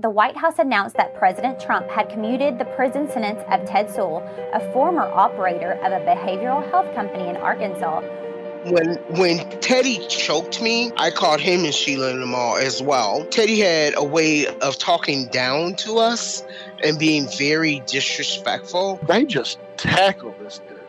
the White House announced that President Trump had commuted the prison sentence of Ted Suhl, a former operator of a behavioral health company in Arkansas. When when Teddy choked me, I called him and Sheila in the mall as well. Teddy had a way of talking down to us and being very disrespectful. They just tackle this dude.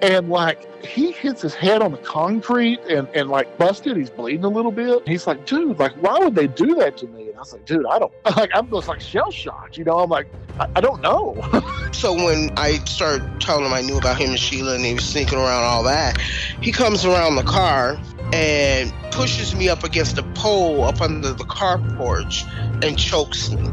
And like he hits his head on the concrete and, and like busted, he's bleeding a little bit. He's like, dude, like why would they do that to me? And I was like, dude, I don't like I'm just like shell shocked, you know. I'm like, I, I don't know. so when I started telling him I knew about him and Sheila and he was sneaking around all that, he comes around the car and pushes me up against a pole up under the car porch and chokes me.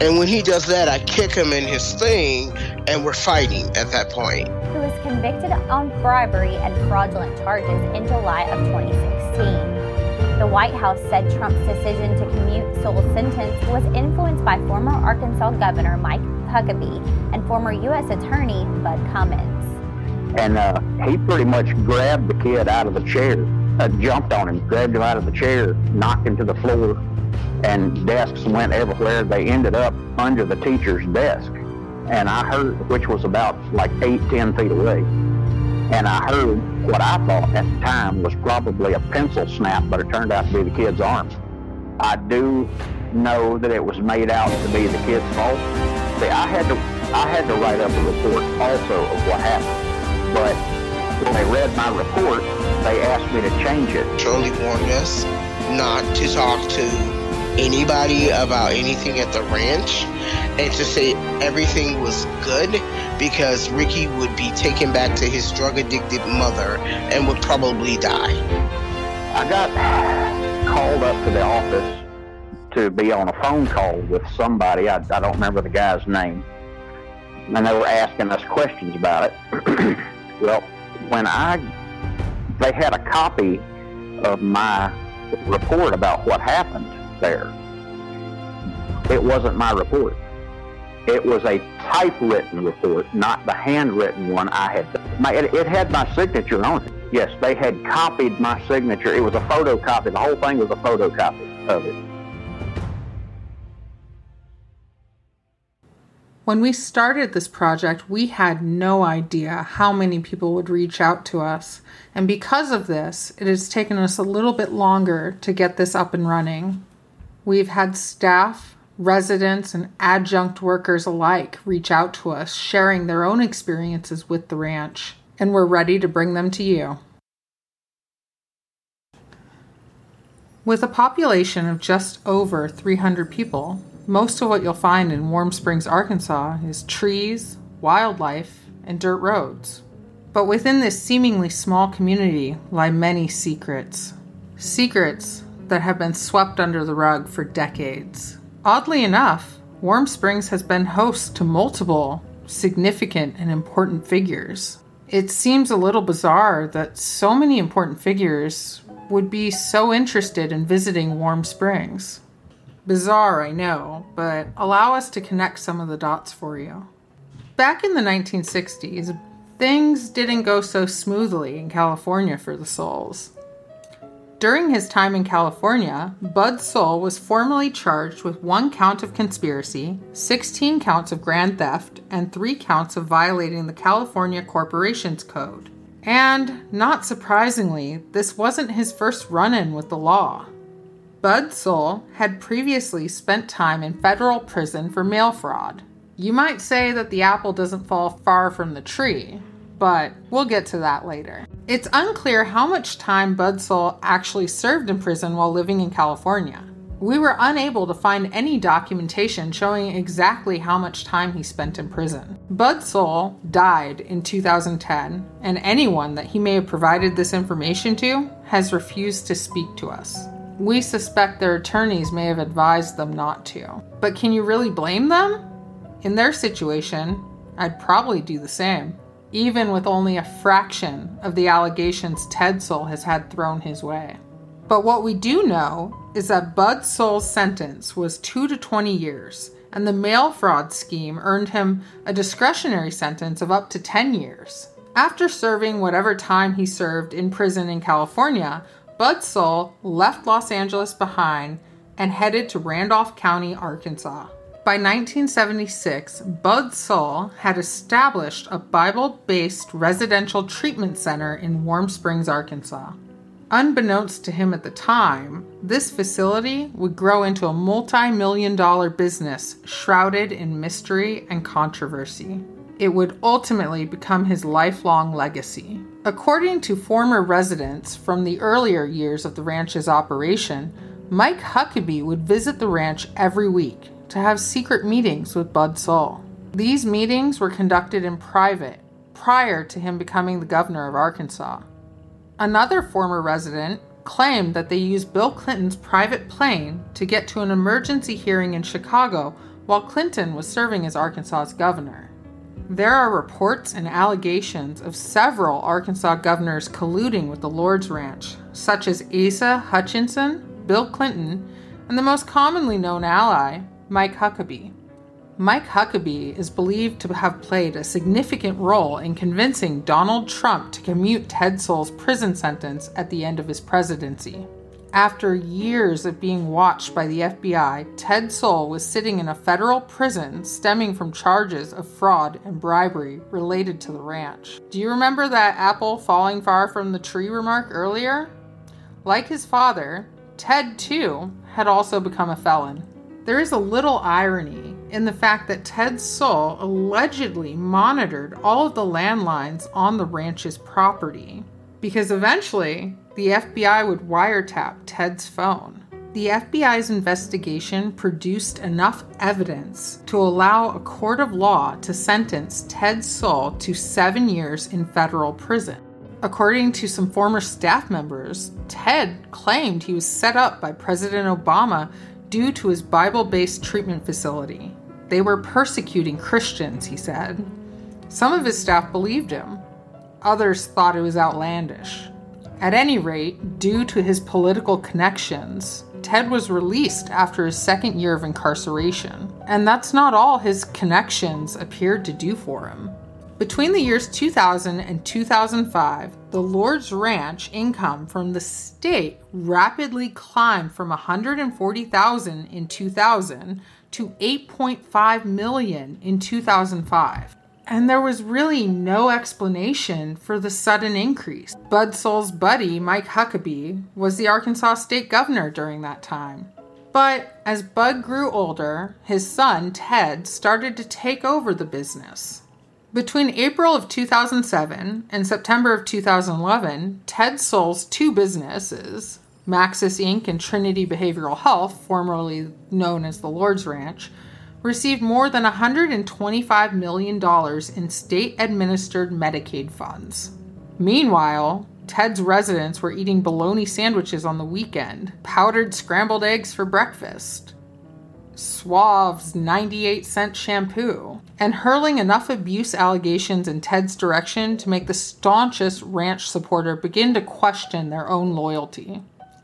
And when he does that, I kick him in his thing, and we're fighting at that point. Who was convicted on bribery and fraudulent charges in July of 2016. The White House said Trump's decision to commute Suhl's sentence was influenced by former Arkansas Governor Mike Huckabee and former U.S. Attorney Bud Cummins. And uh, he pretty much grabbed the kid out of the chair, uh, jumped on him, grabbed him out of the chair, knocked him to the floor, and desks went everywhere. They ended up under the teacher's desk. And I heard, which was about like eight, ten feet away. And I heard what I thought at the time was probably a pencil snap, but it turned out to be the kid's arm. I do know that it was made out to be the kid's fault. See, I had to, I had to write up a report also of what happened. But when they read my report, they asked me to change it. Charlie warned us not to talk to anybody about anything at the ranch and to say everything was good because Ricky would be taken back to his drug addicted mother and would probably die. I got called up to the office to be on a phone call with somebody. I, I don't remember the guy's name. And they were asking us questions about it. well, when I, they had a copy of my report about what happened there. It wasn't my report. It was a typewritten report, not the handwritten one I had. It, it had my signature on it. Yes, they had copied my signature. It was a photocopy. The whole thing was a photocopy of it. When we started this project, we had no idea how many people would reach out to us. And because of this, it has taken us a little bit longer to get this up and running. We've had staff, residents, and adjunct workers alike reach out to us, sharing their own experiences with the ranch, and we're ready to bring them to you. With a population of just over 300 people, most of what you'll find in Warm Springs, Arkansas is trees, wildlife, and dirt roads. But within this seemingly small community lie many secrets. Secrets that have been swept under the rug for decades. Oddly enough, Warm Springs has been host to multiple significant and important figures. It seems a little bizarre that so many important figures would be so interested in visiting Warm Springs. Bizarre, I know, but allow us to connect some of the dots for you. Back in the 1960s, things didn't go so smoothly in California for the Suhls. During his time in California, Bud Suhl was formally charged with one count of conspiracy, 16 counts of grand theft, and three counts of violating the California Corporations Code. And, not surprisingly, this wasn't his first run in with the law. Bud Suhl had previously spent time in federal prison for mail fraud. You might say that the apple doesn't fall far from the tree, but we'll get to that later. It's unclear how much time Bud Suhl actually served in prison while living in California. We were unable to find any documentation showing exactly how much time he spent in prison. Bud Suhl died in 2010, and anyone that he may have provided this information to has refused to speak to us. We suspect their attorneys may have advised them not to. But can you really blame them? In their situation, I'd probably do the same even with only a fraction of the allegations Ted Suhl has had thrown his way. But what we do know is that Bud Suhl's sentence was 2 to 20 years, and the mail fraud scheme earned him a discretionary sentence of up to 10 years. After serving whatever time he served in prison in California, Bud Suhl left Los Angeles behind and headed to Randolph County, Arkansas. By 1976, Bud Suhl had established a Bible based residential treatment center in Warm Springs, Arkansas. Unbeknownst to him at the time, this facility would grow into a multi million dollar business shrouded in mystery and controversy. It would ultimately become his lifelong legacy. According to former residents from the earlier years of the ranch's operation, Mike Huckabee would visit the ranch every week to have secret meetings with Bud Suhl. These meetings were conducted in private prior to him becoming the governor of Arkansas. Another former resident claimed that they used Bill Clinton's private plane to get to an emergency hearing in Chicago while Clinton was serving as Arkansas's governor. There are reports and allegations of several Arkansas governors colluding with the Lord's Ranch, such as Asa Hutchinson, Bill Clinton, and the most commonly known ally, Mike Huckabee. Mike Huckabee is believed to have played a significant role in convincing Donald Trump to commute Ted Suhl's prison sentence at the end of his presidency. After years of being watched by the FBI, Ted Suhl was sitting in a federal prison stemming from charges of fraud and bribery related to the ranch. Do you remember that apple falling far from the tree remark earlier? Like his father, Ted too had also become a felon. There is a little irony in the fact that Ted Suhl allegedly monitored all of the landlines on the ranch's property because eventually the FBI would wiretap Ted's phone. The FBI's investigation produced enough evidence to allow a court of law to sentence Ted Suhl to seven years in federal prison. According to some former staff members, Ted claimed he was set up by President Obama due to his Bible based treatment facility. They were persecuting Christians, he said. Some of his staff believed him, others thought it was outlandish. At any rate, due to his political connections, Ted was released after his second year of incarceration. And that's not all his connections appeared to do for him. Between the years 2000 and 2005, the Lord's Ranch income from the state rapidly climbed from 140,000 in 2000 to 8.5 million in 2005. And there was really no explanation for the sudden increase. Bud Suhl's buddy, Mike Huckabee, was the Arkansas state governor during that time. But as Bud grew older, his son, Ted, started to take over the business. Between April of 2007 and September of 2011, Ted Suhl's two businesses, Maxus Inc. and Trinity Behavioral Health, formerly known as the Lord's Ranch, received more than $125 million in state administered Medicaid funds. Meanwhile, Ted's residents were eating bologna sandwiches on the weekend, powdered scrambled eggs for breakfast, Suave's 98 cent shampoo, and hurling enough abuse allegations in Ted's direction to make the staunchest ranch supporter begin to question their own loyalty.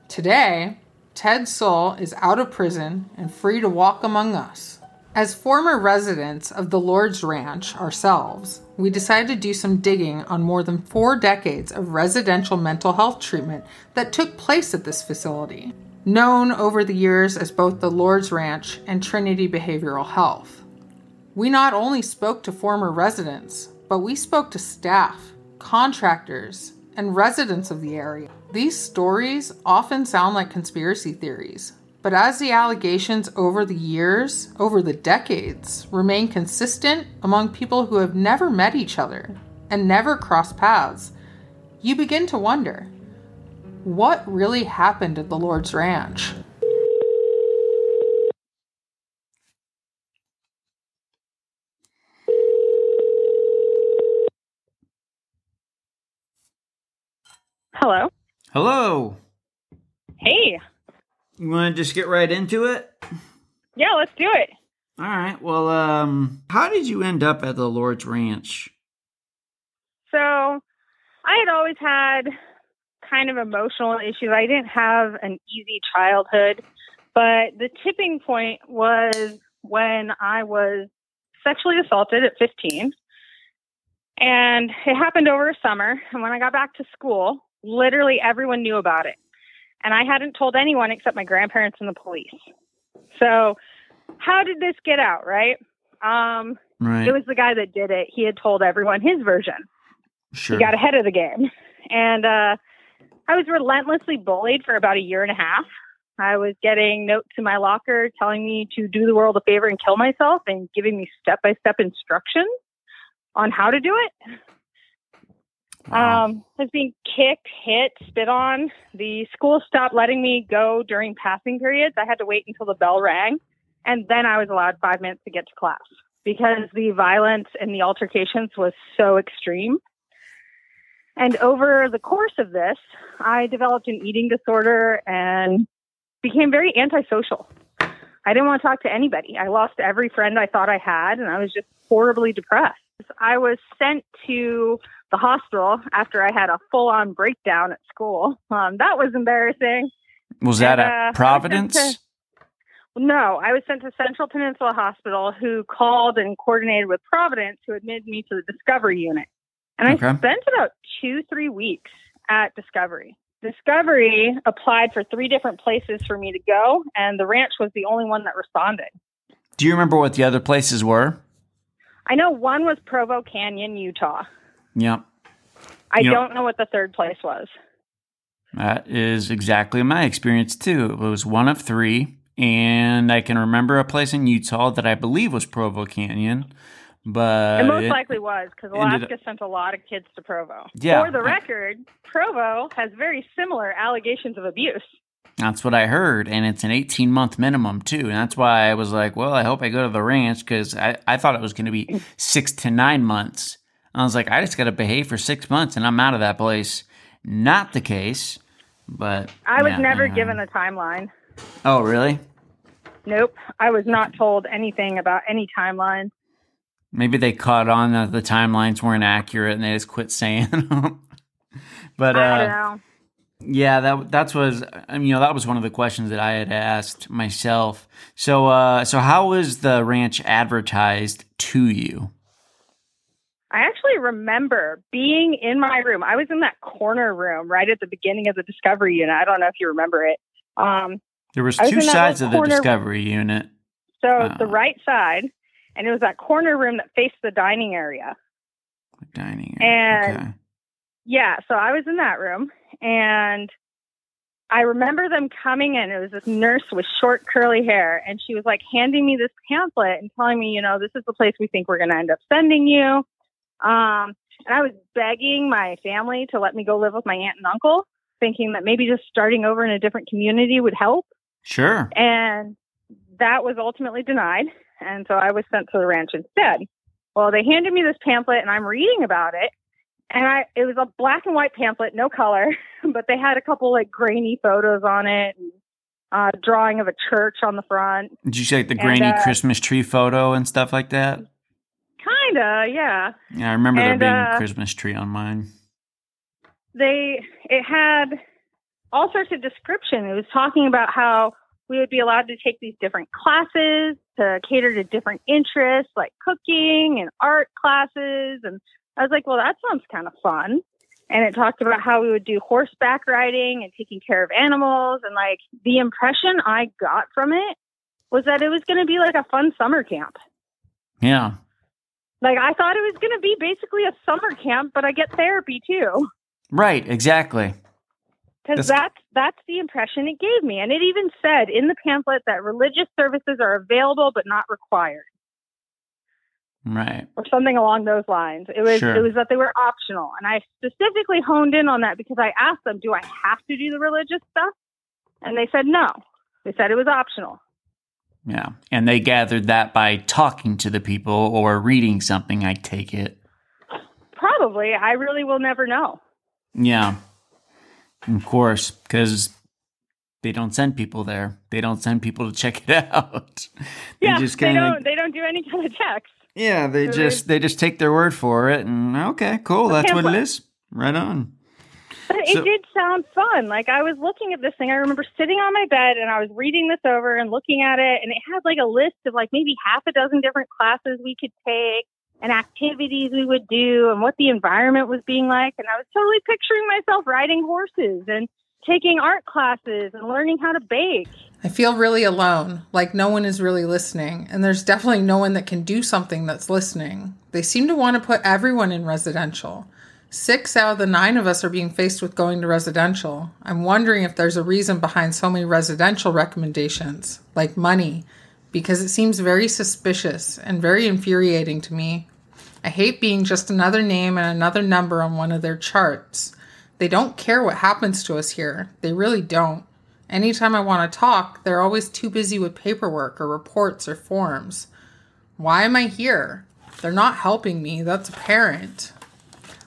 Today, Ted Suhl is out of prison and free to walk among us. As former residents of the Lord's Ranch ourselves, we decided to do some digging on more than four decades of residential mental health treatment that took place at this facility known over the years as both the Lord's Ranch and Trinity Behavioral Health. We not only spoke to former residents, but we spoke to staff, contractors, and residents of the area. These stories often sound like conspiracy theories, but as the allegations over the years, over the decades, remain consistent among people who have never met each other and never crossed paths, you begin to wonder what really happened at the Lord's Ranch? Hello. Hello. Hey. You want to just get right into it? Yeah, let's do it. All right. Well, um, how did you end up at the Lord's Ranch? So, I had always had kind of emotional issues. I didn't have an easy childhood, but the tipping point was when I was sexually assaulted at 15. And it happened over a summer. And when I got back to school, literally everyone knew about it. and I hadn't told anyone except my grandparents and the police. So, how did this get out, right? Um, Right. it was the guy that did it. He had told everyone his version. sure. He got ahead of the game. And uh, I was relentlessly bullied for about a year and a half. I was getting notes in my locker telling me to do the world a favor and kill myself and giving me step by step instructions on how to do it. Wow. Um, I was being kicked, hit, spit on. The school stopped letting me go during passing periods. I had to wait until the bell rang, and then I was allowed five minutes to get to class because the violence and the altercations was so extreme. And over the course of this, I developed an eating disorder and became very antisocial. I didn't want to talk to anybody. I lost every friend I thought I had, and I was just horribly depressed. I was sent to the hospital after I had a full on breakdown at school. Um, that was embarrassing. was that and, uh, at was Providence? No, I was sent to Central Peninsula Hospital, who called and coordinated with Providence to admit me to the Discovery Unit. And I spent about two, three weeks at Discovery. Discovery applied for three different places for me to go, and the ranch was the only one that responded. Do you remember what the other places were? I know one was Provo Canyon, Utah. Yep. I You don't know what the third place was. That is exactly my experience too. It was one of three, and I can remember a place in Utah that I believe was Provo Canyon, but It most it- likely was because Alaska sent a lot of kids to Provo. Yeah, For the I- record, Provo has very similar allegations of abuse. That's what I heard, and it's an 18 month minimum too, and that's why I was like, well, I hope I go to the ranch because I, I thought it was going to be six to nine months. I was like, I just got to behave for six months, and I'm out of that place. Not the case, but I was yeah, never yeah. given a timeline. Oh, really? Nope. I was not told anything about any timeline. Maybe they caught on that the timelines weren't accurate and they just quit saying them. but I don't uh, know. Yeah, that that's was I mean, you know that was one of the questions that I had asked myself. So uh so how was the ranch advertised to you? I actually remember being in my room. I was in that corner room right at the beginning of the Discovery Unit. I don't know if you remember it. Um, There was was two sides of the discovery unit. so Uh. the right side, and it was that corner room that faced the dining area. The dining. Area. And- okay. Yeah, so I was in that room, and I remember them coming in. It was this nurse with short curly hair, and she was like handing me this pamphlet and telling me, you know, this is the place we think we're going to end up sending you. Um, and I was begging my family to let me go live with my aunt and uncle, thinking that maybe just starting over in a different community would help. Sure. And that was ultimately denied. And so I was sent to the ranch instead. Well, they handed me this pamphlet and I'm reading about it. And I it was a black and white pamphlet, no color, but they had a couple like grainy photos on it and uh drawing of a church on the front. Did you see like the And, grainy uh, Christmas tree photo and stuff like that? Kinda, yeah. Yeah, I remember and, there being uh, a Christmas tree on mine. They it had all sorts of description. It was talking about how we would be allowed to take these different classes to cater to different interests like cooking and art classes and I was like, well, that sounds kind of fun. And it talked about how we would do horseback riding and taking care of animals. And like the impression I got from it was that it was going to be like a fun summer camp. Yeah. Like I thought it was going to be basically a summer camp, but I get therapy too. Right, exactly. Because That's- that's that's the impression it gave me, and it even said in the pamphlet that religious services are available but not required, Right. or something along those lines. It was Sure. it was that they were optional, and I specifically honed in on that because I asked them, "Do I have to do the religious stuff?" And they said no. They said it was optional. Yeah. And they gathered that by talking to the people or reading something, I take it. Probably, I really will never know. Yeah. Of course, because they don't send people there. They don't send people to check it out. Yeah, just they don't they don't do any kind of checks. Yeah, they So just they just take their word for it and okay, cool, that's what it pamphlet. Right on. But it did sound fun. Like I was looking at this thing. I remember sitting on my bed and I was reading this over and looking at it, and it had like a list of like maybe half a dozen different classes we could take and activities we would do and what the environment was being like. And I was totally picturing myself riding horses and taking art classes and learning how to bake. I feel really alone, like no one is really listening, and there's definitely no one that can do something that's listening. They seem to want to put everyone in residential. Six out of the nine of us are being faced with going to residential. I'm wondering if there's a reason behind so many residential recommendations, like money, because it seems very suspicious and very infuriating to me. I hate being just another name and another number on one of their charts. They don't care what happens to us here. They really don't. Anytime I want to talk, they're always too busy with paperwork or reports or forms. Why am I here? They're not helping me, that's apparent.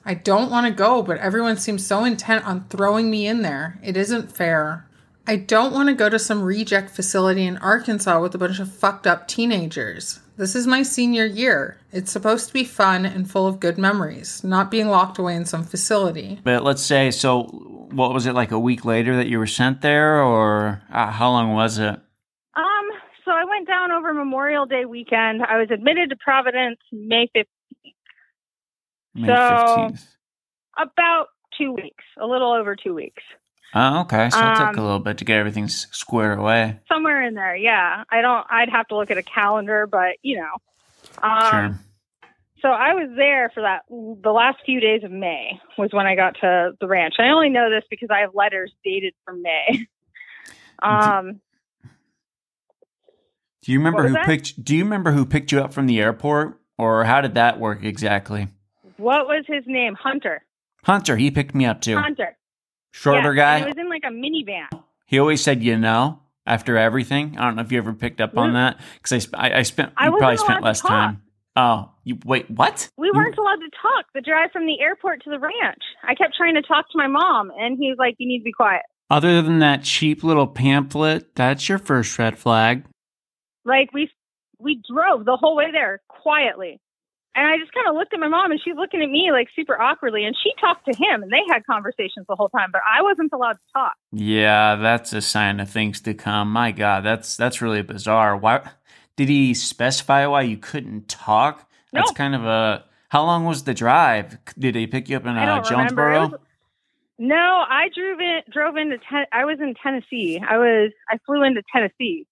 I don't want to go, but everyone seems so intent on throwing me in there. It isn't fair. I don't want to go to some reject facility in Arkansas with a bunch of fucked up teenagers. This is my senior year. It's supposed to be fun and full of good memories, not being locked away in some facility. But let's say, so what was it like a week later that you were sent there, or uh, how long was it? Um, so I went down over Memorial Day weekend. I was admitted to Providence May 15th. May So- 15th. About two weeks, a little over two weeks. Oh, okay. So it took Um, a little bit to get everything squared away. Somewhere in there, yeah. I don't, I'd have to look at a calendar, but you know. Um, Sure. So I was there for that. The last few days of May was when I got to the ranch. I only know this because I have letters dated from May. Um, Do you remember who that? picked? Do you remember who picked you up from the airport, or how did that work exactly? what was his name? Hunter. Hunter, he picked me up too. Hunter. Shorter Yeah, guy. It was in like a minivan. He always said, "You know." After everything, I don't know if you ever picked up on that because I, I, I spent I probably spent less time. Oh, you wait, what? We weren't allowed to talk. The drive from the airport to the ranch. I kept trying to talk to my mom, and he's like, "You need to be quiet." Other than that cheap little pamphlet, that's your first red flag. Like we we drove the whole way there quietly. And I just kind of looked at my mom and she's looking at me like super awkwardly and she talked to him and they had conversations the whole time, but I wasn't allowed to talk. Yeah, that's a sign of things to come. My God, that's that's really bizarre. Why did he specify why you couldn't talk? That's No. kind of a. How long was the drive? Did he pick you up in uh, don't remember. It Jonesboro? was- no, I drove in drove into ten, I was in Tennessee. I was I flew into Tennessee.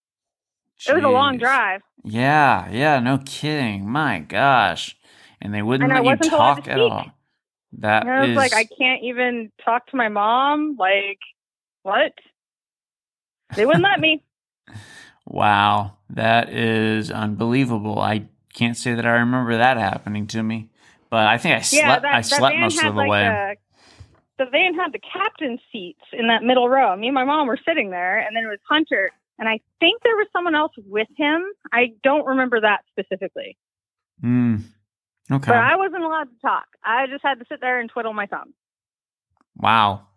It was a long drive. Yeah, yeah, no kidding. My gosh, and they wouldn't And let you talk at all. That And I was is- like, I can't even talk to my mom. Like, what? They wouldn't let me. wow, that is unbelievable. I can't say that I remember that happening to me, but I think I Yeah, slept. that, I slept most of the like way. a- the van had the captain's seats in that middle row. Me and my mom were sitting there, and then it was Hunter, and I think there was someone else with him. I don't remember that specifically, Hmm. Okay. but I wasn't allowed to talk. I just had to sit there and twiddle my thumbs. Wow,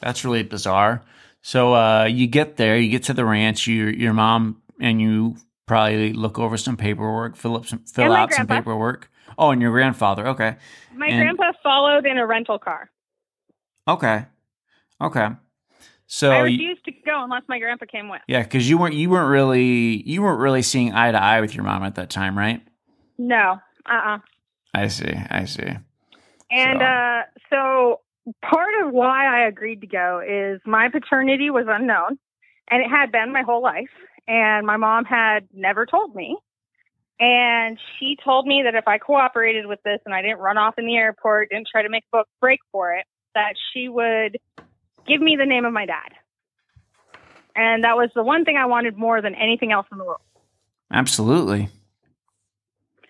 that's really bizarre. So uh, you get there, you get to the ranch. Your your mom and you probably look over some paperwork, fill up some fill out some paperwork. Oh, and your grandfather. Okay, My And- grandpa followed in a rental car. okay, okay. So I you- refused to go unless my grandpa came with. yeah, because you weren't you weren't really you weren't really seeing eye to eye with your mom at that time, right? No, uh, uh I see. I see. And So- uh, so part of why I agreed to go is my paternity was unknown, and it had been my whole life. And my mom had never told me. And she told me that if I cooperated with this and I didn't run off in the airport, didn't try to make a book break for it, that she would give me the name of my dad. And that was the one thing I wanted more than anything else in the world. Absolutely.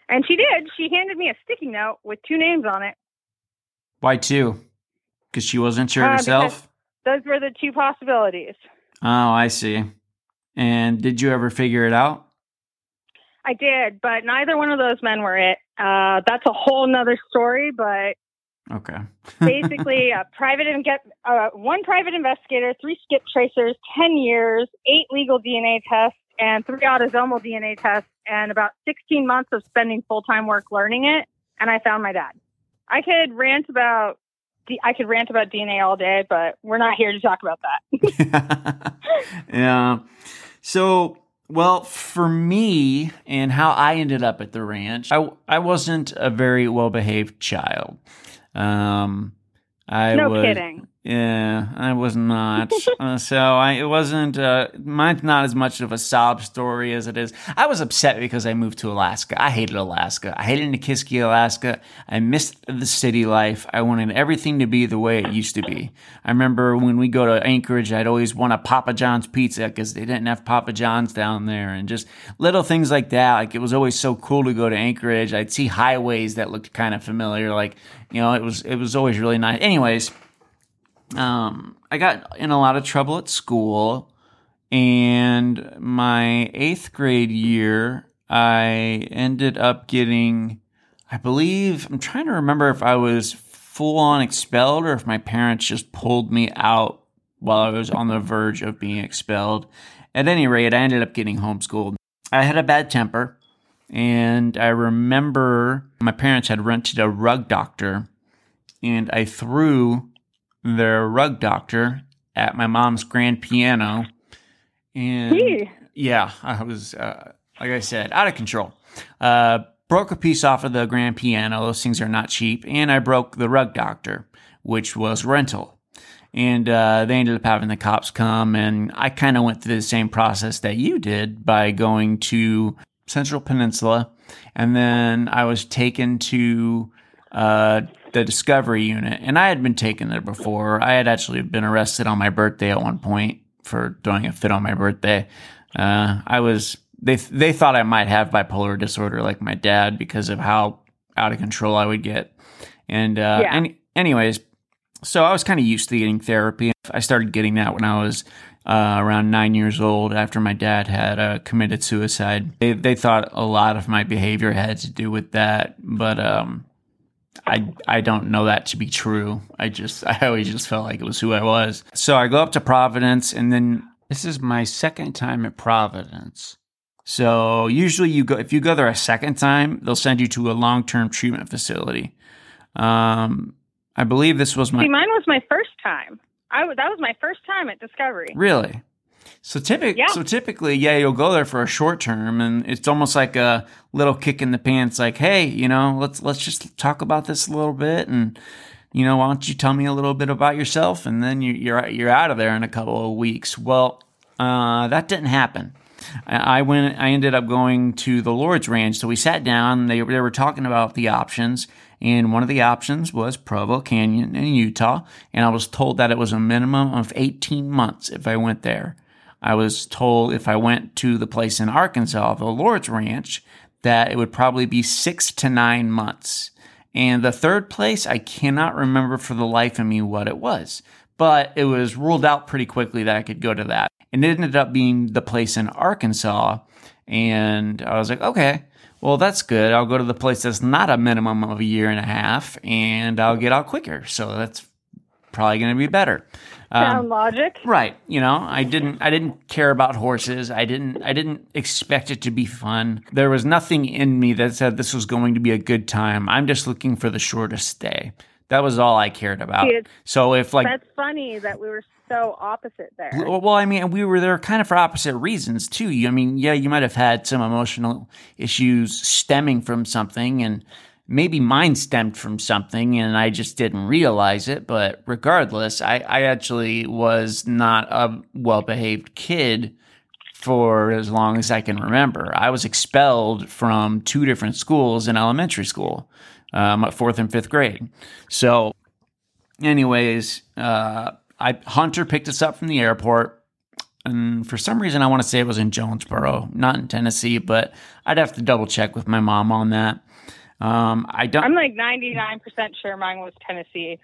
And she did. She handed me a sticky note with two names on it. Why two? Because she wasn't sure Uh, herself. Those were the two possibilities. Oh, I see. And did you ever figure it out? I did, but neither one of those men were it. Uh, that's a whole nother story, but Okay. basically, a private and get uh, one private investigator, three skip tracers, ten years, eight legal DNA tests, and three autosomal DNA tests, and about sixteen months of spending full time work learning it, and I found my dad. I could rant about I could rant about DNA all day, but we're not here to talk about that. yeah. So, well, for me and how I ended up at the ranch, I, I wasn't a very well behaved child. Um, I no was, kidding. Yeah, I was not. uh, so I, it wasn't. Uh, mine's not as much of a sob story as it is. I was upset because I moved to Alaska. I hated Alaska. I hated Nikiski, Alaska. I missed the city life. I wanted everything to be the way it used to be. I remember when we go to Anchorage, I'd always want a Papa John's pizza because they didn't have Papa John's down there, and just little things like that. Like it was always so cool to go to Anchorage. I'd see highways that looked kind of familiar. Like you know, it was it was always really nice. Anyways um, I got in a lot of trouble at school, and my eighth grade year, I ended up getting, I believe, I'm trying to remember if I was full on expelled or if my parents just pulled me out while I was on the verge of being expelled. At any rate, I ended up getting homeschooled. I had a bad temper, and I remember my parents had rented a rug doctor, and I threw their rug doctor at my mom's grand piano. And yeah, I was, uh, like I said, out of control. Uh, broke a piece off of the grand piano. Those things are not cheap. And I broke the rug doctor, which was rental. And uh, they ended up having the cops come. And I kind of went through the same process that you did by going to Central Peninsula. And then I was taken to uh, the Discovery Unit, and I had been taken there before. I had actually been arrested on my birthday at one point for doing a fit on my birthday. Uh, I was they they thought I might have bipolar disorder like my dad because of how out of control I would get. And uh, Yeah. any, anyways, so I was kind of used to getting therapy. I started getting that when I was uh, around nine years old after my dad had uh, committed suicide. They, they thought a lot of my behavior had to do with that, but um, I I don't know that to be true. I just I always just felt like it was who I was. So I go up to Providence, and then this is my second time at Providence. So usually you go if you go there a second time, they'll send you to a long term treatment facility. Um, I believe this was my See, mine was my first time. I w- that was my first time at Discovery. Really? So typically, Yeah. so typically, yeah, you'll go there for a short term, and it's almost like a little kick in the pants. Like, hey, you know, let's let's just talk about this a little bit, and you know, why don't you tell me a little bit about yourself, and then you, you're you're out of there in a couple of weeks. Well, uh, that didn't happen. I went. I ended up going to the Lord's Ranch. So we sat down. They they were talking about the options, and one of the options was Provo Canyon in Utah. And I was told that it was a minimum of 18 months if I went there. I was told if I went to the place in Arkansas, the Lord's Ranch, that it would probably be six to nine months. And the third place, I cannot remember for the life of me what it was, but it was ruled out pretty quickly that I could go to that. And it ended up being the place in Arkansas. And I was like, okay, well, that's good. I'll go to the place that's not a minimum of a year and a half and I'll get out quicker. So that's probably going to be better. Um, Sound logic? Right. You know, I didn't I didn't care about horses. I didn't I didn't expect it to be fun. There was nothing in me that said this was going to be a good time. I'm just looking for the shortest stay. That was all I cared about. It's- So if like That's funny that we were so opposite there. well, I mean, we were there kind of for opposite reasons too. I mean, yeah, you might have had some emotional issues stemming from something, and maybe mine stemmed from something, and I just didn't realize it. But regardless, I, I actually was not a well behaved kid for as long as I can remember. I was expelled from two different schools in elementary school, um, fourth and fifth grade. So anyways, uh, I Hunter picked us up from the airport, and for some reason, I want to say it was in Jonesboro, not in Tennessee, but I'd have to double check with my mom on that. Um, I don't. I'm like 99% sure mine was Tennessee.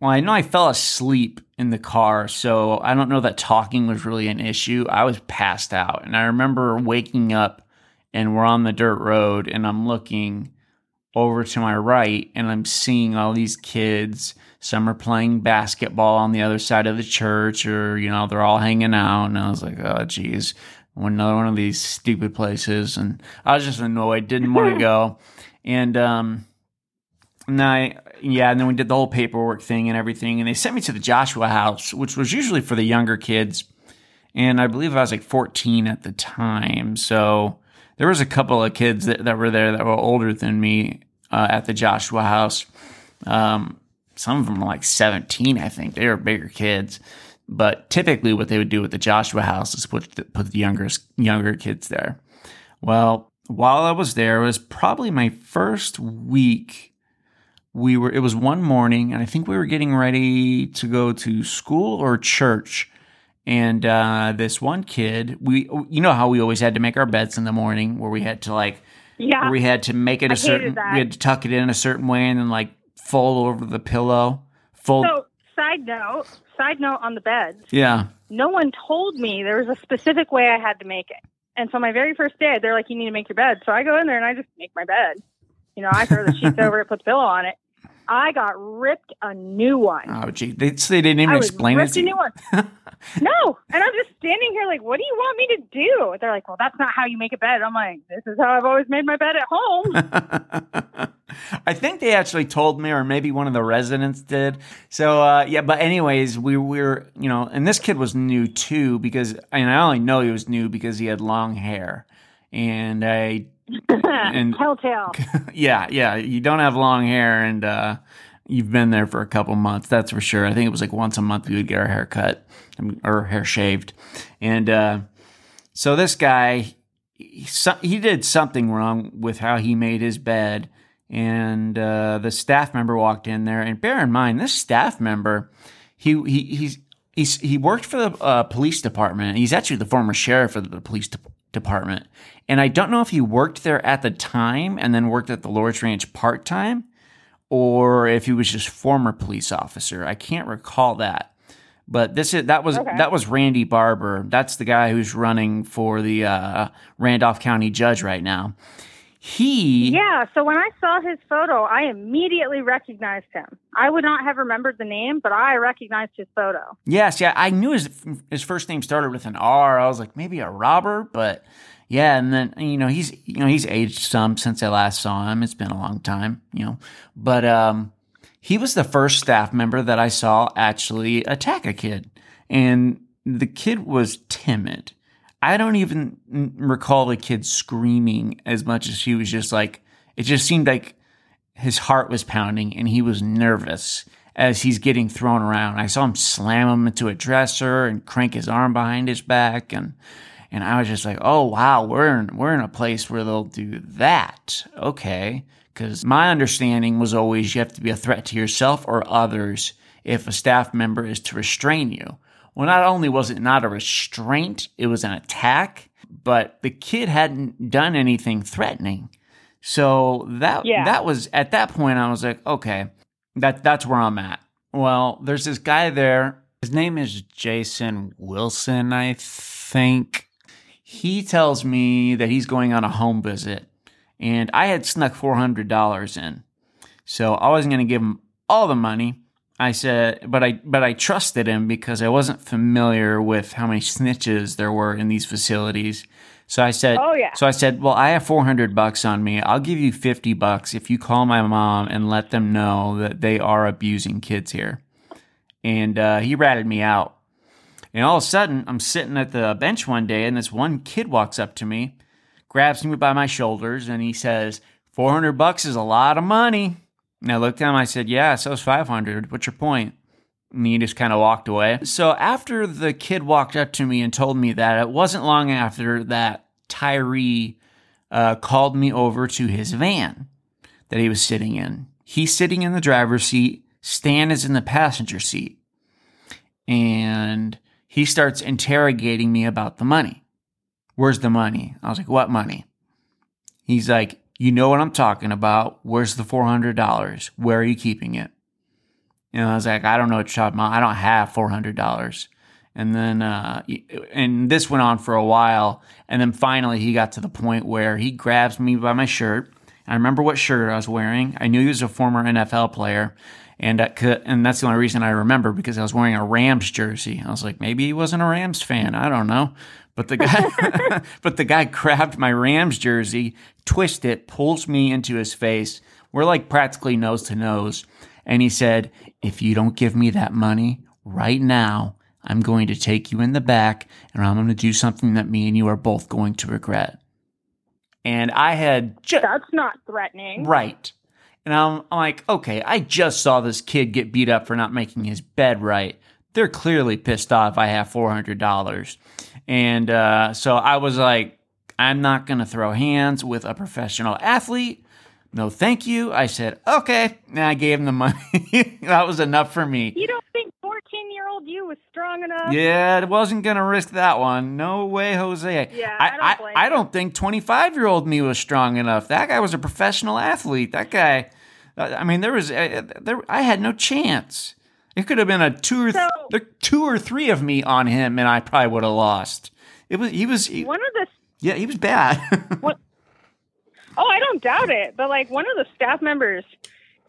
Well, I know I fell asleep in the car, so I don't know that talking was really an issue. I was passed out, and I remember waking up and we're on the dirt road, and I'm looking over to my right, and I'm seeing all these kids. Some are playing basketball on the other side of the church, or you know, they're all hanging out, and I was like, oh, geez, another one of these stupid places, and I was just annoyed, didn't want to go, and um. And I, yeah, and then we did the whole paperwork thing and everything, and they sent me to the Joshua House, which was usually for the younger kids, and I believe I was like 14 at the time, so there was a couple of kids that, that were there that were older than me uh, at the Joshua House. Um, some of them were like 17, I think. They were bigger kids. But typically, what they would do with the Joshua house is put the, put the younger younger kids there. Well, while I was there, it was probably my first week. We were. It was one morning, and I think we were getting ready to go to school or church. And uh, this one kid, we you know how we always had to make our beds in the morning, where we had to like Yeah. where we had to make it a I hated certain we had to tuck it in a certain way and then like fold over the pillow fold So, side note, side note on the bed. yeah No one told me there was a specific way I had to make it. And so my very first day, they're like, "You need to make your bed." So I go in there and I just make my bed. You know, I throw the sheets over it, put the pillow on it. I got ripped a new one. oh gee they, so they didn't even I was explain it ripped to a new one. no, and I'm just standing here like, "What do you want me to do?" They're like, "Well, that's not how you make a bed." I'm like, "This is how I've always made my bed at home." I think they actually told me, or maybe one of the residents did. So uh, yeah, but anyways, we were, you know, and this kid was new too because, and I only know he was new because he had long hair, and I And- Telltale. yeah, yeah. You don't have long hair and uh, you've been there for a couple months. That's for sure. I think it was like once a month we would get our hair cut um, or hair shaved. And uh, so this guy, he, he did something wrong with how he made his bed. And uh, the staff member walked in there. And bear in mind, this staff member, he, he he's. He's, he worked for the uh, police department. He's actually the former sheriff of the police de- department. And I don't know if he worked there at the time and then worked at the Lord's Ranch part time or if he was just former police officer. I can't recall that. But this is that was Okay. that was Randy Barber. That's the guy who's running for the uh, Randolph County judge right now. He Yeah, so when I saw his photo, I immediately recognized him. I would not have remembered the name, but I recognized his photo. Yes, yeah, I knew his his first name started with an R. I was like, maybe a robber, but yeah, and then you know he's you know he's aged some since I last saw him. It's been a long time, you know, but um, he was the first staff member that I saw actually attack a kid, and the kid was timid. I don't even recall the kid screaming as much as he was just like it just seemed like his heart was pounding and he was nervous as he's getting thrown around. I saw him slam him into a dresser and crank his arm behind his back and and I was just like, "Oh wow, we're in, we're in a place where they'll do that." Okay, cuz my understanding was always you have to be a threat to yourself or others if a staff member is to restrain you. Well, not only was it not a restraint, it was an attack, but the kid hadn't done anything threatening. So that Yeah. that was at that point I was like, okay, that that's where I'm at. Well, there's this guy there. His name is Jason Wilson, I think. He tells me that he's going on a home visit, and I had snuck four hundred dollars in, so I wasn't going to give him all the money. I said, but I but I trusted him because I wasn't familiar with how many snitches there were in these facilities. So I said, Oh, yeah. So I said, well, I have 400 bucks on me. I'll give you 50 bucks if you call my mom and let them know that they are abusing kids here. And uh, he ratted me out. And all of a sudden, I'm sitting at the bench one day, and this one kid walks up to me, grabs me by my shoulders, and he says, 400 bucks is a lot of money. And I looked at him, I said, Yeah, so is 500. What's your point? And he just kind of walked away. So after the kid walked up to me and told me that, it wasn't long after that Tyree uh, called me over to his van that he was sitting in. He's sitting in the driver's seat, Stan is in the passenger seat. And he starts interrogating me about the money. Where's the money? I was like, What money? He's like, You know what I'm talking about. Where's the $400? Where are you keeping it? And I was like, I don't know what you're talking about. I don't have $400. And then, uh, and this went on for a while. And then finally, he got to the point where he grabs me by my shirt. I remember what shirt I was wearing. I knew he was a former NFL player. And, could, and that's the only reason I remember because I was wearing a Rams jersey. I was like, maybe he wasn't a Rams fan. I don't know. But the guy, but the guy grabbed my Rams jersey, twisted it, pulls me into his face. We're like practically nose to nose. And he said, if you don't give me that money right now, I'm going to take you in the back and I'm going to do something that me and you are both going to regret. And I had That's not threatening. Right. And I'm, I'm like, okay, I just saw this kid get beat up for not making his bed right. They're clearly pissed off. I have four hundred dollars, and uh, so I was like, I'm not going to throw hands with a professional athlete. No, thank you. I said, okay. And I gave him the money. that was enough for me. You don't think 14 year old you was strong enough? Yeah, I wasn't going to risk that one. No way, Jose. Yeah, I, I don't I, blame I don't think 25 year old me was strong enough. That guy was a professional athlete. That guy, I mean, there was, uh, there, I had no chance. It could have been a two or th- So- two or three of me on him, and I probably would have lost. It was he was he- One of the yeah he was bad. Oh, I don't doubt it. But like one of the staff members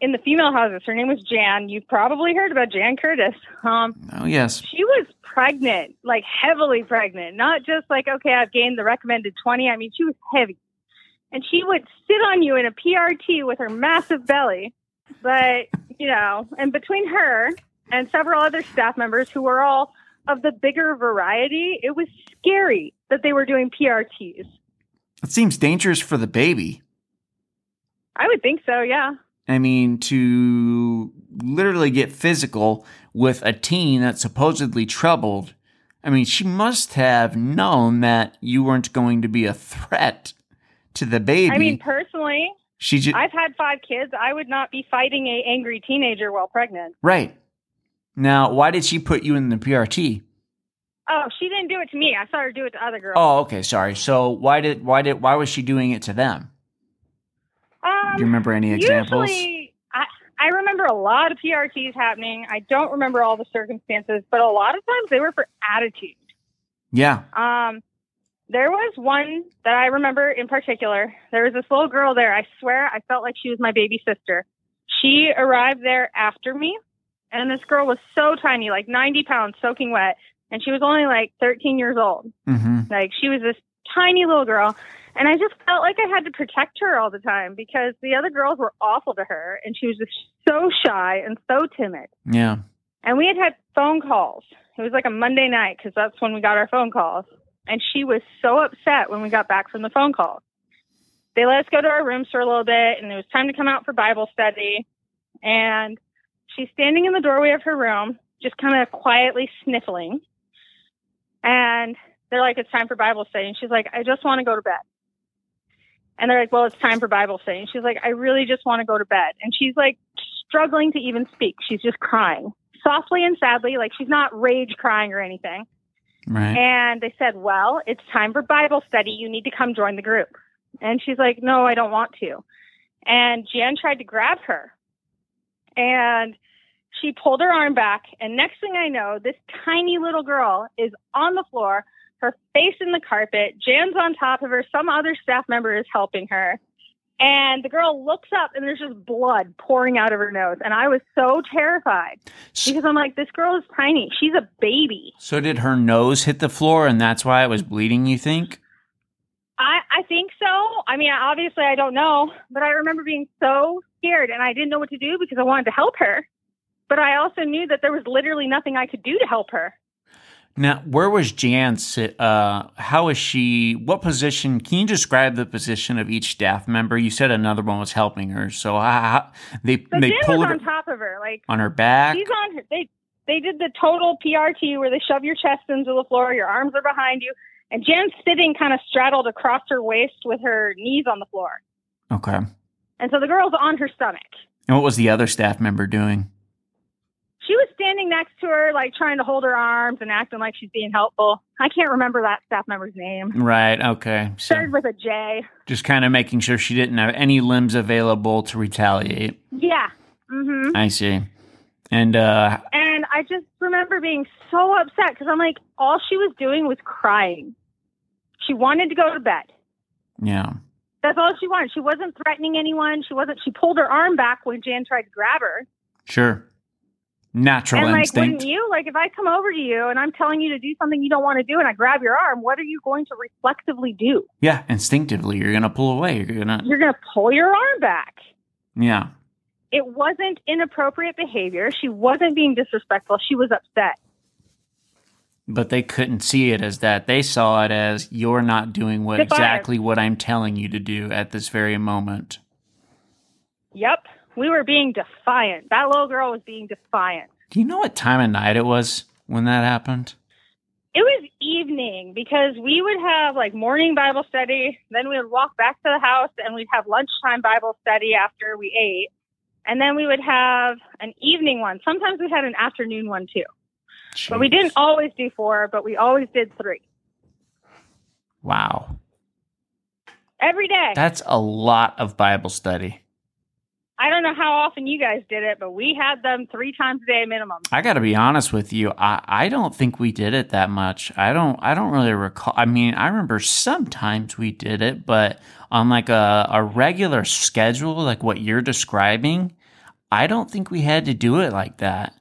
in the female houses, her name was Jan. You've probably heard about Jan Curtis. Um, oh yes, she was pregnant, like heavily pregnant. Not just like, okay, I've gained the recommended 20. I mean, she was heavy. And she would sit on you in a PRT with her massive belly. But, you know, and between her and several other staff members who were all of the bigger variety, it was scary that they were doing PRTs. it seems dangerous for the baby. I would think so, yeah. I mean, to literally get physical with a teen that's supposedly troubled. I mean, she must have known that you weren't going to be a threat to the baby. I mean, personally, she just I've had five kids. I would not be fighting a angry teenager while pregnant. right now. Why did she put you in the PRT? Oh, she didn't do it to me. I saw her do it to other girls. Oh, okay, sorry. So why did why did why was she doing it to them? um, Do you remember any examples? Usually, I, I remember a lot of PRTs happening. I don't remember all the circumstances, but a lot of times they were for attitude. Yeah. Um, there was one that I remember in particular. There was this little girl there. I swear I felt like she was my baby sister. She arrived there after me, and this girl was so tiny, like 90 pounds, soaking wet, and she was only like 13 years old. Mm-hmm. Like she was this tiny little girl. And I just felt like I had to protect her all the time because the other girls were awful to her and she was just so shy and so timid. Yeah. And we had had phone calls. It was like a Monday night because that's when we got our phone calls. And she was so upset when we got back from the phone call. They let us go to our rooms for a little bit and it was time to come out for Bible study. And she's standing in the doorway of her room, just kind of quietly sniffling. And they're like, it's time for Bible study. And she's like, I just want to go to bed. And they're like, well, it's time for Bible study. And she's like, I really just want to go to bed. And she's like struggling to even speak. She's just crying softly and sadly, like she's not rage crying or anything. Right. And they said, well, it's time for Bible study. You need to come join the group. And she's like, no, I don't want to. And Jan tried to grab her. And she pulled her arm back. And next thing I know, this tiny little girl is on the floor, her face in the carpet. Jan's on top of her. Some other staff member is helping her. And the girl looks up and there's just blood pouring out of her nose. And I was so terrified because I'm like, this girl is tiny. She's a baby. So did her nose hit the floor and that's why it was bleeding, you think? I, I think so. I mean, obviously, I don't know, but I remember being so scared and I didn't know what to do because I wanted to help her. But I also knew that there was literally nothing I could do to help her. Now, where was Jan sit? Uh, how is she? What position? Can you describe the position of each staff member? You said another one was helping her. So how- they So they Jan pulled her on top of her, like on her back. she's on her. They they did the total PRT where they shove your chest into the floor, your arms are behind you, and Jan's sitting kind of straddled across her waist with her knees on the floor, Okay. and so the girl's on her stomach. And what was the other staff member doing? She was standing next to her, like trying to hold her arms and acting like she's being helpful. I can't remember that staff member's name. Right. Okay. So Started with a J. just kind of making sure she didn't have any limbs available to retaliate. Yeah. Mm-hmm. I see. And uh, And I just remember being so upset because I'm like, all she was doing was crying. She wanted to go to bed. yeah. That's all she wanted. She wasn't threatening anyone. She wasn't. She pulled her arm back when Jan tried to grab her. Sure. Natural and like, instinct. wouldn't you? Like, if I come over to you and I'm telling you to do something you don't want to do, and I grab your arm, what are you going to reflexively do? yeah, instinctively, you're gonna pull away. You're gonna. You're going to pull your arm back. Yeah. It wasn't inappropriate behavior. She wasn't being disrespectful. She was upset. But they couldn't see it as that. They saw it as you're not doing what exactly what I'm telling you to do at this very moment. Yep. We were being defiant. That little girl was being defiant. Do you know what time of night it was when that happened? It was evening because we would have like morning Bible study, then we would walk back to the house and we'd have lunchtime Bible study after we ate. And then we would have an evening one. Sometimes we had an afternoon one too. But we didn't always do four, but we always did three. Wow. Every day. That's a lot of Bible study. I don't know how often you guys did it, but we had them three times a day minimum. I got to be honest with you. I, I don't think we did it that much. I don't I don't really recall. I mean, I remember sometimes we did it, but on like a, a regular schedule, like what you're describing, I don't think we had to do it like that.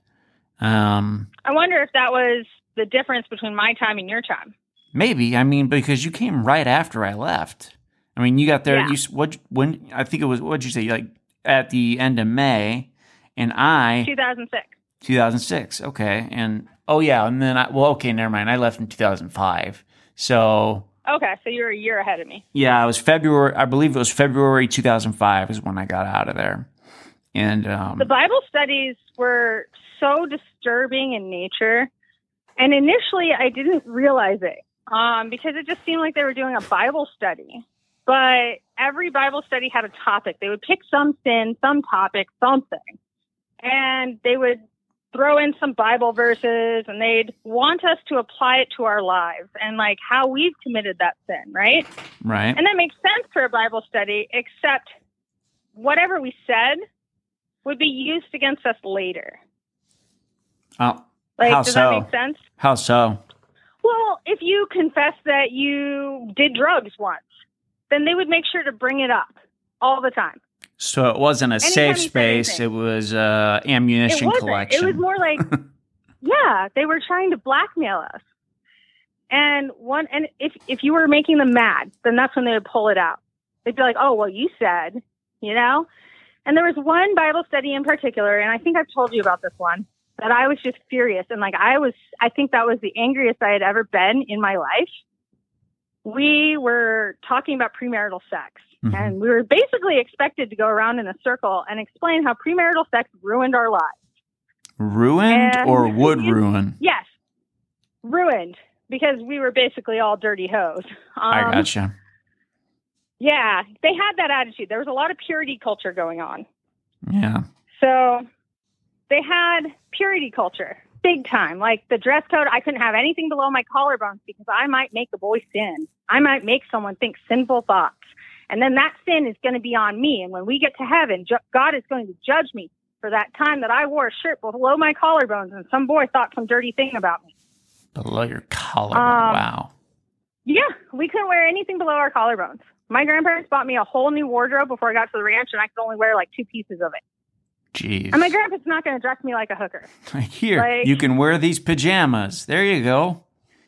Um, I wonder if that was the difference between my time and your time. maybe. I mean, because you came right after I left. I mean, you got there. Yeah. You what when I think it was. What'd you say? Like at the end of May, and I 2006. 2006. Okay. And oh yeah, and then I well okay, never mind. I left in 2005. So Okay, so you're a year ahead of me. yeah, it was February. I believe it was February 2005 is when I got out of there. And um, The Bible studies were so disturbing in nature. And initially, I didn't realize it um, because it just seemed like they were doing a Bible study. But every Bible study had a topic. They would pick some sin, some topic, something. And they would throw in some Bible verses and they'd want us to apply it to our lives and like how we've committed that sin, right? right. And that makes sense for a Bible study, except whatever we said would be used against us later. Oh, Like, How does so? that make sense? how so? Well, if you confess that you did drugs once, then they would make sure to bring it up all the time. So it wasn't a Anytime safe space. It was uh, It ammunition wasn't. collection. It was more like, yeah, they were trying to blackmail us. And one, and if if you were making them mad, then that's when they would pull it out. They'd be like, "Oh, well, you said," you know. And there was one Bible study in particular, and I think I've told you about this one that I was just furious and like I was. I think that was the angriest I had ever been in my life. We were talking about premarital sex, Mhm. and we were basically expected to go around in a circle and explain how premarital sex ruined our lives. ruined And- or would ruin? Yes, ruined because we were basically all dirty hoes. Um, I gotcha. Yeah, they had that attitude. There was a lot of purity culture going on. Yeah. So they had purity culture big time. Like the dress code, I couldn't have anything below my collarbones because I might make a boy sin. I might make someone think sinful thoughts. And then that sin is going to be on me. And when we get to heaven, ju- God is going to judge me for that time that I wore a shirt below my collarbones and some boy thought some dirty thing about me. Below your collarbone. Um, wow. Yeah, we couldn't wear anything below our collarbones. My grandparents bought me a whole new wardrobe before I got to the ranch, and I could only wear like two pieces of it. Jeez. And my grandpa's not going to dress me like a hooker. Here, like- you can wear these pajamas. There you go.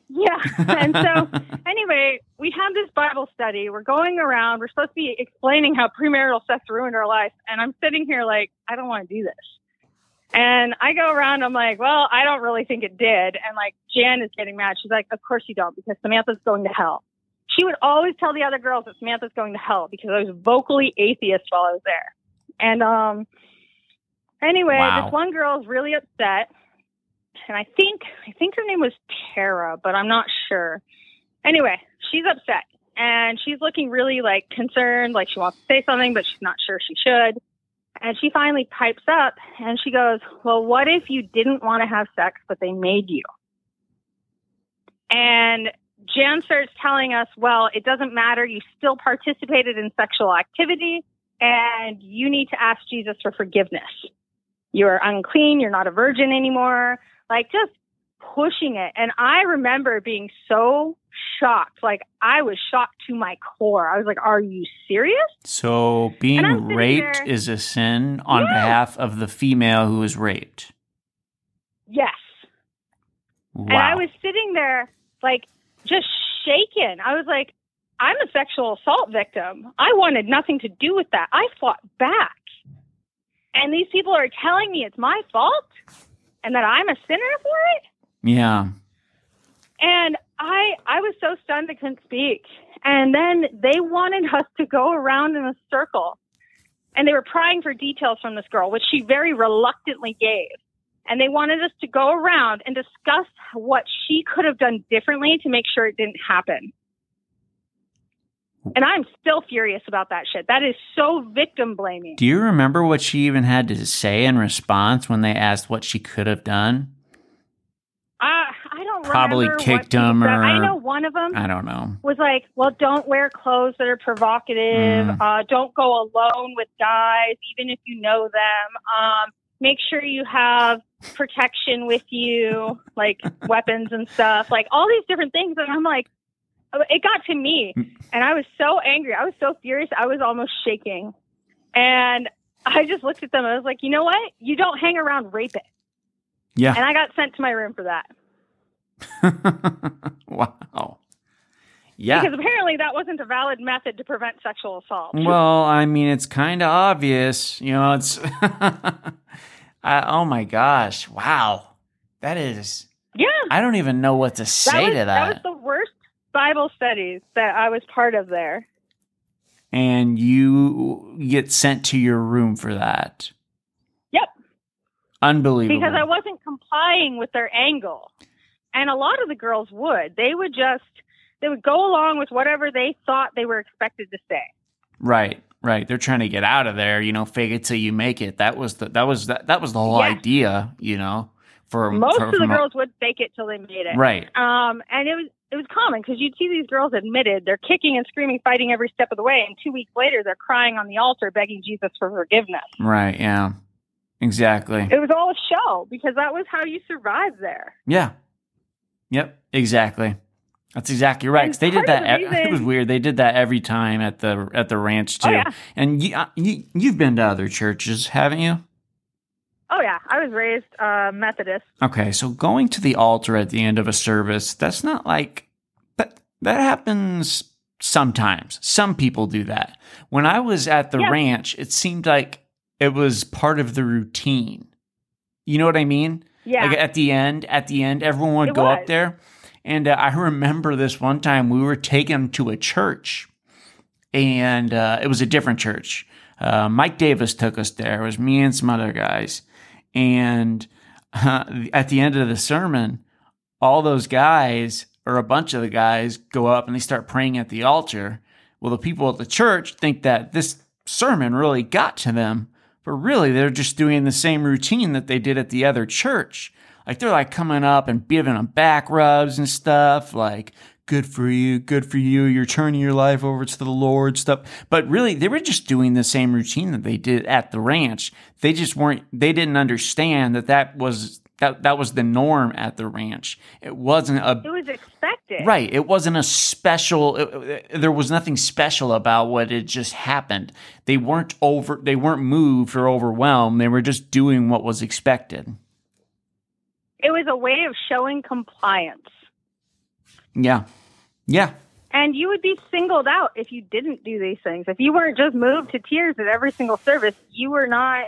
Yeah. And so, anyway, we have this Bible study. We're going around. We're supposed to be explaining how premarital sex ruined our life. And I'm sitting here like, I don't want to do this. And I go around, I'm like, well, I don't really think it did. And like, Jan is getting mad. She's like, of course you don't, because Samantha's going to hell. She would always tell the other girls that Samantha's going to hell because I was vocally atheist while I was there. And, um, anyway, Wow. this one girl is really upset. And I think, I think her name was Tara, but I'm not sure. Anyway, she's upset and she's looking really like concerned, like she wants to say something, but she's not sure she should. And she finally pipes up and she goes, Well, what if you didn't want to have sex, but they made you? And Jan starts telling us, Well, it doesn't matter. You still participated in sexual activity and you need to ask Jesus for forgiveness. You're unclean. You're not a virgin anymore. Like just pushing it. And I remember being so shocked. Like I was shocked to my core. I was like, Are you serious? So being And I'm sitting raped there- is a sin on Yeah. behalf of the female who was raped. Yes. Wow. And I was sitting there, like, just shaken. I was like, I'm a sexual assault victim. I wanted nothing to do with that. I fought back. And these people are telling me it's my fault and that I'm a sinner for it. yeah. And I I was so stunned I couldn't speak. And then they wanted us to go around in a circle and they were prying for details from this girl, which she very reluctantly gave. And they wanted us to go around and discuss what she could have done differently to make sure it didn't happen. And I'm still furious about that shit. That is so victim blaming. Do you remember what she even had to say in response when they asked what she could have done? Uh, I don't Probably remember kicked what she him said. or- I know one of them I don't know. was like, well, don't wear clothes that are provocative. Mm. Uh, don't go alone with guys, even if you know them. Um, make sure you have protection with you, like weapons and stuff, like all these different things. And I'm like, it got to me, Mm. and I was so angry. I was so furious. I was almost shaking, and I just looked at them. I was like, you know what? You don't hang around rape it. Yeah. And I got sent to my room for that wow. Yeah. because apparently that wasn't a valid method to prevent sexual assault. Well, I mean, it's kind of obvious. You know, it's. I, oh my gosh. Wow. That is. yeah. I don't even know what to say was, to that. that. was the worst Bible studies that I was part of there. and you get sent to your room for that. Yep. Unbelievable. Because I wasn't complying with their angle. And a lot of the girls would. They would just they would go along with whatever they thought they were expected to say. right. Right. They're trying to get out of there, you know, fake it till you make it. That was the that was that, that was the whole Yes. idea, you know, for Most for- of the from a- girls would fake it till they made it. Right. Um, and it was it was common because you'd see these girls admitted they're kicking and screaming, fighting every step of the way, and two weeks later they're crying on the altar, begging Jesus for forgiveness. Right. Yeah. Exactly. It was all a show because that was how you survived there. Yeah. Yep. Exactly. That's exactly right. 'Cause they did that. the It was weird. They did that every time at the at the ranch too. Oh, yeah. And you, uh, you you've been to other churches, haven't you? Oh yeah, I was raised uh, Methodist. Okay, so going to the altar at the end of a service, that's not like that that happens sometimes. Some people do that. When I was at the Yeah. ranch, it seemed like it was part of the routine. You know what I mean? Yeah, Like at the end, at the end, everyone would It go up there. And uh, I remember this one time we were taken to a church, and uh, it was a different church. Uh, Mike Davis took us there. It was me and some other guys. And uh, at the end of the sermon, all those guys, or a bunch of the guys, go up and they start praying at the altar. Well, the people at the church think that this sermon really got to them, but really they're just doing the same routine that they did at the other church. Like they're like coming up and giving them back rubs and stuff, like good for you, good for you, you're turning your life over to the Lord stuff. But really they were just doing the same routine that they did at the ranch. They just weren't they didn't understand that that was that that was the norm at the ranch. It wasn't a it was expected. Right. It wasn't a special. it- it- there was nothing special about what had just happened. They weren't over. They weren't moved or overwhelmed. They were just doing what was expected. It was a way of showing compliance. Yeah. Yeah. And you would be singled out if you didn't do these things. If you weren't just moved to tears at every single service, you were not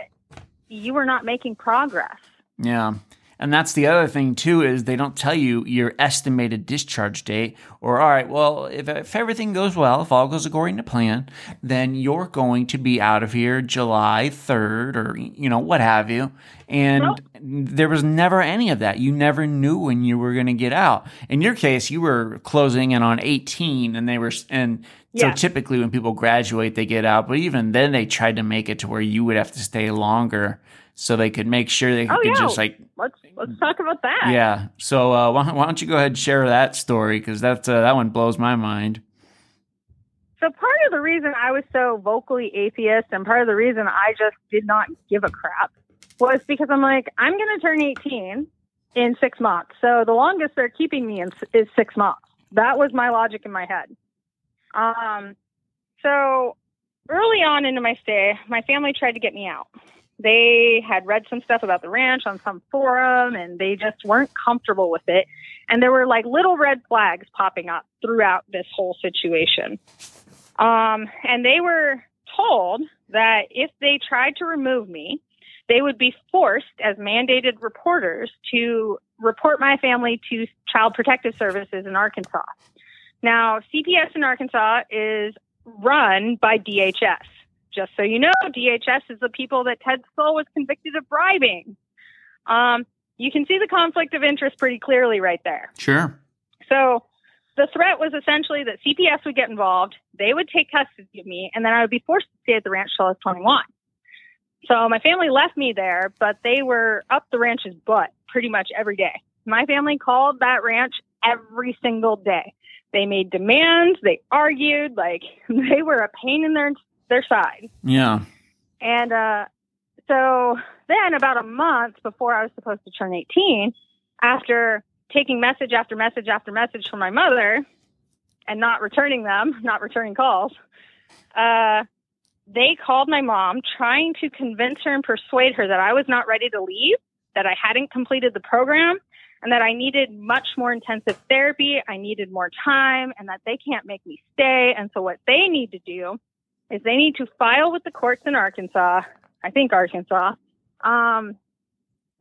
you were not making progress. Yeah. And that's the other thing too is they don't tell you your estimated discharge date or all right, well, if, if everything goes well, if all goes according to plan, then you're going to be out of here July 3rd or you know, what have you. And Nope. there was never any of that. You never knew when you were going to get out. In your case, you were closing in on 18 and they were and so Yeah. typically when people graduate they get out, but even then they tried to make it to where you would have to stay longer so they could make sure they Oh, could yeah. just like Let's let's talk about that. yeah. So uh, why, why don't you go ahead and share that story because that's uh, that one blows my mind. So part of the reason I was so vocally atheist and part of the reason I just did not give a crap was because I'm like, I'm going to turn 18 in six months. So the longest they're keeping me in is six months. That was my logic in my head. Um, so early on into my stay, my family tried to get me out. They had read some stuff about the ranch on some forum and they just weren't comfortable with it. And there were like little red flags popping up throughout this whole situation. Um, and they were told that if they tried to remove me, they would be forced as mandated reporters to report my family to Child Protective Services in Arkansas. Now, CPS in Arkansas is run by DHS. Just so you know, DHS is the people that Ted Suhl was convicted of bribing. Um, you can see the conflict of interest pretty clearly right there. Sure. So the threat was essentially that CPS would get involved, they would take custody of me, and then I would be forced to stay at the ranch till I was 21. So my family left me there, but they were up the ranch's butt pretty much every day. My family called that ranch every single day. They made demands, they argued, like they were a pain in their their side. Yeah. And uh, so then, about a month before I was supposed to turn 18, after taking message after message after message from my mother and not returning them, not returning calls, uh, they called my mom trying to convince her and persuade her that I was not ready to leave, that I hadn't completed the program, and that I needed much more intensive therapy. I needed more time, and that they can't make me stay. And so, what they need to do is they need to file with the courts in Arkansas, I think Arkansas, um,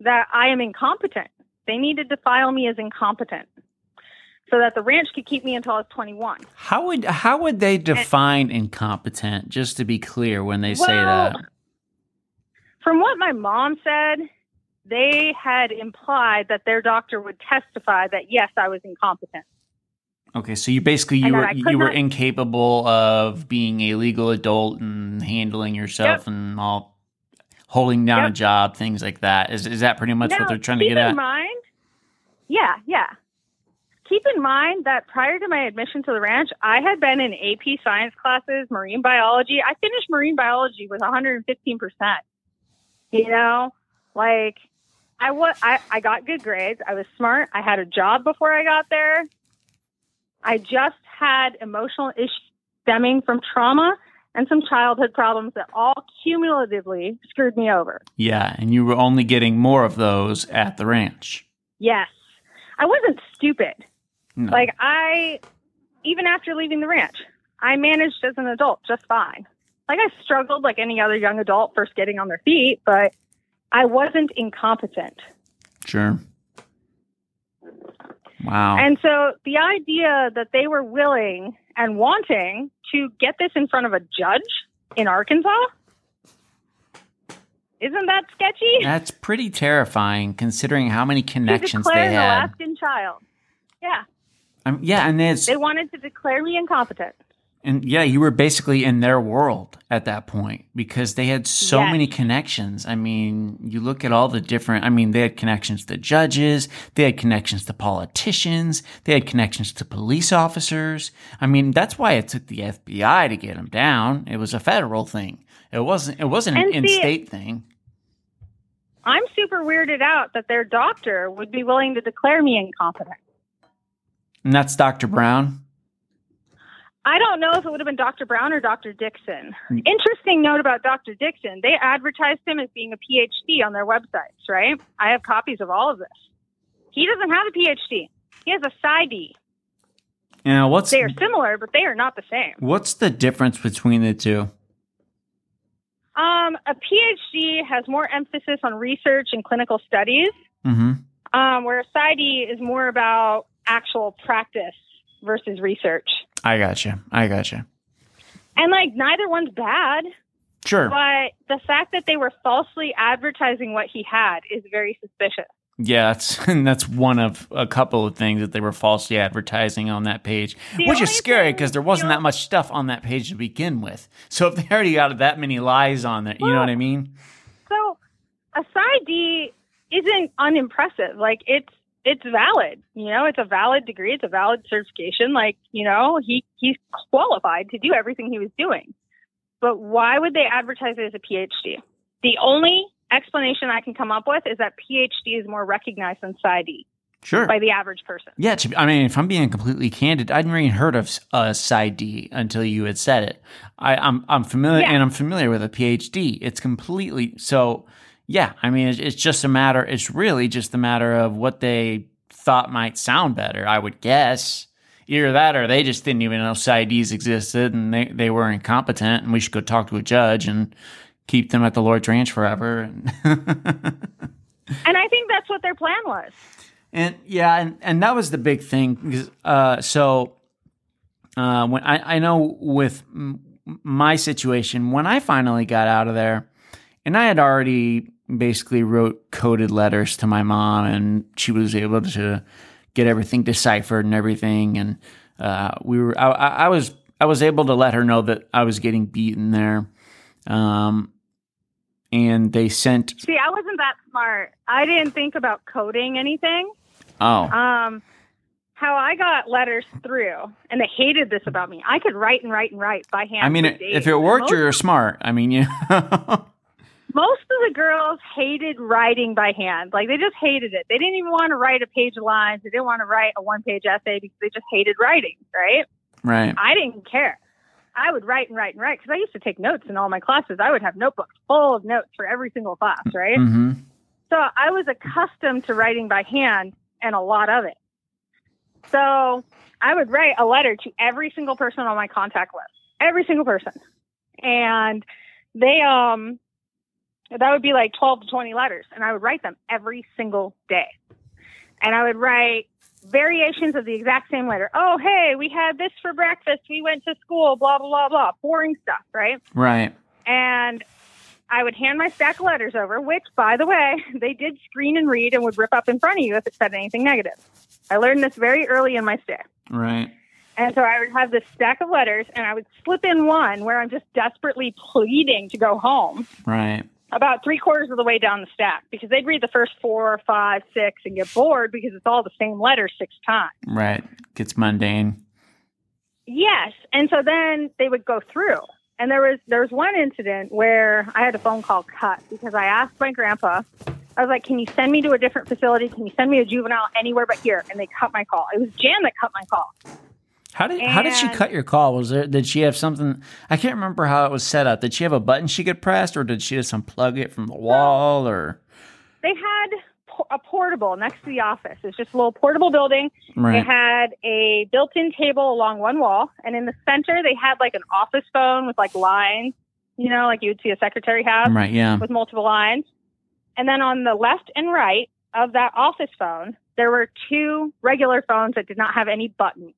that I am incompetent. They needed to file me as incompetent so that the ranch could keep me until I was 21. How would how would they define incompetent? Just to be clear, when they say that. From what my mom said, they had implied that their doctor would testify that yes, I was incompetent. Okay, so you basically you were you were not- incapable of being a legal adult and handling yourself Yep. and all holding down a job, things like that. Is is that pretty much now, what they're trying to keep get in at? mind, yeah, yeah. Keep in mind that prior to my admission to the ranch, I had been in AP science classes, marine biology. I finished marine biology with 115%. You know, like I was, I, I got good grades. I was smart. I had a job before I got there. I just had emotional issues stemming from trauma and some childhood problems that all cumulatively screwed me over. Yeah, and you were only getting more of those at the ranch. Yes. I wasn't stupid. No. Like I even after leaving the ranch, I managed as an adult just fine. Like I struggled like any other young adult first getting on their feet, but I wasn't incompetent. Sure. Wow. And so the idea that they were willing and wanting to get this in front of a judge in Arkansas isn't that sketchy? That's pretty terrifying considering how many connections they had. Alaskan child. Yeah, Um, yeah, and it's they wanted to declare me incompetent. And yeah, you were basically in their world at that point because they had so Yes. many connections. I mean, you look at all the different. I mean, they had connections to judges, they had connections to politicians, they had connections to police officers. I mean, that's why it took the FBI to get them down. It was a federal thing. It wasn't. It wasn't an in-state thing. I'm super weirded out that their doctor would be willing to declare me incompetent. And that's Dr. Brown. I don't know if it would have been Dr. Brown or Dr. Dixon. Hmm. Interesting note about Dr. Dixon. They advertised him as being a PhD on their websites, right? I have copies of all of this. He doesn't have a PhD. He has a PsyD. Know what's They are similar, but they are not the same. what's the difference between the two? Um, a PhD has more emphasis on research and clinical studies, Mm-hmm. um, where a PsyD is more about actual practice versus research. I gotcha. I gotcha. And like neither one's bad, Sure. but the fact that they were falsely advertising what he had is very suspicious. Yeah, that's and that's one of a couple of things that they were falsely advertising on that page, The which is scary because there wasn't that much stuff on that page to begin with. So if they already got that many lies on there, you know what I mean? So a PsyD isn't unimpressive. Like it's it's valid. You know, it's a valid degree, it's a valid certification. Like, you know, he he's qualified to do everything he was doing. But why would they advertise it as a PhD? The only explanation I can come up with is that PhD is more recognized than PsyD Sure. by the average person. Yeah, I mean, if I'm being completely candid, I'd never even heard of a uh, PsyD until you had said it. I, I'm I'm familiar Yeah. and I'm familiar with a PhD. It's completely so. Yeah, I mean, it's, it's just a matter. It's really just a matter of what they thought might sound better. I would guess either that or they just didn't even know PsyDs existed and they they were incompetent and we should go talk to a judge and keep them at the Lord's Ranch forever. And I think that's what their plan was. And yeah, and, and that was the big thing. Uh, so uh, when I, I know with my situation when I finally got out of there, and I had already basically wrote coded letters to my mom, and she was able to get everything deciphered and everything, and uh, we were I, I was I was able to let her know that I was getting beaten there. Um, and they sent. See, I wasn't that smart. I didn't think about coding anything. Oh. Um, how I got letters through, and they hated this about me. I could write and write and write by hand. I mean, if it worked, you're smart. I mean, you. most of the girls hated writing by hand. Like they just hated it. They didn't even want to write a page of lines. They didn't want to write a one page essay because they just hated writing. Right? right. I didn't care. I would write and write and write because I used to take notes in all my classes. I would have notebooks full of notes for every single class, right? hmm So I was accustomed to writing by hand and a lot of it. So I would write a letter to every single person on my contact list, every single person. And they, um, that would be like 12 to 20 letters. And I would write them every single day. And I would write variations of the exact same letter. Oh, hey, we had this for breakfast. We went to school, blah, blah, blah, blah. Boring stuff, right? Right. and I would hand my stack of letters over, which, by the way, they did screen and read and would rip up in front of you if it said anything negative. I learned this very early in my stay. Right. And so I would have this stack of letters, and I would slip in one where I'm just desperately pleading to go home Right. About three quarters of the way down the stack because they'd read the first four, five, six, and get bored because it's all the same letter six times. Right. Gets mundane. Yes, and so then they would go through, and there was there was one incident where I had a phone call cut because I asked my grandpa. I was like, "Can you send me to a different facility? Can you send me a juvenile anywhere but here?" And they cut my call. It was Jan that cut my call. How did how did she cut your call? Was there did she have something? I can't remember how it was set up. Did she have a button she could press, or did she just unplug it from the wall? Or They had a portable next to the office. It's just a little portable building. They had a built-in table along one wall, and in the center they had like an office phone with like lines, you know, like you would see a secretary have. right, yeah, with multiple lines. And then on the left and right of that office phone, there were two regular phones that did not have any buttons.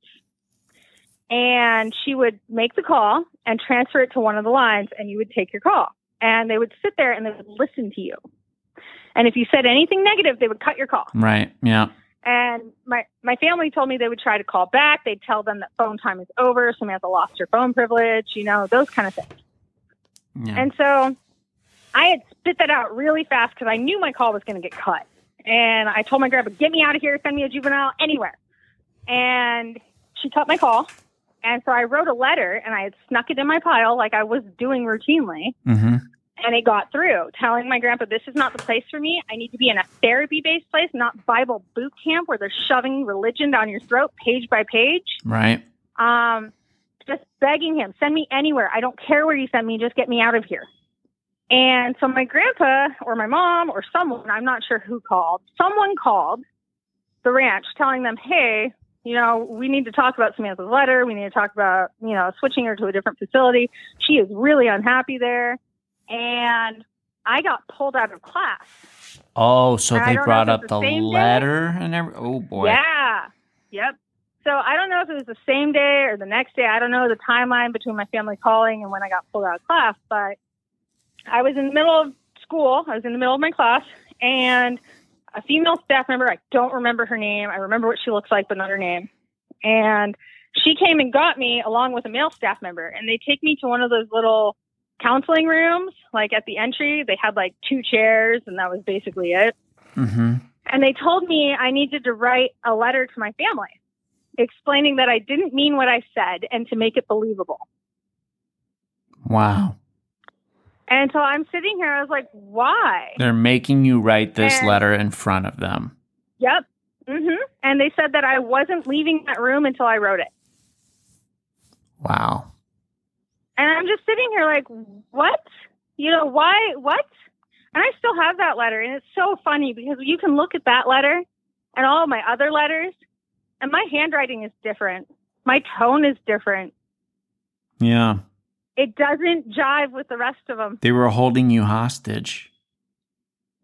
And she would make the call and transfer it to one of the lines, and you would take your call. And they would sit there and they would listen to you. And if you said anything negative, they would cut your call. right, yeah, And my, my family told me they would try to call back. They'd tell them that phone time is over. Samantha lost her phone privilege, you know, those kind of things. yeah. And so I had spit that out really fast because I knew my call was going to get cut. And I told my grandpa, get me out of here, send me a juvenile anywhere. And she cut my call. And so I wrote a letter and I had snuck it in my pile like I was doing routinely. hmm And it got through telling my grandpa, this is not the place for me. I need to be in a therapy based place, not Bible boot camp where they're shoving religion down your throat page by page right, um, just begging him, send me anywhere. I don't care where you send me, just get me out of here. And so my grandpa or my mom or someone, I'm not sure who called, someone called the ranch telling them, hey, you know, we need to talk about Samantha's letter. We need to talk about, you know, switching her to a different facility. She is really unhappy there. And I got pulled out of class. Oh, so I they brought up the the same day. letter and every. Oh boy, Yeah. Yep. So I don't know if it was the same day or the next day. I don't know the timeline between my family calling and when I got pulled out of class, but I was in the middle of school. I was in the middle of my class and a female staff member, I don't remember her name. I remember what she looks like, but not her name. And she came and got me along with a male staff member and they take me to one of those little counseling rooms, like at the entry. They had like two chairs and that was basically it hmm and they told me I needed to write a letter to my family explaining that I didn't mean what I said and to make it believable. Wow, And so I'm sitting here, I was like, why? they're making you write this And- letter in front of them. Yep. hmm And they said that I wasn't leaving that room until I wrote it. Wow, And I'm just sitting here like, what? You know, why? What? And I still have that letter. And it's so funny because you can look at that letter and all my other letters, and my handwriting is different. My tone is different. yeah, It doesn't jive with the rest of them. they were holding you hostage.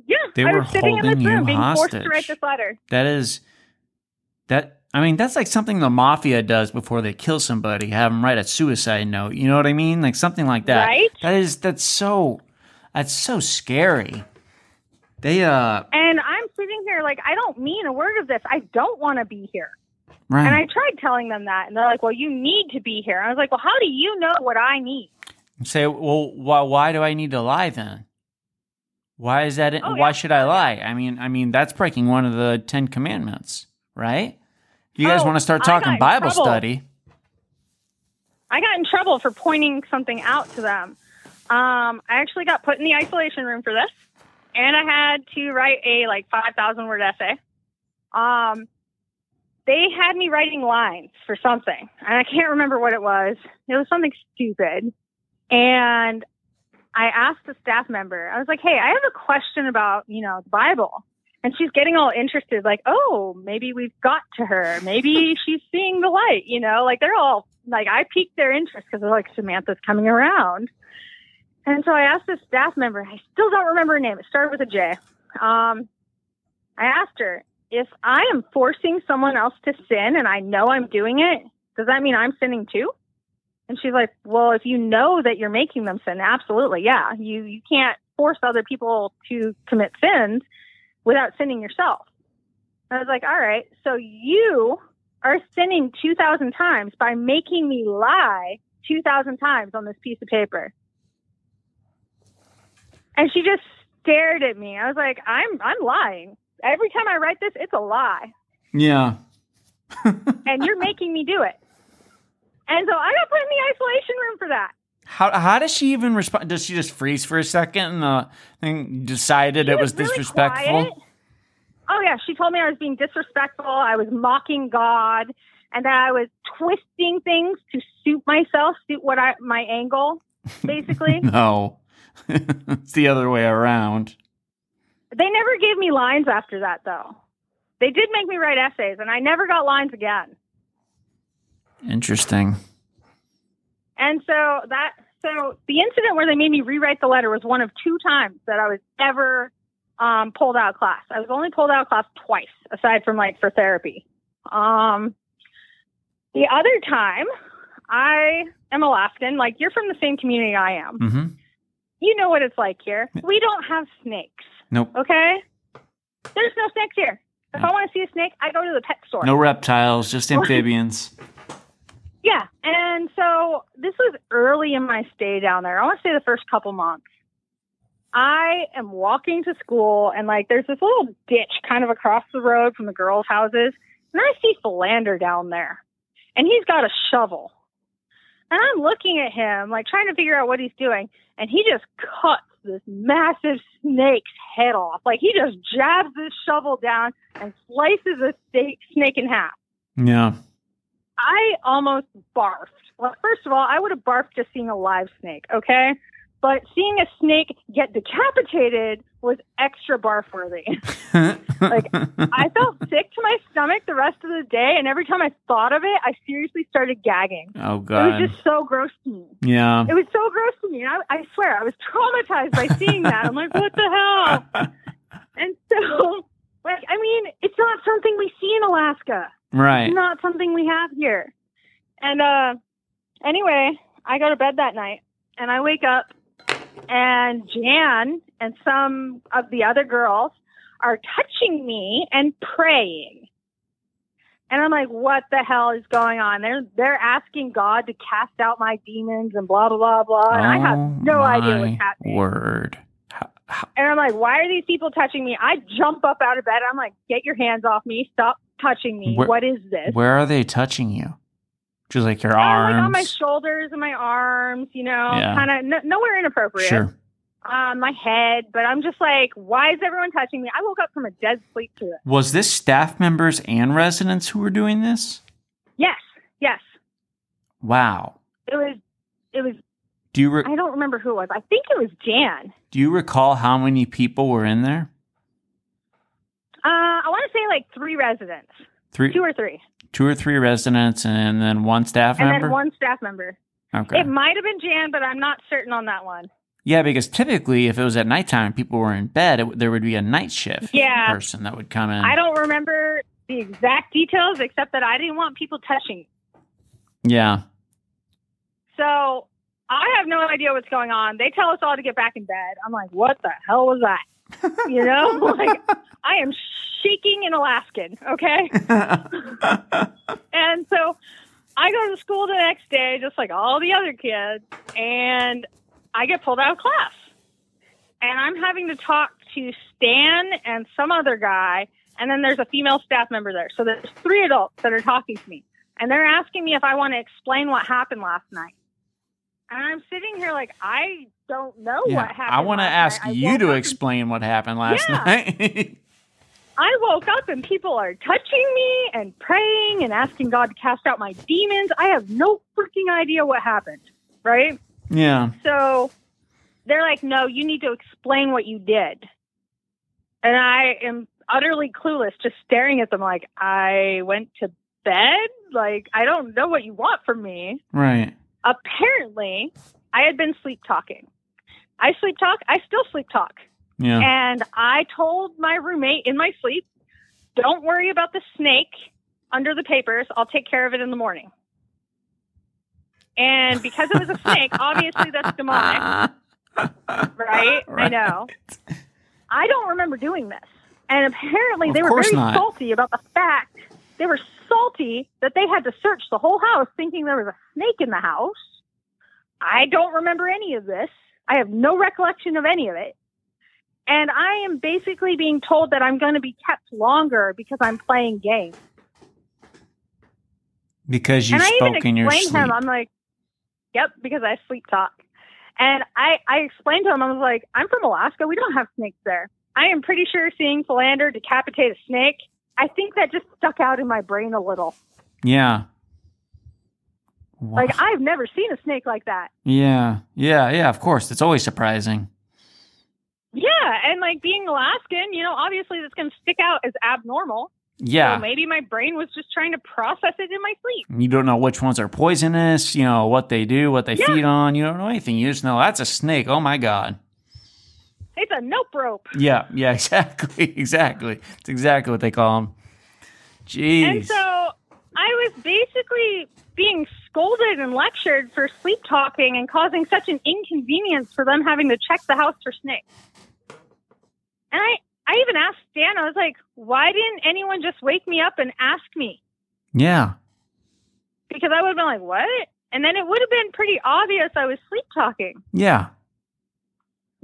Yeah, They I were was sitting in holding you room being forced to write this letter. That is that I mean, that's like something the mafia does before they kill somebody, have them write a suicide note. You know what I mean? Like something like that. Right? That is that's so that's so scary. They uh And I'm sitting here like, I don't mean a word of this. I don't want to be here. Right. And I tried telling them that, and they're like, well, you need to be here. I was like, well, how do you know what I need? Say, well, why, why do I need to lie then? Why is that? Oh, why yeah. should I lie? I mean, I mean that's breaking one of the Ten Commandments, right? You guys Oh, want to start talking Bible trouble. study, I got in trouble for pointing something out to them. Um, I actually got put in the isolation room for this, and I had to write a like five thousand word essay. Um, they had me writing lines for something, and I can't remember what it was. It was something stupid, and I asked the staff member. I was like, "Hey, I have a question about you know the Bible." And she's getting all interested, like, oh, maybe we've got to her. Maybe she's seeing the light, you know, like they're all like, I piqued their interest because they're like, Samantha's coming around. And so I asked this staff member, I still don't remember her name. It started with a J. Um, I asked her, if I am forcing someone else to sin and I know I'm doing it, does that mean I'm sinning too? And she's like, well, if you know that you're making them sin, absolutely. Yeah. You, you can't force other people to commit sins without sinning yourself. I was like, all right, so you are sinning 2,000 times by making me lie 2,000 times on this piece of paper. And she just stared at me. I was like, I'm, I'm lying. Every time I write this, it's a lie. yeah, And you're making me do it. And so I got put in the isolation room for that. how how does she even respond? Does she just freeze for a second and uh, thing decided She it was, really disrespectful? quiet. Oh yeah, she told me I was being disrespectful. I was mocking God, and that I was twisting things to suit myself, suit what I my angle, basically. No, it's the other way around. They never gave me lines after that, though. They did make me write essays, and I never got lines again. Interesting. And so that so the incident where they made me rewrite the letter was one of two times that I was ever um, pulled out of class. I was only pulled out of class twice, aside from like for therapy. Um, the other time, I am Alaskan. Like you're from the same community I am. Mm-hmm. You know what it's like here. We don't have snakes. Nope. Okay. There's no snakes here. If I want to see a snake, I go to the pet store. No reptiles, just amphibians. Yeah. And so this was early in my stay down there. I want to say the first couple months. I am walking to school and like there's this little ditch kind of across the road from the girls' houses. And I see Philander down there. And he's got a shovel. And I'm looking at him, like trying to figure out what he's doing. And he just cuts this massive snake's head off. Like he just jabs this shovel down and slices a snake, snake in half. Yeah. I almost barfed. Well, first of all, I would have barfed just seeing a live snake, okay? But seeing a snake get decapitated was extra barf worthy. Like, I felt sick to my stomach the rest of the day, and every time I thought of it, I seriously started gagging. oh god, It was just so gross to me. yeah. It was so gross to me. I, I swear, I was traumatized by seeing that. I'm like, what the hell? And so, like, I mean, it's not something we see in Alaska Right. it's not something we have here. And uh anyway, I go to bed that night and I wake up and Jan and some of the other girls are touching me and praying. And I'm like, what the hell is going on? They're they're asking God to cast out my demons and blah blah blah blah. And I have Oh no idea what's happening. Word. How- how- And I'm like, why are these people touching me? I jump up out of bed. I'm like, get your hands off me. Stop touching me. Where- what is this? Where are they touching you? Just like your Oh, arms. like on my shoulders and my arms, you know, Yeah. kind of nowhere inappropriate. Sure. Um, my head, but I'm just like, why is everyone touching me? I woke up from a dead sleep to it. Was this staff members and residents who were doing this? Yes, yes, Wow. it was, it was. Do you re- I don't remember who it was. I think it was Jan. do you recall how many people were in there? Uh, I want to say like three residents, Three, two or three, two or three residents, and then one staff member. and member. then one staff member. okay. It might have been Jan, but I'm not certain on that one. yeah, because typically, if it was at nighttime, people were in bed. It, there would be a night shift Yeah. person that would come in. I don't remember the exact details, except that I didn't want people touching. Yeah. So I have no idea what's going on. They tell us all to get back in bed. I'm like, what the hell was that? You know, like I am shaking in Alaskan. Okay. And so I go to school the next day, just like all the other kids, and I get pulled out of class. And I'm having to talk to Stan and some other guy, and then there's a female staff member there. So there's three adults that are talking to me, and they're asking me if I want to explain what happened last night. And I'm sitting here like, I don't know Yeah. what happened. I want to ask night. You to and- explain what happened last Yeah. night. I woke up and people are touching me and praying and asking God to cast out my demons. I have no freaking idea what happened, right? yeah. So they're like, no, you need to explain what you did. And I am utterly clueless, just staring at them like, I went to bed? Like, I don't know what you want from me. Right. Apparently, I had been sleep talking. I sleep talk, I still sleep talk. Yeah. And I told my roommate in my sleep, don't worry about the snake under the papers. I'll take care of it in the morning. And because it was a snake, obviously that's demonic, right? I know. I don't remember doing this. And apparently Of they were very not. salty about the fact they were salty that they had to search the whole house thinking there was a snake in the house. I don't remember any of this. I have no recollection of any of it. And I am basically being told that I'm going to be kept longer because I'm playing games. Because you and I spoke even in your sleep. him, I'm like, yep, because I sleep talk. And I, I explained to him, I was like, I'm from Alaska. We don't have snakes there. I am pretty sure seeing Philander decapitate a snake, I think that just stuck out in my brain a little. yeah. Wow. Like, I've never seen a snake like that. yeah. Yeah. Yeah. Of course. It's always surprising. Yeah. And like being Alaskan, you know, obviously that's going to stick out as abnormal. Yeah. So maybe my brain was just trying to process it in my sleep. You don't know which ones are poisonous, you know, what they do, what they Yeah. feed on. You don't know anything. You just know that's a snake. Oh my God. It's a nope rope. Yeah. Yeah. Exactly. Exactly. It's exactly what they call them. Jeez. And so I was basically being scolded and lectured for sleep talking and causing such an inconvenience for them having to check the house for snakes. And I, I even asked Dan, I was like, why didn't anyone just wake me up and ask me? yeah. Because I would have been like, what? And then it would have been pretty obvious I was sleep talking. Yeah.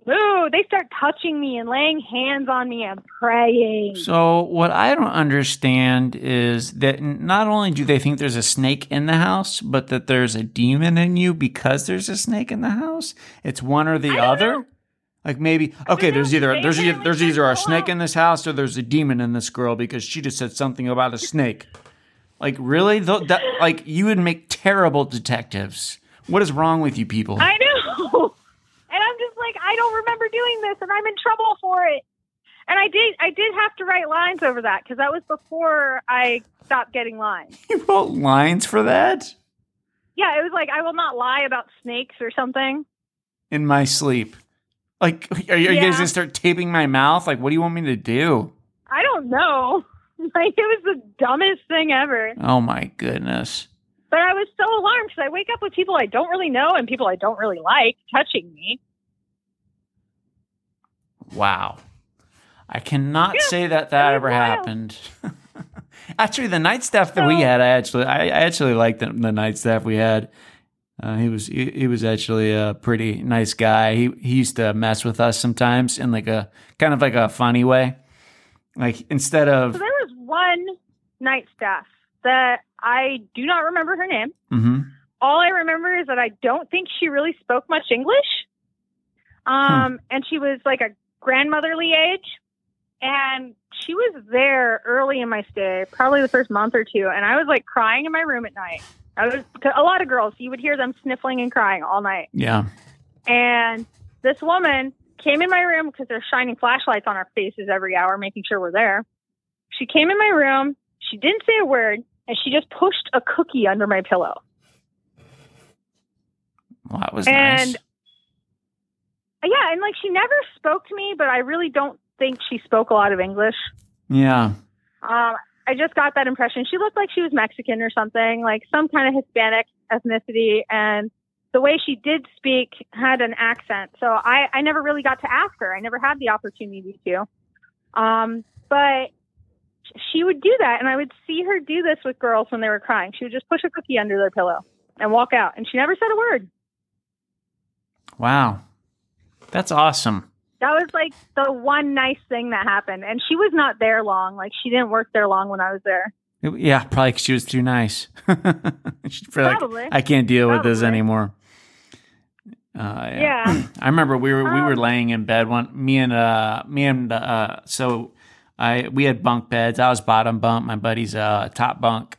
Ooh, they start touching me and laying hands on me and praying. So what I don't understand is that not only do they think there's a snake in the house, but that there's a demon in you because there's a snake in the house. It's one or the other. know. Like maybe okay, there's either there's either, there's either a snake in this house or there's a demon in this girl because she just said something about a snake. Like really, Tho- that like you would make terrible detectives. What is wrong with you people? I know. And I'm just I don't remember doing this and I'm in trouble for it. And I did I did have to write lines over that because that was before I stopped getting lines. you wrote lines for that Yeah, it was like I will not lie about snakes or something. in my sleep. Like, are you, are you guys gonna start taping my mouth? Like, what do you want me to do? I don't know. Like it was the dumbest thing ever. Oh my goodness. But I was so alarmed because I wake up with people I don't really know and people I don't really like touching me. Wow. I cannot Yeah, say that that ever wild. happened. actually, the night staff that we had, I actually, I, I actually liked the, the night staff we had. Uh, he was he, he was actually a pretty nice guy. He he used to mess with us sometimes in like a kind of like a funny way. Like instead of So there was one night staff that I do not remember her name. Mhm. all I remember is that I don't think she really spoke much English. Um, and she was like a grandmotherly age. And she was there early in my stay, probably the first month or two. And I was like crying in my room at night. I was a lot of girls, you would hear them sniffling and crying all night. yeah And this woman came in my room because they're shining flashlights on our faces every hour, making sure we're there. She came in my room. She didn't say a word, and she just pushed a cookie under my pillow. well, that was And nice. Yeah, and like she never spoke to me, but I really don't think she spoke a lot of English. Yeah Um, I just got that impression. She looked like she was Mexican or something, like some kind of Hispanic ethnicity, and the way she did speak had an accent. So I, I never really got to ask her. I never had the opportunity to. Um, but she would do that, and I would see her do this with girls when they were crying. She would just push a cookie under their pillow and walk out, and she never said a word. Wow. That's awesome. That was like the one nice thing that happened. And she was not there long. Like she didn't work there long when I was there. Yeah, probably 'cause she was too nice. She'd like, Probably. I can't deal with this anymore. Uh, yeah. Yeah. I remember we were we were Um, laying in bed one me and uh me and uh so I we had bunk beds. I was bottom bunk, my buddy's uh top bunk.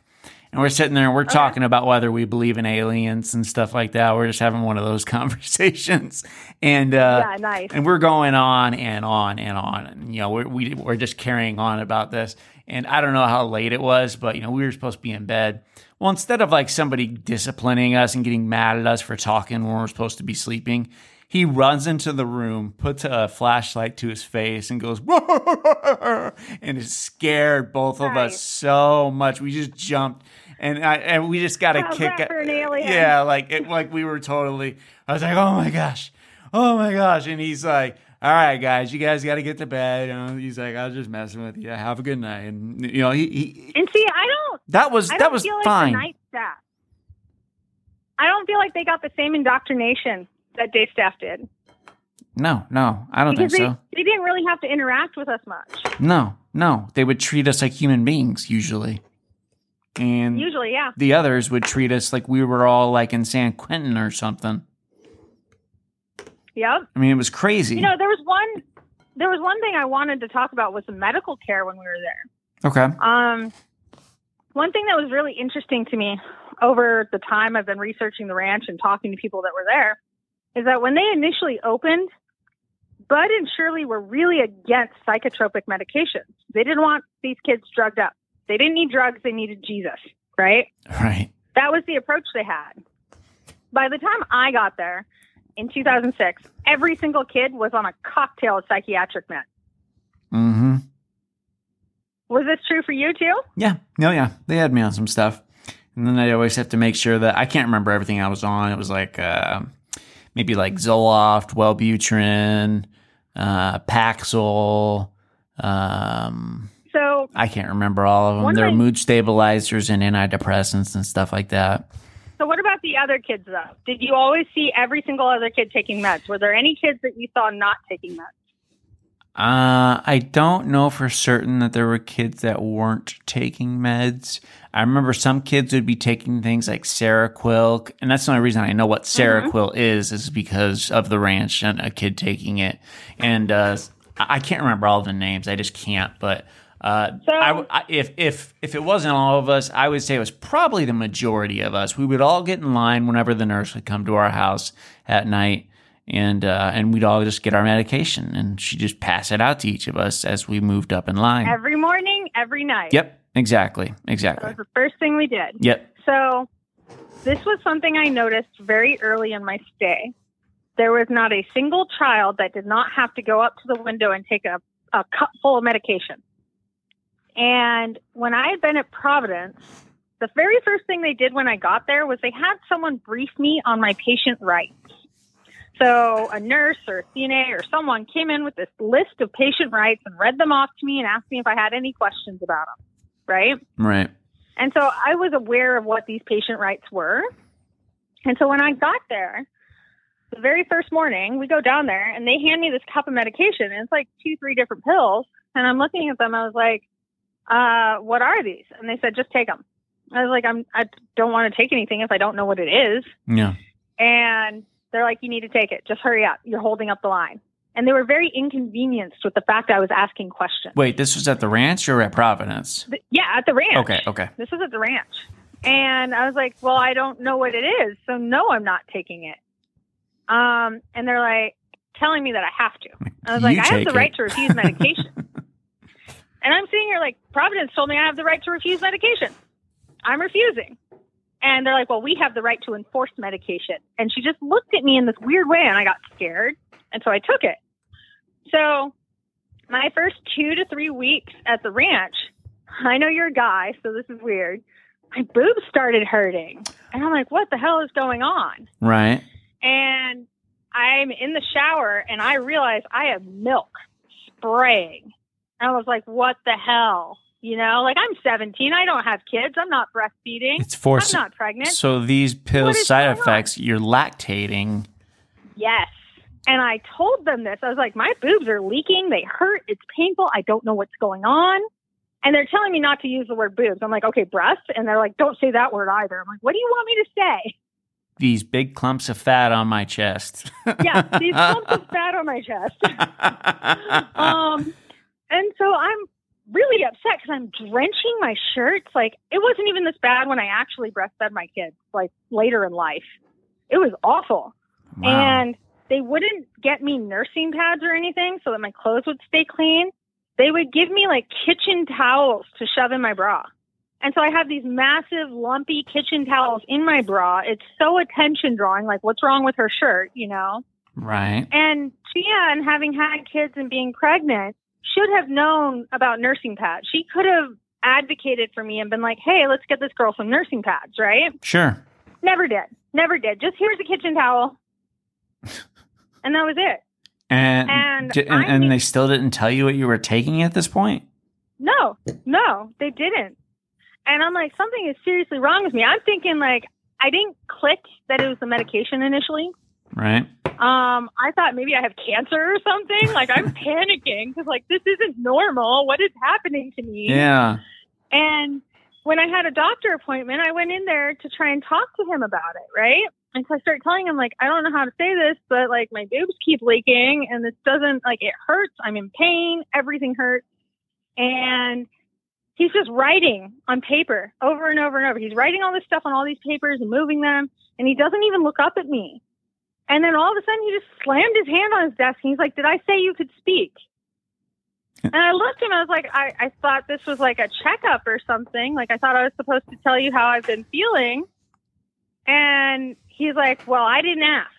And we're sitting there and we're talking about whether we believe in aliens and stuff like that. We're just having one of those conversations. And uh yeah, nice. and we're going on and on and on. And, you know, we're, we, we're just carrying on about this. And I don't know how late it was, but, you know, we were supposed to be in bed. Well, instead of like somebody disciplining us and getting mad at us for talking when we're supposed to be sleeping, he runs into the room, puts a flashlight to his face, and goes, and it scared both of us so much. We just jumped. And I and we just got a kick. that for an alien? Yeah, like it, like we were totally. I was like, oh my gosh, oh my gosh, and he's like, all right, guys, you guys got to get to bed. You know, he's like, I was just messing with you. Have a good night, and you know, he, he and see, I don't that was that was feel like fine. night staff. I don't feel like they got the same indoctrination that day staff did. no, no, I don't because think they, so. they didn't really have to interact with us much. No, no, they would treat us like human beings usually, and Usually, yeah. the others would treat us like we were all like in San Quentin or something. Yep. I mean, it was crazy. You know, there was one there was one thing I wanted to talk about was the medical care when we were there. okay, Um, one thing that was really interesting to me over the time I've been researching the ranch and talking to people that were there is that when they initially opened, Bud and Shirley were really against psychotropic medications. They didn't want these kids drugged up. They didn't need drugs, they needed Jesus, right? right, That was the approach they had. By the time I got there in 2006, every single kid was on a cocktail of psychiatric meds. mm-hmm. Was this true for you too? Yeah, no, yeah, they had me on some stuff, and then I always have to make sure that I can't remember everything I was on. It was like uh, maybe like Zoloft, Wellbutrin, uh, Paxil. Um, So I can't remember all of them. There are mood stabilizers and antidepressants and stuff like that. So what about the other kids though? Did you always see every single other kid taking meds? Were there any kids that you saw not taking meds? Uh, I don't know for certain that there were kids that weren't taking meds. I remember some kids would be taking things like Seroquel, and that's the only reason I know what Seroquel is, is because of the ranch and a kid taking it. And uh, I can't remember all the names. I just can't. But uh, So- I, I, if if if it wasn't all of us, I would say it was probably the majority of us. We would all get in line whenever the nurse would come to our house at night and uh, and we'd all just get our medication, and she'd just pass it out to each of us as we moved up in line. Every morning, every night. Yep, exactly, exactly. That was the first thing we did. Yep. So this was something I noticed very early in my stay. There was not a single child that did not have to go up to the window and take a, a cup full of medication. And when I had been at Providence, the very first thing they did when I got there was they had someone brief me on my patient rights. So a nurse or a CNA or someone came in with this list of patient rights and read them off to me and asked me if I had any questions about them. Right? Right. And so I was aware of what these patient rights were. And so when I got there, the very first morning, we go down there and they hand me this cup of medication. And it's like two, three different pills. And I'm looking at them. I was like, uh, what are these? And they said, just take them. I was like, I'm, I don't want to take anything if I don't know what it is. Yeah. And they're like, you need to take it. Just hurry up. You're holding up the line. And they were very inconvenienced with the fact I was asking questions. Wait, this was at the ranch or at Providence? Th- Yeah, at the ranch. Okay. Okay. This was at the ranch. And I was like, well, I don't know what it is. So no, I'm not taking it. Um, and they're like telling me that I have to. I was like, I have the right to refuse medication. and I'm sitting here like, Providence told me I have the right to refuse medication. I'm refusing. And they're like, well, we have the right to enforce medication. And she just looked at me in this weird way and I got scared. And so I took it. So my first two to three weeks at the ranch, I know you're a guy, so this is weird. My boobs started hurting. And I'm like, what the hell is going on? Right. And I'm in the shower and I realize I have milk spraying. I was like, what the hell? You know, like I'm 17. I don't have kids. I'm not breastfeeding. It's for I'm not pregnant. So these pills side effects, you're lactating. Yes. And I told them this. I was like, my boobs are leaking. They hurt. It's painful. I don't know what's going on. And they're telling me not to use the word boobs. I'm like, okay, breast. And they're like, don't say that word either. I'm like, what do you want me to say? These big clumps of fat on my chest. Yeah, these clumps of fat on my chest. um, and so I'm really upset because I'm drenching my shirts. Like, it wasn't even this bad when I actually breastfed my kids, like later in life. It was awful. Wow. And they wouldn't get me nursing pads or anything so that my clothes would stay clean. They would give me like kitchen towels to shove in my bra. And so I have these massive, lumpy kitchen towels in my bra. It's so attention drawing. Like, what's wrong with her shirt, you know? right. And Tia, and having had kids and being pregnant, should have known about nursing pads. She could have advocated for me and been like, hey, let's get this girl some nursing pads, right? Sure. Never did. Never did. Just here's a kitchen towel. and that was it. And And and, and they still didn't tell you what you were taking at this point. No, no, they didn't. And I'm like, something is seriously wrong with me. I'm thinking like I didn't click that it was the medication initially. Right. Um, I thought maybe I have cancer or something. Like I'm panicking because like this isn't normal. What is happening to me? Yeah. And when I had a doctor appointment, I went in there to try and talk to him about it, right? And so I start telling him, like, I don't know how to say this, but like my boobs keep leaking and this doesn't, like, it hurts. I'm in pain. Everything hurts. And he's just writing on paper over and over and over. He's writing all this stuff on all these papers and moving them. And he doesn't even look up at me. And then all of a sudden he just slammed his hand on his desk and he's like, Did I say you could speak? And I looked at him. I was like, I, I thought this was like a checkup or something. Like I thought I was supposed to tell you how I've been feeling. And he's like, Well, I didn't ask.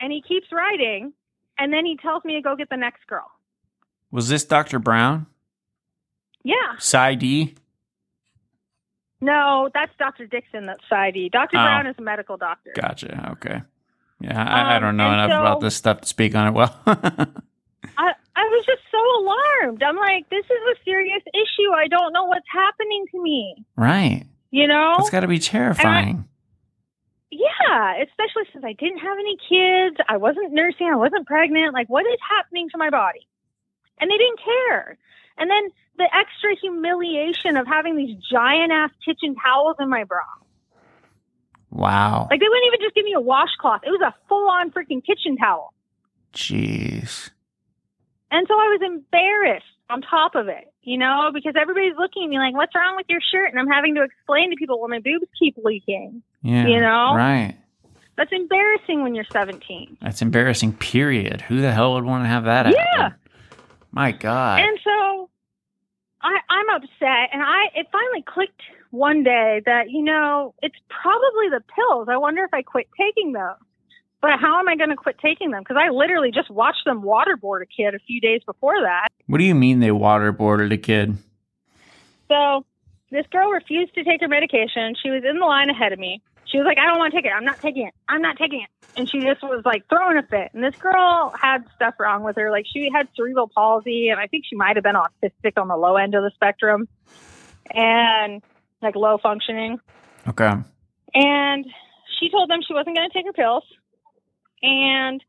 And he keeps writing. And then he tells me to go get the next girl. Was this Dr. Brown? Yeah. Side No, that's Dr. Dixon. That's PsyD. Dr. Oh. Brown is a medical doctor. Gotcha. Okay. Yeah, I, I Um, don't know enough so- about this stuff to speak on it well. I, I was just so alarmed. I'm like, this is a serious issue. I don't know what's happening to me. right. You know? It's got to be terrifying. Yeah, especially since I didn't have any kids. I wasn't nursing. I wasn't pregnant. Like, what is happening to my body? And they didn't care. And then the extra humiliation of having these giant ass kitchen towels in my bra. Wow. Like, they wouldn't even just give me a washcloth. It was a full on freaking kitchen towel. Jeez. And so I was embarrassed on top of it, you know, because everybody's looking at me like, what's wrong with your shirt? And I'm having to explain to people, well, my boobs keep leaking. Yeah. You know? Right. That's embarrassing when you're 17. That's embarrassing, period. Who the hell would want to have that Yeah. My God. And so I, I'm upset, and I it finally clicked one day that you know it's probably the pills. I wonder if I quit taking those. But how am I going to quit taking them? Because I literally just watched them waterboard a kid a few days before that. what do you mean they waterboarded a kid? So this girl refused to take her medication. She was in the line ahead of me. She was like, I don't want to take it. I'm not taking it. I'm not taking it. And she just was like throwing a fit. And this girl had stuff wrong with her. Like she had cerebral palsy, and I think she might have been autistic on the low end of the spectrum and like low functioning. Okay. And she told them she wasn't going to take her pills. And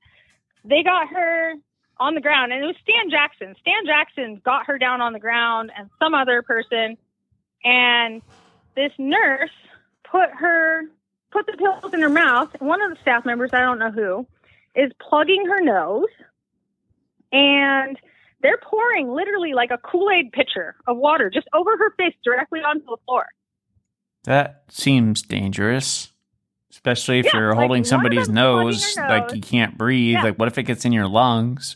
they got her on the ground. And it was Stan Jackson. Stan Jackson got her down on the ground and some other person. And this nurse put her, put the pills in her mouth. One of the staff members, I don't know who, is plugging her nose. And they're pouring literally like a Kool Aid pitcher of water just over her face directly onto the floor. That seems dangerous. Especially if Yeah, you're like, holding somebody's plugging nose, like nose. you can't breathe. Yeah. Like, what if it gets in your lungs?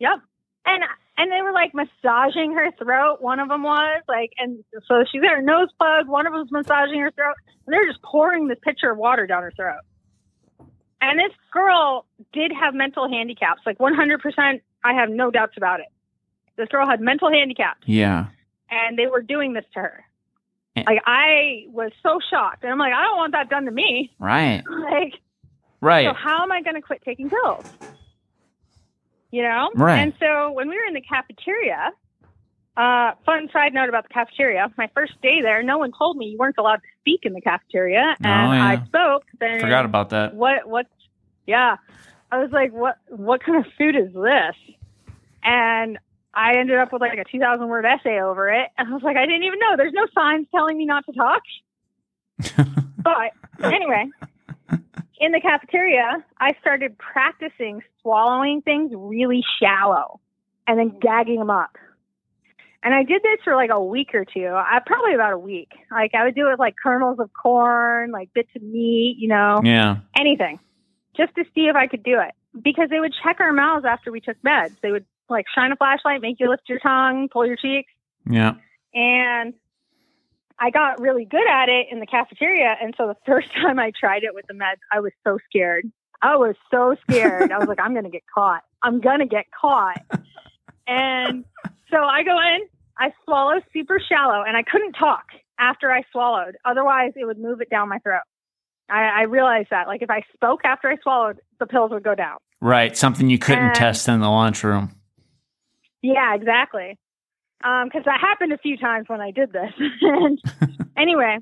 Yep. And and they were like massaging her throat. One of them was like, and so she's got her nose plugged. One of them was massaging her throat, and they're just pouring this pitcher of water down her throat. And this girl did have mental handicaps, like 100%. I have no doubts about it. This girl had mental handicaps, Yeah. and they were doing this to her. Like I was so shocked, and I'm like, I don't want that done to me. Right. Like, Right. so how am I going to quit taking pills? You know? Right. And so when we were in the cafeteria, uh, fun side note about the cafeteria, my first day there, no one told me you weren't allowed to speak in the cafeteria. And Oh, yeah. I spoke. Then Forgot about that. what what yeah i was like what what kind of food is this and i ended up with like a 2000 word essay over it and i was like i didn't even know there's no signs telling me not to talk but anyway in the cafeteria i started practicing swallowing things really shallow and then gagging them up and i did this for like a week or two i probably about a week like i would do it with like kernels of corn like bits of meat you know Yeah. anything just to see if I could do it. Because they would check our mouths after we took meds. They would like shine a flashlight, make you lift your tongue, pull your cheeks. Yeah. And I got really good at it in the cafeteria. And so the first time I tried it with the meds, I was so scared. I was so scared. I was like, I'm going to get caught. I'm going to get caught. And so I go in, I swallow super shallow, and I couldn't talk after I swallowed. Otherwise, it would move it down my throat. I, I realized that. Like, if I spoke after I swallowed, the pills would go down. Right. Something you couldn't And- test in the lunchroom. Yeah, exactly. Because that happened a few times when I did this. and anyway,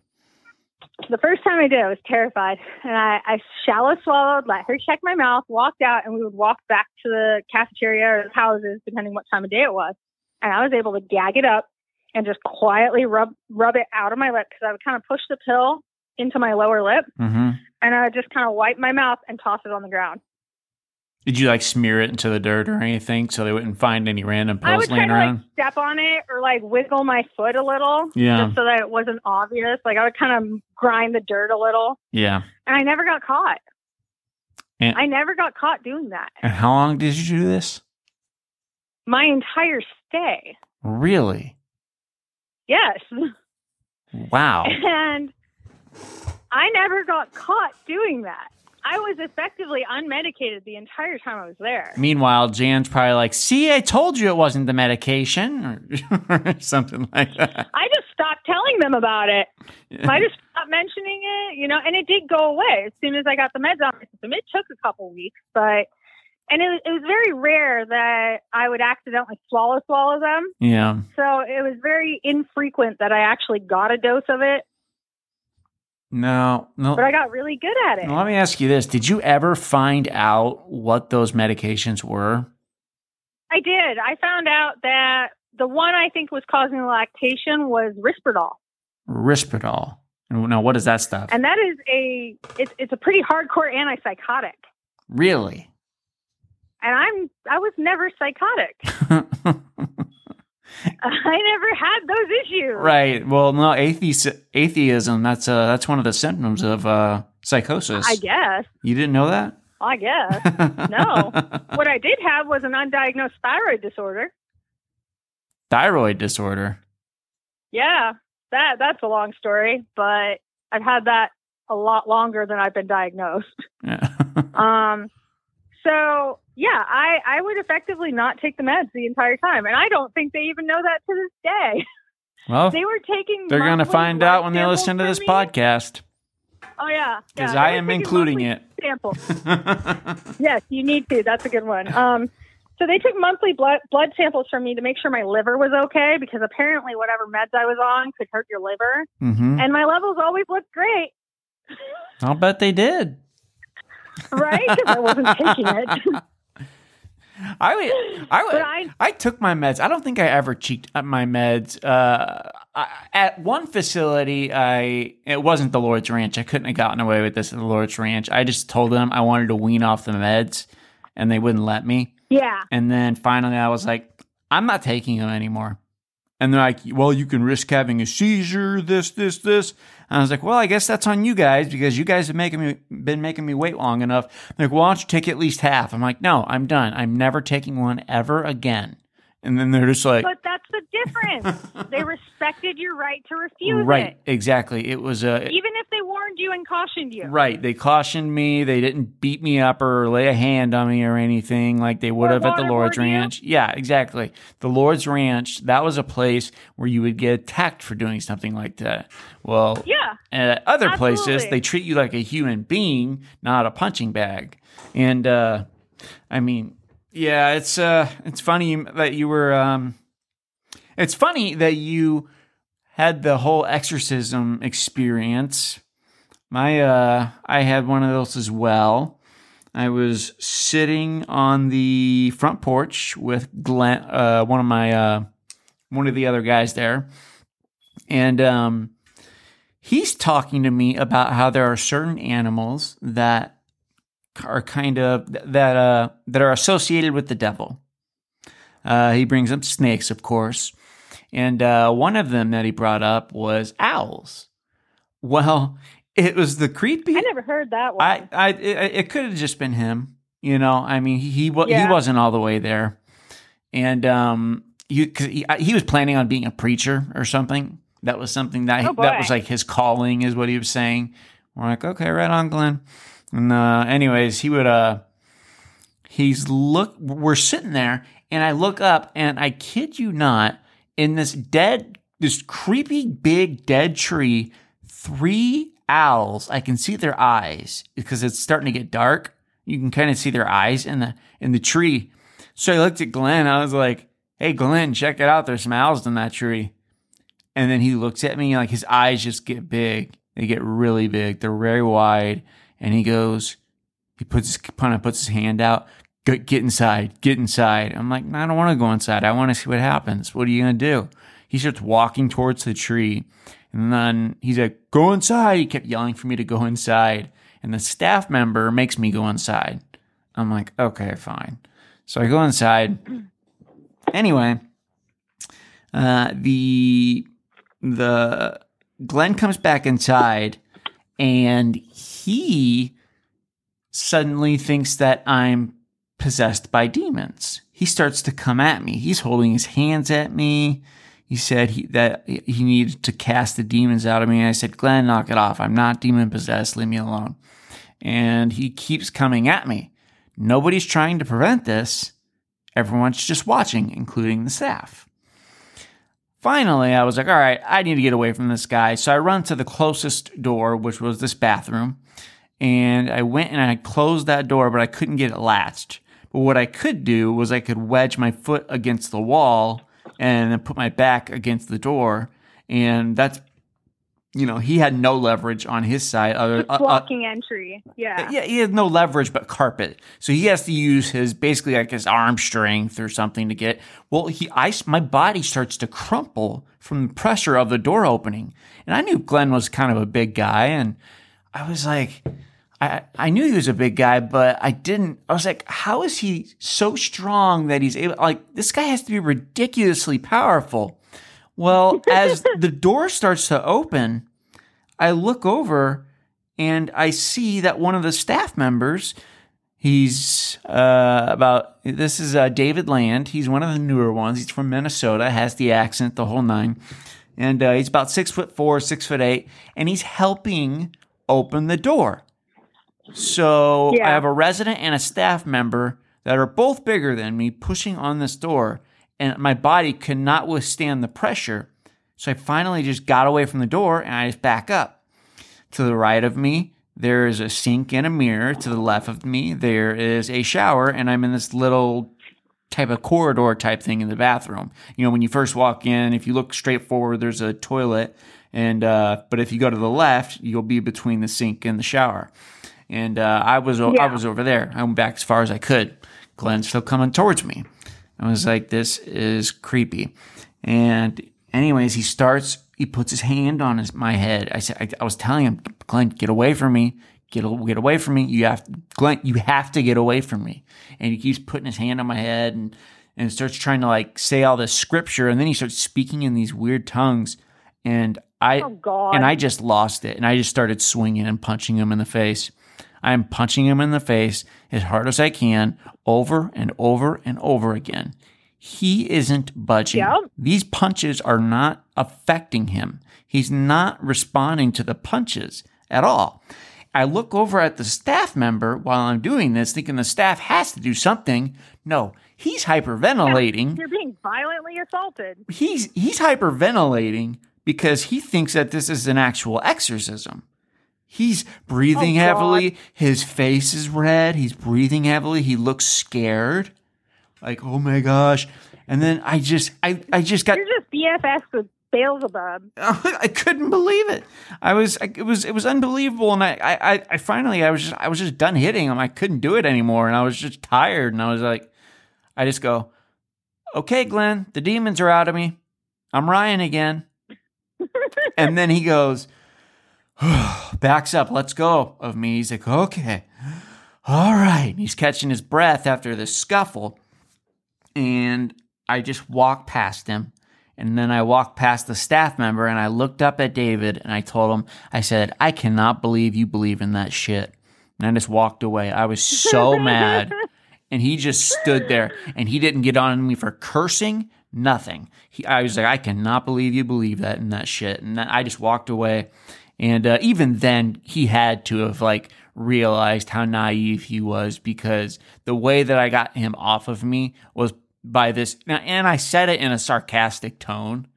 the first time I did, it I was terrified, and I, I shallow swallowed, let her check my mouth, walked out, and we would walk back to the cafeteria or the houses, depending what time of day it was. And I was able to gag it up and just quietly rub rub it out of my lip because I would kind of push the pill into my lower lip, hmm and I would just kind of wipe my mouth and toss it on the ground. Did you like smear it into the dirt or anything so they wouldn't find any random I pills would try laying around? like step on it or like wiggle my foot a little, Yeah. just so that it wasn't obvious. Like I would kind of grind the dirt a little, yeah. and I never got caught. And- I never got caught doing that. And how long did you do this? My entire stay. Really? Yes. Wow. And I never got caught doing that. I was effectively unmedicated the entire time I was there. Meanwhile, Jan's probably like, "See, I told you it wasn't the medication," or, or something like that. I just stopped telling them about it. I just stopped mentioning it, you know, and it did go away as soon as I got the meds on my system. It took a couple weeks, but and it, it was very rare that I would accidentally swallow swallow them. yeah. So it was very infrequent that I actually got a dose of it, No, no. but I got really good at it. Now, Let me ask you this: Did you ever find out what those medications were? I did. I found out that the one I think was causing the lactation was Risperdal. Risperdal. Now, what is that stuff? And that is a it's it's a pretty hardcore antipsychotic. really? And I'm I was never psychotic. I never had those issues. right. Well, no, athe- atheism. That's uh, that's one of the symptoms of uh, psychosis. I guess. You didn't know that? I guess. No. what I did have was an undiagnosed thyroid disorder. Thyroid disorder. Yeah. That that's a long story, but I've had that a lot longer than I've been diagnosed. Yeah. Um, so yeah, I, I would effectively not take the meds the entire time. And I don't think they even know that to this day. well, They were taking they're going to find out when they listen to this me. podcast Oh yeah. because yeah, I am including it. Samples. Yes, you need to. That's a good one. Um, so they took monthly blood blood samples from me to make sure my liver was okay because apparently whatever meds I was on could hurt your liver, hmm and my levels always looked great, I'll bet they did. Right? Because I wasn't taking it. I would, I would, I- I took my meds. I don't think I ever cheeked up my meds. Uh, I, at one facility, I it wasn't the Lord's Ranch. I couldn't have gotten away with this at the Lord's Ranch. I just told them I wanted to wean off the meds, and they wouldn't let me. yeah, And then finally, I was like, I'm not taking them anymore. And they're like, well, you can risk having a seizure, this, this, this. And I was like, well, I guess that's on you guys because you guys have making me been making me wait long enough. They're like, well, why don't you take at least half? I'm like, no, I'm done. I'm never taking one ever again. And then they're just like, But that's the difference. they respected your right to refuse right, it, exactly. It was a even if they warned you and cautioned you. right. They cautioned me. They didn't beat me up or lay a hand on me or anything like they would Or have at the Lord's waterboard you? Ranch. Yeah, exactly. The Lord's Ranch. That was a place where you would get attacked for doing something like that. Well, Yeah. at other places they treat you like a human being not a punching bag and uh i mean yeah it's uh it's funny that you were um it's funny that you had the whole exorcism experience. My uh i had one of those as well. I was sitting on the front porch with glenn uh one of my uh one of the other guys there. And um he's talking to me about how there are certain animals that are kind of that uh that are associated with the devil. Uh, he brings up snakes, of course, and uh, one of them that he brought up was owls. Well, it was the creepy. I never heard that one. I, I, it, it could have just been him. You know, I mean, he he, wa- he wasn't all the way there, and um, you cause he, he was planning on being a preacher or something. That was something that Oh, that was like his calling, is what he was saying. We're like, okay, right on, Glenn. And uh, anyways, he would uh, he's look. We're sitting there, and I look up, and I kid you not, in this dead, this creepy big dead tree, three owls. I can see their eyes because it's starting to get dark. You can kind of see their eyes in the in the tree. So I looked at Glenn. I was like, "Hey, Glenn, check it out. There's some owls in that tree." And then he looks at me like his eyes just get big. They get really big. They're very wide. And he goes, he puts his kind of puts his hand out. Get, get inside. Get inside. I'm like, no, I don't want to go inside. I want to see what happens. What are you gonna do? He starts walking towards the tree, and then he's like, "Go inside." He kept yelling for me to go inside, and the staff member makes me go inside. I'm like, okay, fine. So I go inside. Anyway, uh, the the Glenn comes back inside, and he suddenly thinks that I'm possessed by demons. He starts to come at me. He's holding his hands at me. He said he, that he needed to cast the demons out of me. I said, Glenn, knock it off. I'm not demon possessed. Leave me alone. And he keeps coming at me. Nobody's trying to prevent this. Everyone's just watching, including the staff. Finally, I was like, all right, I need to get away from this guy. So I run to the closest door, which was this bathroom. And I went and I closed that door, but I couldn't get it latched. But what I could do was I could wedge my foot against the wall and then put my back against the door. And that's, you know, he had no leverage on his side. Other, uh, uh, blocking entry. Yeah. yeah, he had no leverage but carpet. So he has to use his basically like his arm strength or something to get. Well, he I my body starts to crumple from the pressure of the door opening. And I knew Glenn was kind of a big guy and I was like I, I knew he was a big guy, but I didn't. I was like, how is he so strong that he's able? Like, this guy has to be ridiculously powerful. Well, as the door starts to open, I look over and I see that one of the staff members, he's uh, about, this is uh, David Land. He's one of the newer ones. He's from Minnesota, has the accent, the whole nine. And uh, he's about six foot four, six foot eight, and he's helping open the door. So I have a resident and a staff member that are both bigger than me pushing on this door, and my body could not withstand the pressure. So I finally just got away from the door and I just back up. To the right of me, there is a sink and a mirror. To the left of me, there is a shower, and I'm in this little type of corridor type thing in the bathroom. You know, when you first walk in, if you look straight forward, there's a toilet, and uh, but if you go to the left, you'll be between the sink and the shower. And uh, I was o- I Yeah. was over there. I went back as far as I could. Glenn's still coming towards me. I was like, this is creepy. And anyways, he starts. He puts his hand on his, my head. I said, I, I was telling him, Glenn, get away from me. Get get away from me. You have, Glenn, you have to get away from me. And he keeps putting his hand on my head and and starts trying to like say all this scripture. And then he starts speaking in these weird tongues. And I Oh, and I just lost it. And I just started swinging and punching him in the face. I'm punching him in the face as hard as I can over and over and over again. He isn't budging. These punches are not affecting him. He's not responding to the punches at all. I look over at the staff member while I'm doing this, thinking the staff has to do something. No, he's hyperventilating. You're being violently assaulted. He's he's hyperventilating because he thinks that this is an actual exorcism. He's breathing Oh, heavily. His face is red. He's breathing heavily. He looks scared. Like, oh my gosh. And then I just I, I just got You're just BFFs with Beelzebub. I couldn't believe it. I was, it was, it was unbelievable. And I, I, I finally, I was just, I was just done hitting him. I couldn't do it anymore, and I was just tired. And I was like, I just go, okay, Glenn, the demons are out of me. I'm Ryan again. and then he goes, backs up, let's go of me. He's like, okay, all right. He's catching his breath after this scuffle, and I just walk past him. And then I walked past the staff member and I looked up at David and I told him, I said, I cannot believe you believe in that shit. And I just walked away. I was so mad. And he just stood there and he didn't get on me for cursing, nothing. He, I was like, I cannot believe you believe that in that shit. And then I just walked away. And uh, even then, he had to have like realized how naive he was because the way that I got him off of me was by this. Now, And I said it in a sarcastic tone.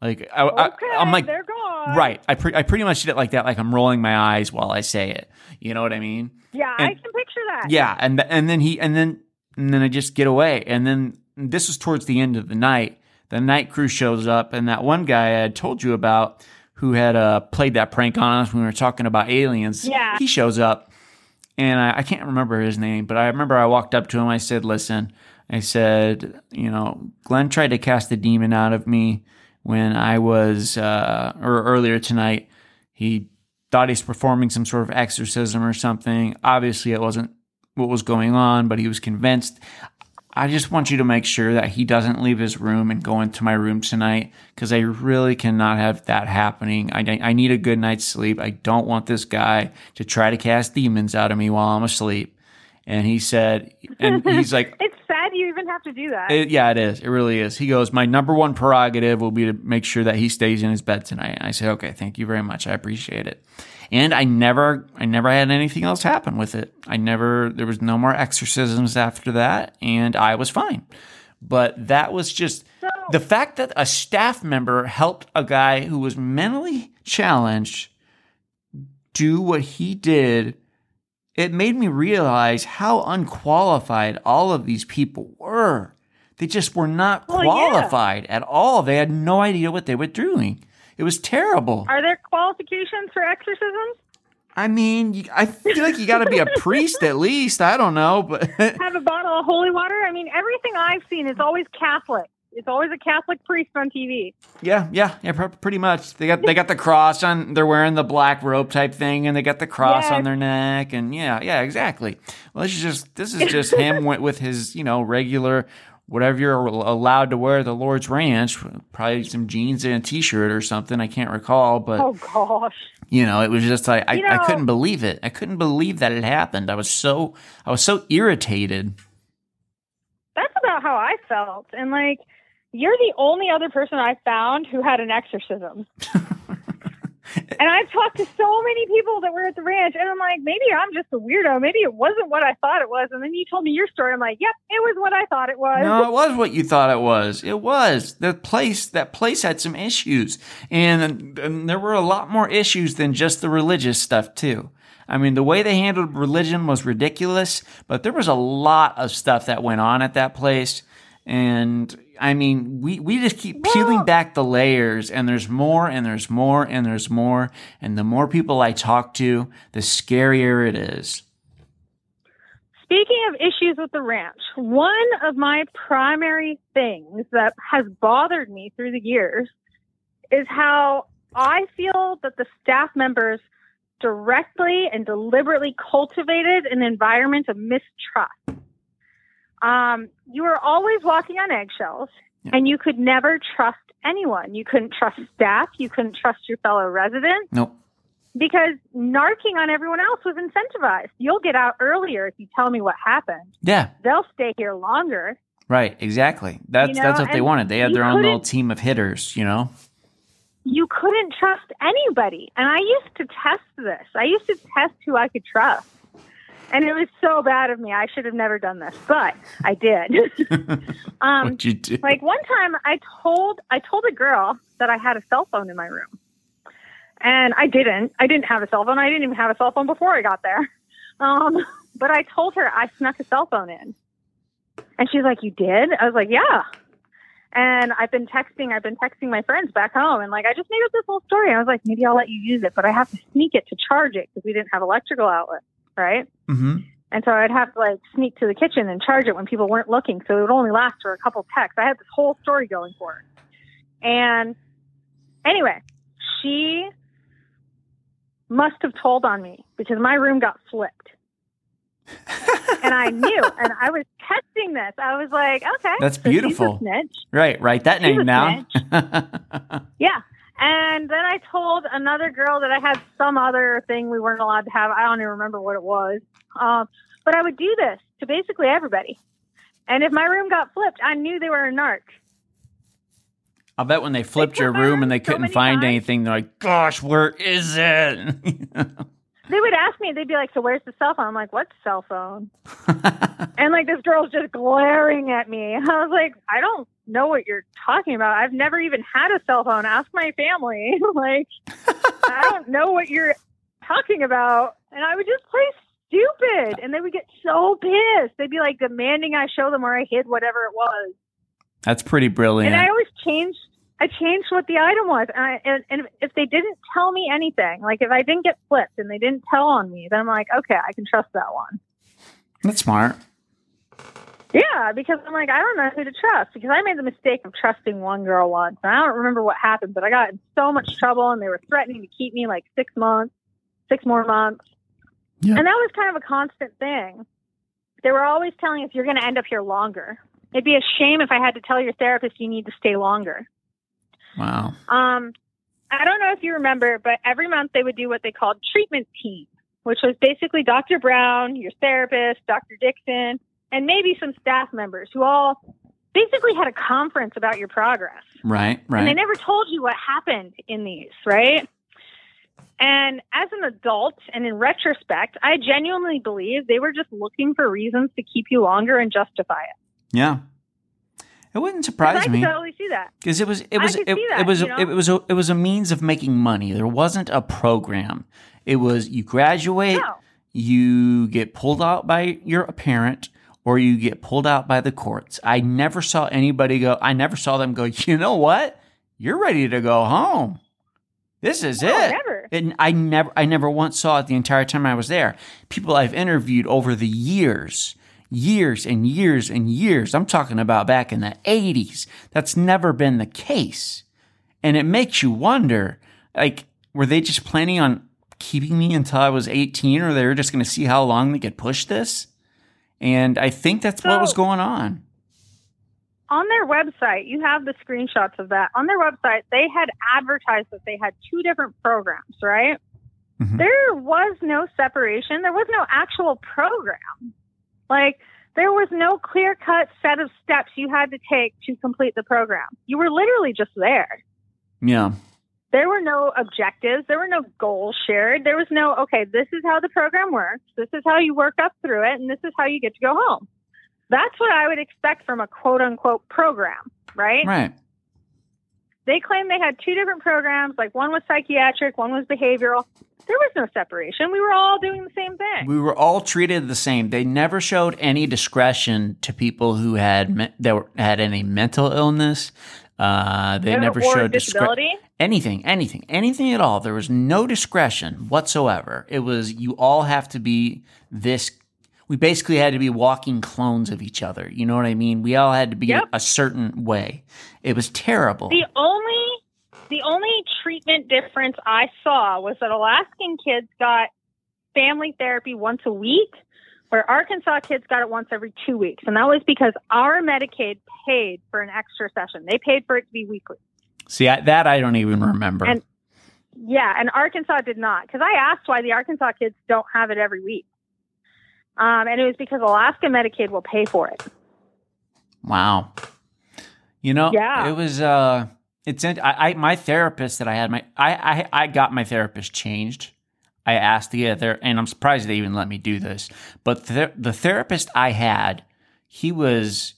Like I, Okay, I, I'm like, they're gone. right. I pre- I pretty much did it like that. Like I'm rolling my eyes while I say it. You know what I mean? Yeah, I can picture that. Yeah, and and then he and then and then I just get away, and then this was towards the end of the night. The night crew shows up, and that one guy I had told you about, who had uh, played that prank on us when we were talking about aliens. Yeah. he shows up, and I, I can't remember his name, but I remember I walked up to him. I said, "Listen," I said, "You know, Glenn tried to cast the demon out of me when I was, uh, or earlier tonight. He thought he's performing some sort of exorcism or something. Obviously, it wasn't what was going on, but he was convinced. I just want you to make sure that he doesn't leave his room and go into my room tonight because I really cannot have that happening. I, I need a good night's sleep. I don't want this guy to try to cast demons out of me while I'm asleep. And he said, and he's like, It's you even have to do that. it, yeah, it is. It really is. He goes, My number one prerogative will be to make sure that he stays in his bed tonight. And I said, Okay, thank you very much. I appreciate it. And I never I never had anything else happen with it. I never there was no more exorcisms after that, and I was fine. But that was just So- the fact that a staff member helped a guy who was mentally challenged do what he did it made me realize how unqualified all of these people were. They just were not Well, yeah. qualified at all. They had no idea what they were doing. It was terrible. Are there qualifications for exorcisms? I mean, you, I feel like you got to be a priest at least. I don't know, but Have a bottle of holy water? I mean, everything I've seen is always Catholic. It's always a Catholic priest on TV. yeah, yeah, yeah, pr- pretty much. They got they got the cross on. They're wearing the black robe type thing, and they got the cross Yes. on their neck, and yeah, yeah, exactly. Well, this is just this is just him with, with his you know regular whatever you're allowed to wear at the Lord's Ranch, probably some jeans and a t-shirt or something. I can't recall, but Oh gosh. you know, it was just like I, You I couldn't believe it. I couldn't believe that it happened. I was so I was so irritated. That's about how I felt. And like, you're the only other person I found who had an exorcism. and I've talked to so many people that were at the ranch, and I'm like, maybe I'm just a weirdo. Maybe it wasn't what I thought it was. And then you told me your story. I'm like, yep, it was what I thought it was. No, it was what you thought it was. It was the place. That place had some issues, and, and there were a lot more issues than just the religious stuff too. I mean, the way they handled religion was ridiculous, but there was a lot of stuff that went on at that place, and I mean, we we just keep peeling back the layers, and there's more, and there's more, and there's more, and the more people I talk to, the scarier it is. Speaking of issues with the ranch, one of my primary things that has bothered me through the years is how I feel that the staff members directly and deliberately cultivated an environment of mistrust. Um, you were always walking on eggshells, Yeah. and you could never trust anyone. You couldn't trust staff. You couldn't trust your fellow residents Nope. because narking on everyone else was incentivized. You'll get out earlier if you tell me what happened. Yeah. They'll stay here longer. Right, exactly. That's You know, that's what they wanted. They had their own little team of hitters, you know. You couldn't trust anybody. And I used to test this. I used to test who I could trust. And it was so bad of me. I should have never done this, but I did. um, What'd you do? like one time I told I told a girl that I had a cell phone in my room. And I didn't. I didn't have a cell phone. I didn't even have a cell phone before I got there. Um, but I told her I snuck a cell phone in. And she's like, "You did?" I was like, "Yeah." And I've been texting, I've been texting my friends back home and like I just made up this whole story. I was like, "Maybe I'll let you use it, but I have to sneak it to charge it because we didn't have electrical outlet, right?" Mm-hmm. And so I'd have to like sneak to the kitchen and charge it when people weren't looking. So it would only last for a couple texts. I had this whole story going for her. And anyway, she must have told on me because my room got flipped. and I knew, and I was testing this. I was like, okay, That's so beautiful. snitch. Right, write that She's name down. Yeah. And then I told another girl that I had some other thing we weren't allowed to have. I don't even remember what it was. Um, but I would do this to basically everybody. And if my room got flipped, I knew they were a narc. I'll bet when they flipped your room and they so couldn't find times. anything, they're like, "Gosh, where is it?" They would ask me, they'd be like, So where's the cell phone? I'm like, What cell phone? And like this girl's just glaring at me. I was like, I don't know what you're talking about. I've never even had a cell phone. Ask my family. like, I don't know what you're talking about. And I would just play stupid. And they would get so pissed. They'd be like demanding I show them where I hid whatever it was. That's pretty brilliant. And I always changed. I changed what the item was, and, I, and and if they didn't tell me anything, like if I didn't get flipped and they didn't tell on me, then I'm like, okay, I can trust that one. That's smart. Yeah, because I'm like, I don't know who to trust because I made the mistake of trusting one girl once. And I don't remember what happened, but I got in so much trouble and they were threatening to keep me like six months, six more months. Yeah. And that was kind of a constant thing. They were always telling us, you're going to end up here longer. It'd be a shame if I had to tell your therapist you need to stay longer. Wow. Um, I don't know if you remember, but every month they would do what they called treatment team, which was basically Dr. Brown, your therapist, Dr. Dixon, and maybe some staff members who all basically had a conference about your progress. Right, right. And they never told you what happened in these, right? And as an adult and in retrospect, I genuinely believe they were just looking for reasons to keep you longer and justify it. Yeah. It wouldn't surprise I me. can totally see that. because it was it was it, that, it was you know? it was a, it was a it was a means of making money. There wasn't a program. It was you graduate, No. you get pulled out by your parent, or you get pulled out by the courts. I never saw anybody go. I never saw them go. You know what? You're ready to go home. This is No, it. never. And I never I never once saw it the entire time I was there. People I've interviewed over the years, years and years and years. I'm talking about back in the 80s. That's never been the case. And it makes you wonder like were they just planning on keeping me until I was 18 or they were just going to see how long they could push this? And I think that's what was going on. on their website, you have the screenshots of that. On their website, they had advertised that they had two different programs, right? Mhm. There was no separation. There was no actual program. Like, there was no clear cut set of steps you had to take to complete the program. You were literally just there. Yeah. There were no objectives. There were no goals shared. There was no, okay, this is how the program works. This is how you work up through it. And this is how you get to go home. That's what I would expect from a quote unquote program, right? Right. They claimed they had two different programs, like one was psychiatric, one was behavioral. There was no separation. We were all doing the same thing. We were all treated the same. They never showed any discretion to people who had me- that were, had any mental illness. Uh, they never showed discre- disability. anything, anything, anything at all. There was no discretion whatsoever. It was you all have to be this. We basically had to be walking clones of each other. You know what I mean? We all had to be Yep. a certain way. It was terrible. The only the only treatment difference I saw was that Alaskan kids got family therapy once a week, where Arkansas kids got it once every two weeks. And that was because our Medicaid paid for an extra session. They paid for it to be weekly. See, I, that I don't even remember. And- Yeah, and Arkansas did not. Because I asked why the Arkansas kids don't have it every week. Um, and it was because Alaska Medicaid will pay for it. Wow. You know, Yeah. it was uh it's in, I, I my therapist that I had my I, I I got my therapist changed. I asked to get there and I'm surprised they even let me do this. But the the therapist I had, he was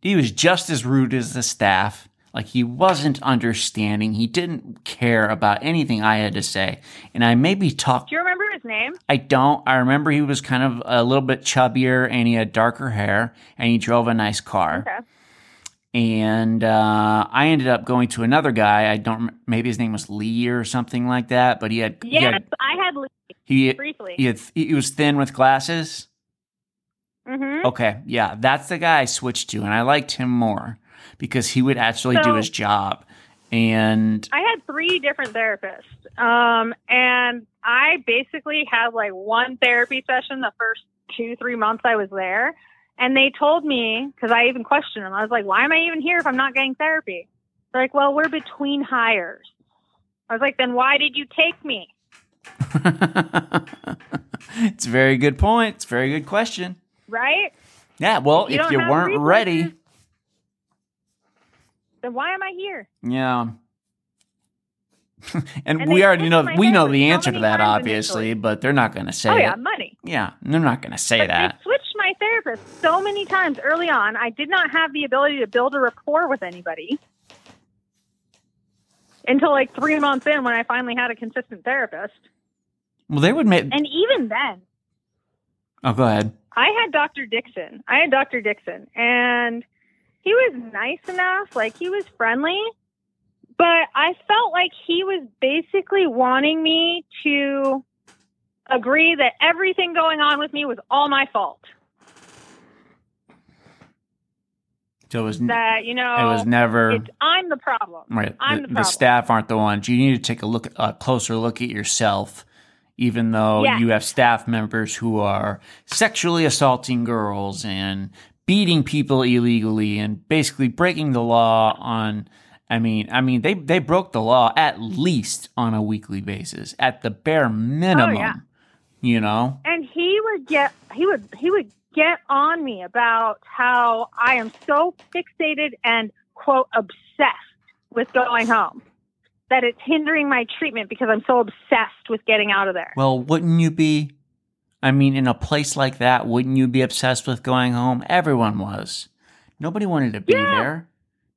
he was just as rude as the staff. Like he wasn't understanding. He didn't care about anything I had to say. And I maybe talked Do you remember name? I don't. I remember he was kind of a little bit chubbier and he had darker hair and he drove a nice car. Okay. And uh, I ended up going to another guy. I don't. Maybe his name was Lee or something like that. But he had. he had- I had Lee He, briefly. he, had, he was thin with glasses. hmm Okay, yeah, that's the guy I switched to, and I liked him more because he would actually do his job. And I had three different therapists. Um, and I basically had like one therapy session the first two, three months I was there. And they told me, because I even questioned them, I was like, why am I even here if I'm not getting therapy? They're like, well, we're between hires. I was like, then why did you take me? it's a very good point. It's a very good question. Right? Yeah, well, You if you weren't resources. ready, Then why am I here? Yeah. and, And we already know we know the answer to that obviously, but they're not going to say oh, it. yeah, money. Yeah, they're not going to say But that. they switched my therapist so many times early on. I did not have the ability to build a rapport with anybody until like three months in when I finally had a consistent therapist. Well, they would make And even then, Oh, go ahead. I had Dr. Dixon. I had Dr. Dixon, and he was nice enough. Like, he was friendly. But I felt like he was basically wanting me to agree that everything going on with me was all my fault. So it was That, you know, it was never it's, I'm the problem. right. I'm the, the the staff aren't the ones. You need to take a look a closer look at yourself even though Yeah. you have staff members who are sexually assaulting girls and beating people illegally and basically breaking the law on I mean, I mean they they broke the law at least on a weekly basis at the bare minimum. Oh, yeah. You know? and he would get he would he would get on me about how I am so fixated and quote obsessed with going home that it's hindering my treatment because I'm so obsessed with getting out of there. Well, wouldn't you be? I mean, in a place like that, wouldn't you be obsessed with going home? Everyone was. Nobody wanted to be Yeah. there.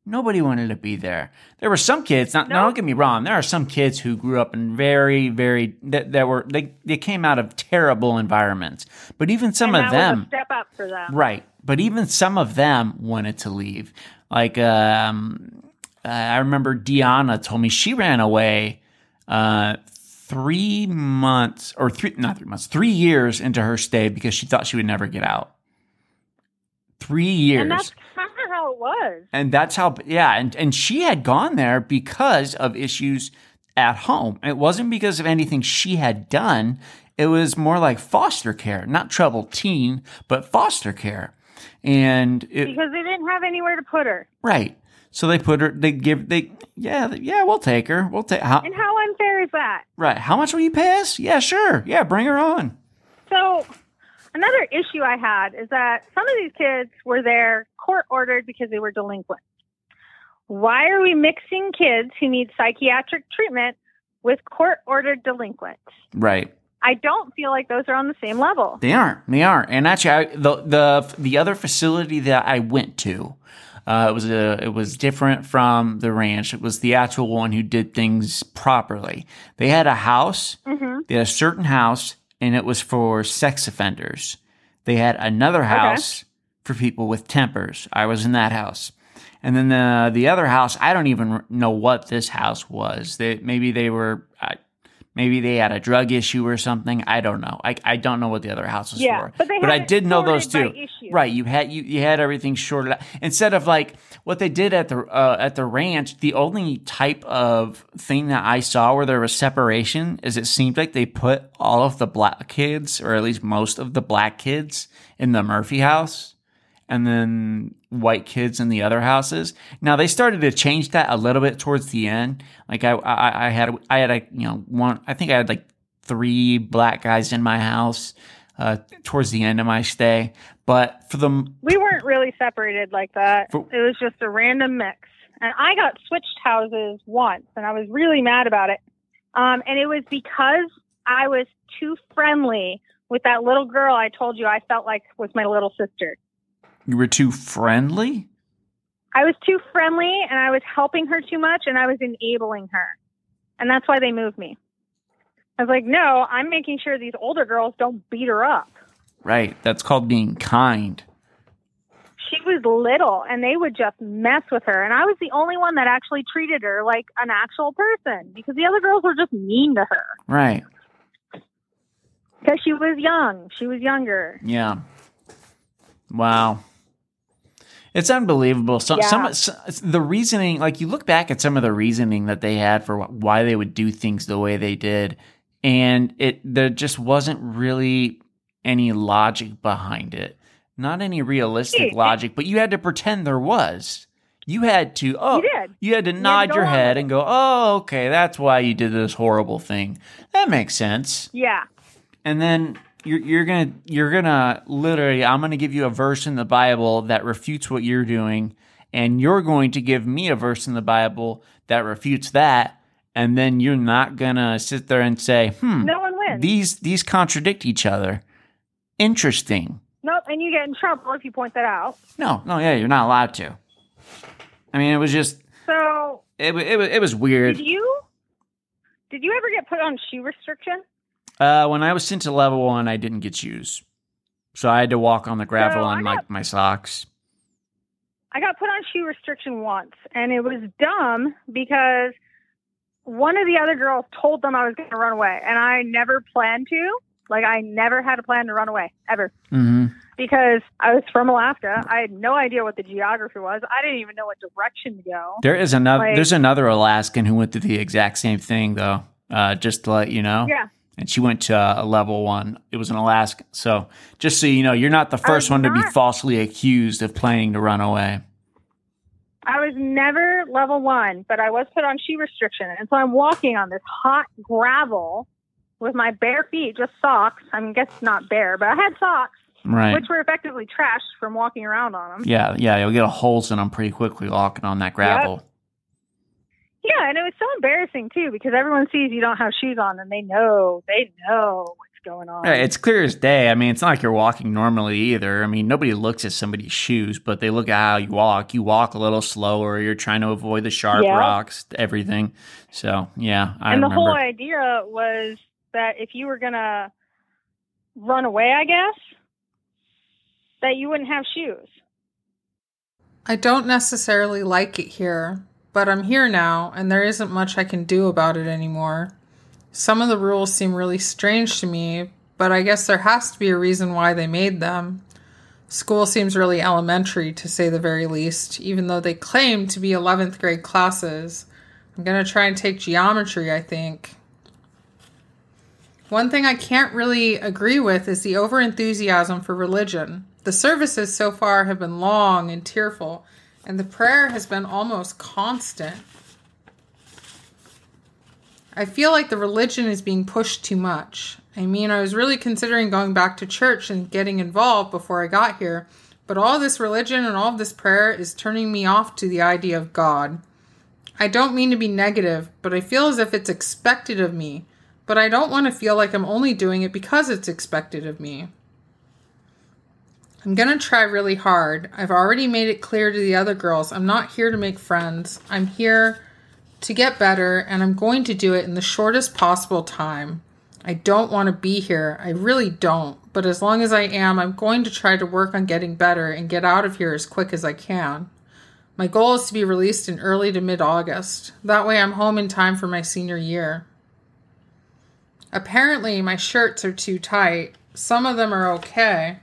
Nobody wanted to be there. There were some kids. Not, now, No. don't get me wrong. There are some kids who grew up in very, very that, that were they they came out of terrible environments. But even some and of them, step up for them. Right. But even some of them wanted to leave. Like, um, uh, I remember Deanna told me she ran away uh, three months, or three, not three months, three years into her stay because she thought she would never get out. Three years. Was. And that's how, yeah. And, and she had gone there because of issues at home. It wasn't because of anything she had done. It was more like foster care, not troubled teen, but foster care. And it, Because they didn't have anywhere to put her. right. So they put her, they give, they, yeah, yeah, we'll take her. We'll take, how, And how unfair is that? right. How much will you pay us? Yeah, sure. Yeah, bring her on. So, another issue I had is that some of these kids were there court ordered because they were delinquent. Why are we mixing kids who need psychiatric treatment with court ordered delinquents? Right. I don't feel like those are on the same level. They aren't. They aren't. And actually, I, the the the other facility that I went to, uh, it was a it was different from the ranch. It was the actual one who did things properly. They had a house. Mhm. They had a certain house, and it was for sex offenders. They had another house for people with tempers. I was in that house. And then the the other house, I don't even know what this house was. They maybe they were maybe they had a drug issue or something. I don't know. I, I don't know what the other house was Yeah, for. but they I did know those two. Right, you had you, you had everything sorted out. Instead of like what they did at the uh, at the ranch, the only type of thing that I saw where there was separation is it seemed like they put all of the black kids, or at least most of the black kids, in the Murphy house and then white kids in the other houses. Now they started to change that a little bit towards the end. Like I, I, I had, I had a, you know, one. I think I had like three black guys in my house. uh, towards the end of my stay. But for the We weren't really separated like that. For- it was just a random mix. And I got switched houses once, and I was really mad about it. Um, and it was because I was too friendly with that little girl I told you I felt like was my little sister. You were too friendly, I was too friendly, and I was helping her too much, and I was enabling her. And that's why they moved me. I was like, no, I'm making sure these older girls don't beat her up. right? That's called being kind. she was little and they would just mess with her and i was the only one that actually treated her like an actual person because the other girls were just mean to her Right. because she was young she was younger Yeah. Wow. It's unbelievable. Some, Yeah. some, the reasoning, like you look back at some of the reasoning that they had for why they would do things the way they did, and it there just wasn't really any logic behind it. Not any realistic logic, but you had to pretend there was. You had to oh You did. you had to had to nod your head and go, "Oh, okay, that's why you did this horrible thing." That makes sense yeah and then you're you're gonna you're gonna literally I'm gonna give you a verse in the Bible that refutes what you're doing, and you're going to give me a verse in the Bible that refutes that, and then you're not gonna sit there and say, hmm, no one wins these these contradict each other. Interesting. nope and you get in trouble if you point that out No, no, yeah, you're not allowed to. I mean, it was just so it it was it was weird. did you did you ever get put on shoe restriction Uh, when I was sent to level one, I didn't get shoes, so I had to walk on the gravel So on my got- my socks. I got put on shoe restriction once, and it was dumb because one of the other girls told them I was going to run away, and I never planned to. Like, I never had a plan to run away, ever. hmm Because I was from Alaska. I had no idea what the geography was. I didn't even know what direction to go. There is another. Like- there's another Alaskan who went through the exact same thing, though. Uh, just to let you know. Yeah. And she went to uh, a level one. It was an Alaskan. So just so you know, you're not the first one to be falsely accused of planning to run away. I was never level one, but I was put on shoe restriction. And so I'm walking on this hot gravel with my bare feet, just socks. I mean, guess not bare, but I had socks. Right. which were effectively trashed from walking around on them. yeah. Yeah. You'll get holes in them pretty quickly walking on that gravel. Yeah, and it was so embarrassing too because everyone sees you don't have shoes on and they know they know what's going on. Yeah, it's clear as day. I mean, it's not like you're walking normally either. I mean, nobody looks at somebody's shoes, but they look at how you walk. You walk a little slower. You're trying to avoid the sharp Yeah. rocks, everything. So, yeah, I and the remember. whole idea was that if you were gonna run away, I guess, that you wouldn't have shoes. I don't necessarily like it here, but I'm here now and there isn't much I can do about it anymore. Some of the rules seem really strange to me, but I guess there has to be a reason why they made them. School seems really elementary, to say the very least, even though they claim to be 11th grade classes. I'm to try and take geometry, I think. One thing I can't really agree with is the overenthusiasm for religion. The services so far have been long and tearful, and the prayer has been almost constant. I feel like the religion is being pushed too much. I mean, I was really considering going back to church and getting involved before I got here, but all this religion and all this prayer is turning me off to the idea of God. I don't mean to be negative, but I feel as if it's expected of me, but I don't want to feel like I'm only doing it because it's expected of me. I'm going to try really hard. I've already made it clear to the other girls I'm not here to make friends. I'm here to get better, and I'm going to do it in the shortest possible time. I don't want to be here. I really don't. But as long as I am, I'm going to try to work on getting better and get out of here as quick as I can. My goal is to be released in early to mid August. That way, I'm home in time for my senior year. Apparently, my shirts are too tight. Some of them are okay.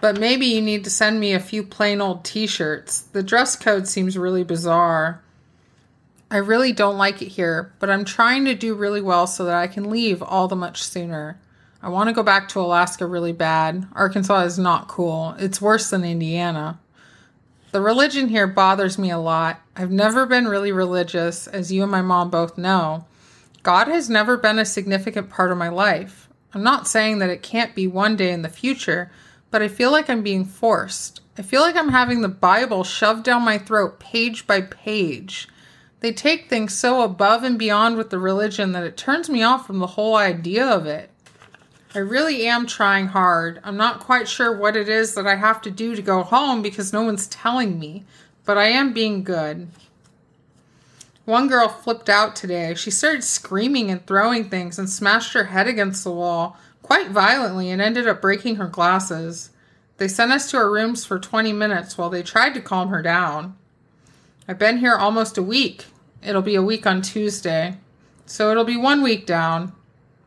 But maybe you need to send me a few plain old t shirts. The dress code seems really bizarre. I really don't like it here, but I'm trying to do really well so that I can leave all the much sooner. I want to go back to Alaska really bad. Arkansas is not cool, it's worse than Indiana. The religion here bothers me a lot. I've never been really religious, as you and my mom both know. God has never been a significant part of my life. I'm not saying that it can't be one day in the future, but I feel like I'm being forced. I feel like I'm having the Bible shoved down my throat page by page. They take things so above and beyond with the religion that it turns me off from the whole idea of it. I really am trying hard. I'm not quite sure what it is that I have to do to go home because no one's telling me, but I am being good. One girl flipped out today. She started screaming and throwing things and smashed her head against the wall quite violently and ended up breaking her glasses. They sent us to our rooms for 20 minutes while they tried to calm her down. I've been here almost a week. It'll be a week on Tuesday. So it'll be one week down.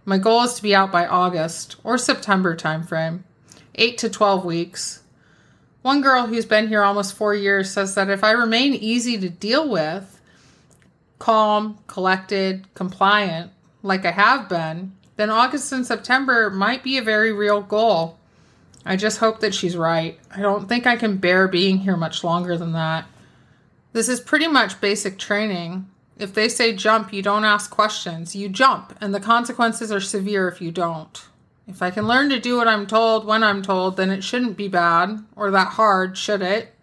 My goal is to be out by August or September timeframe. 8 to 12 weeks. One girl who's been here almost 4 years says that if I remain easy to deal with, calm, collected, compliant, like I have been, then August and September might be a very real goal. I just hope that she's right. I don't think I can bear being here much longer than that. This is pretty much basic training. If they say jump, you don't ask questions. You jump, and the consequences are severe if you don't. If I can learn to do what I'm told when I'm told, then it shouldn't be bad or that hard, should it?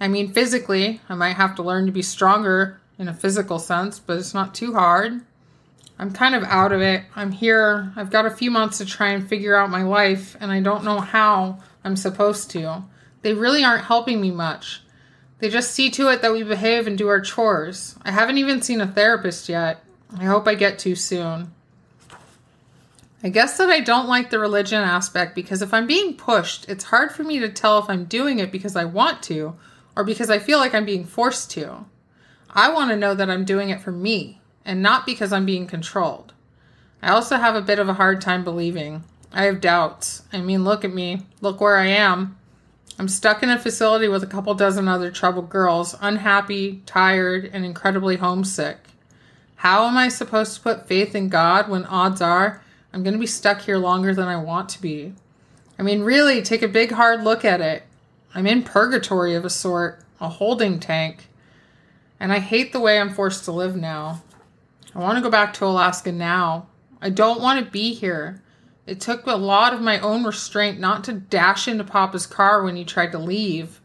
I mean, physically, I might have to learn to be stronger in a physical sense, but it's not too hard. I'm kind of out of it. I'm here. I've got a few months to try and figure out my life, and I don't know how I'm supposed to. They really aren't helping me much. They just see to it that we behave and do our chores. I haven't even seen a therapist yet. I hope I get to soon. I guess that I don't like the religion aspect because if I'm being pushed, it's hard for me to tell if I'm doing it because I want to or because I feel like I'm being forced to. I want to know that I'm doing it for me and not because I'm being controlled. I also have a bit of a hard time believing. I have doubts. I mean, look at me. Look where I am. I'm stuck in a facility with a couple dozen other troubled girls, unhappy, tired, and incredibly homesick. How am I supposed to put faith in God when odds are I'm going to be stuck here longer than I want to be? I mean, really, take a big hard look at it. I'm in purgatory of a sort, a holding tank. And I hate the way I'm forced to live now. I want to go back to Alaska now. I don't want to be here. It took a lot of my own restraint not to dash into Papa's car when he tried to leave.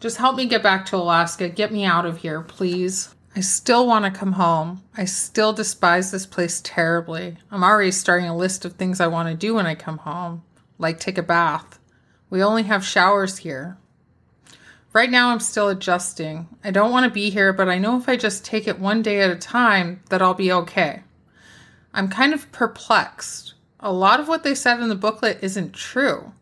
Just help me get back to Alaska. Get me out of here, please. I still want to come home. I still despise this place terribly. I'm already starting a list of things I want to do when I come home, like take a bath. We only have showers here. Right now, I'm still adjusting. I don't want to be here, but I know if I just take it one day at a time, that I'll be okay. I'm kind of perplexed. A lot of what they said in the booklet isn't true.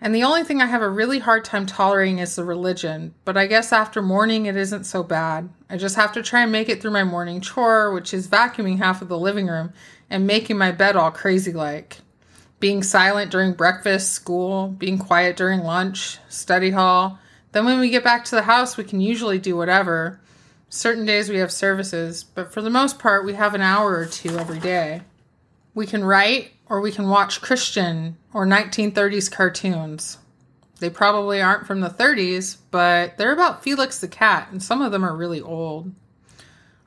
And the only thing I have a really hard time tolerating is the religion, but I guess after morning it isn't so bad. I just have to try and make it through my morning chore, which is vacuuming half of the living room and making my bed all crazy like. Being silent during breakfast, school, being quiet during lunch, study hall, then when we get back to the house, we can usually do whatever. Certain days we have services, but for the most part, we have an hour or two every day. We can write or we can watch Christian or 1930s cartoons. They probably aren't from the 30s, but they're about Felix the cat, and some of them are really old.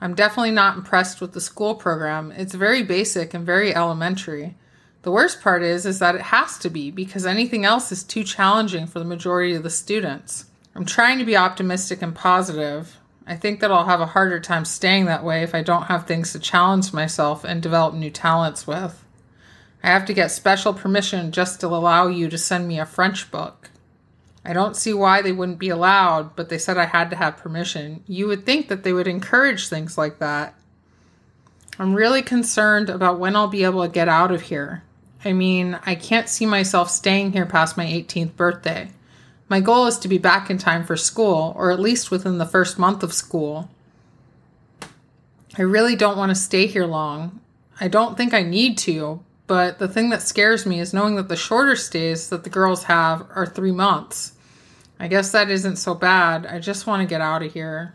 I'm definitely not impressed with the school program. It's very basic and very elementary. The worst part is is that it has to be because anything else is too challenging for the majority of the students. I'm trying to be optimistic and positive. I think that I'll have a harder time staying that way if I don't have things to challenge myself and develop new talents with. I have to get special permission just to allow you to send me a French book. I don't see why they wouldn't be allowed, but they said I had to have permission. You would think that they would encourage things like that. I'm really concerned about when I'll be able to get out of here. I mean, I can't see myself staying here past my 18th birthday. My goal is to be back in time for school, or at least within the first month of school. I really don't want to stay here long. I don't think I need to, but the thing that scares me is knowing that the shorter stays that the girls have are three months. I guess that isn't so bad. I just want to get out of here.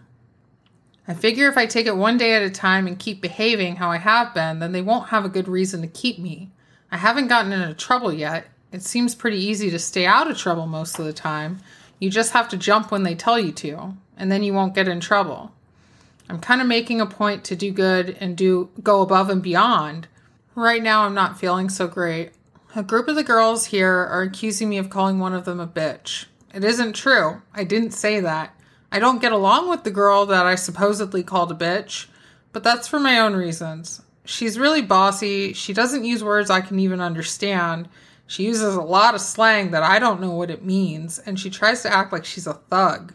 I figure if I take it one day at a time and keep behaving how I have been, then they won't have a good reason to keep me. I haven't gotten into trouble yet, it seems pretty easy to stay out of trouble most of the time. You just have to jump when they tell you to, and then you won't get in trouble. I'm kind of making a point to do good and do go above and beyond. Right now, I'm not feeling so great. A group of the girls here are accusing me of calling one of them a bitch. It isn't true. I didn't say that. I don't get along with the girl that I supposedly called a bitch, but that's for my own reasons. She's really bossy. She doesn't use words I can even understand. She uses a lot of slang that I don't know what it means, and she tries to act like she's a thug.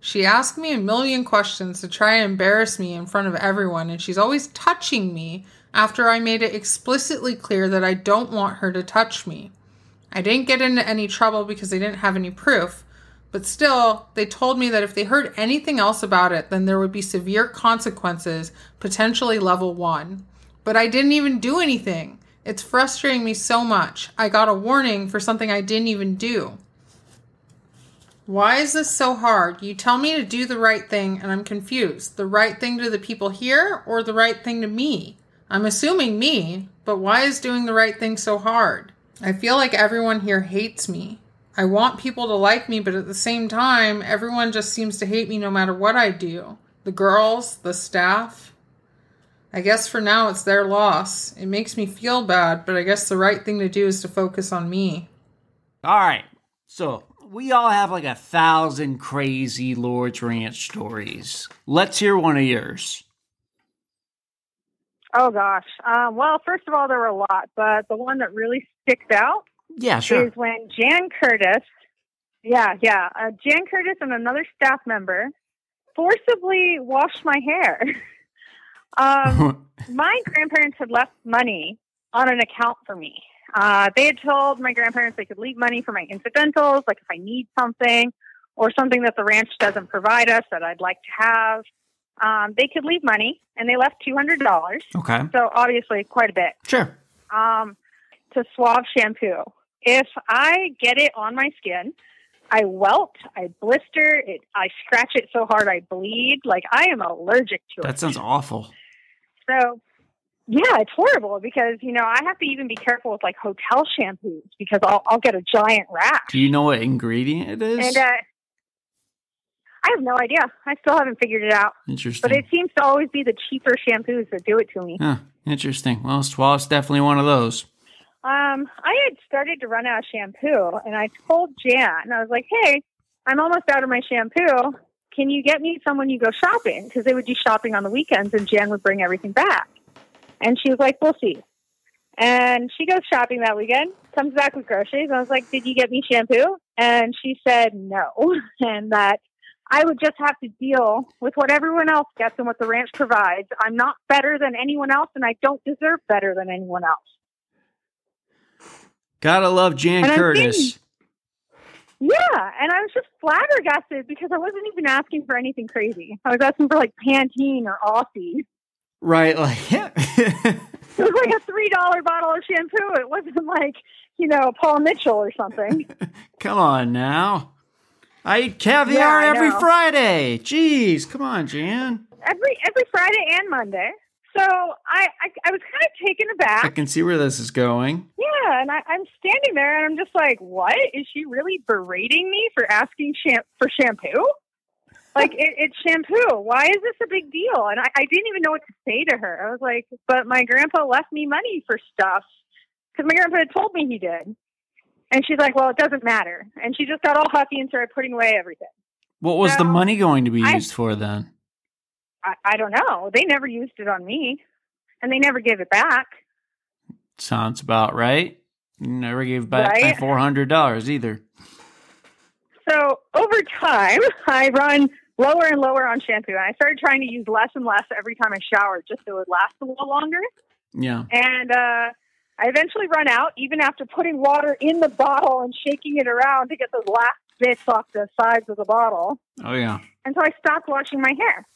She asks me a million questions to try and embarrass me in front of everyone, and she's always touching me after I made it explicitly clear that I don't want her to touch me. I didn't get into any trouble because they didn't have any proof, but still, they told me that if they heard anything else about it, then there would be severe consequences, potentially level one. But I didn't even do anything. It's frustrating me so much. I got a warning for something I didn't even do. Why is this so hard? You tell me to do the right thing, and I'm confused. The right thing to the people here, or the right thing to me? I'm assuming me, but why is doing the right thing so hard? I feel like everyone here hates me. I want people to like me, but at the same time, everyone just seems to hate me no matter what I do. The girls, the staff. I guess for now it's their loss. It makes me feel bad, but I guess the right thing to do is to focus on me. All right. So we all have like a thousand crazy Lord's Ranch stories. Let's hear one of yours. Oh gosh. Um, well, first of all, there were a lot, but the one that really sticks out Yeah, sure. is when Jan Curtis, yeah, yeah, uh, Jan Curtis and another staff member forcibly washed my hair. um, my grandparents had left money on an account for me. Uh, they had told my grandparents they could leave money for my incidentals, like if I need something or something that the ranch doesn't provide us that I'd like to have. Um, they could leave money, and they left two hundred dollars. okay. So obviously, quite a bit Sure. um, to Suave shampoo. If I get it on my skin, I welt, I blister, it, I scratch it so hard I bleed. Like I am allergic to That it. That sounds awful. So, yeah, it's horrible because you know I have to even be careful with like hotel shampoos because I'll I'll get a giant rash. Do you know what ingredient it is? And uh, I have no idea. I still haven't figured it out. Interesting. But it seems to always be the cheaper shampoos that do it to me. Huh, interesting. Well, Suave's definitely one of those. Um, I had started to run out of shampoo, and I told Jan, and I was like, "Hey, I'm almost out of my shampoo. Can you get me someone you go shopping? Because they would do shopping on the weekends, and Jan would bring everything back." And she was like, "We'll see." And she goes shopping that weekend, comes back with groceries. I was like, "Did you get me shampoo?" And she said no, and that I would just have to deal with what everyone else gets and what the ranch provides. I'm not better than anyone else, and I don't deserve better than anyone else. Gotta love Jan And Curtis. Yeah, and I was just flabbergasted because I wasn't even asking for anything crazy. I was asking for like Pantene or Aussie. Right, like yeah. It was like a three dollar bottle of shampoo. It wasn't like you know Paul Mitchell or something. come on now. I eat caviar Yeah, I every. Friday. Jeez, come on, Jan. every every Friday and Monday. So I I, I was kind of taken aback. I can see where this is going. Yeah, and I, I'm standing there and I'm just like, what is she really berating me for asking sham- for shampoo? Like it, it's shampoo. Why is this a big deal? And I, I didn't even know what to say to her. I was like, but my grandpa left me money for stuff because my grandpa had told me he did. And she's like, well, it doesn't matter. And she just got all huffy and started putting away everything. What was the money going to be I- used for then? I, I don't know. They never used it on me, and they never gave it back. Sounds about right. Never gave back Right? four hundred dollars either. So over time, I run lower and lower on shampoo. And I started trying to use less and less every time I showered just so it would last a little longer. Yeah. And uh, I eventually run out, even after putting water in the bottle and shaking it around to get those last bits off the sides of the bottle. Oh yeah. And so I stopped washing my hair.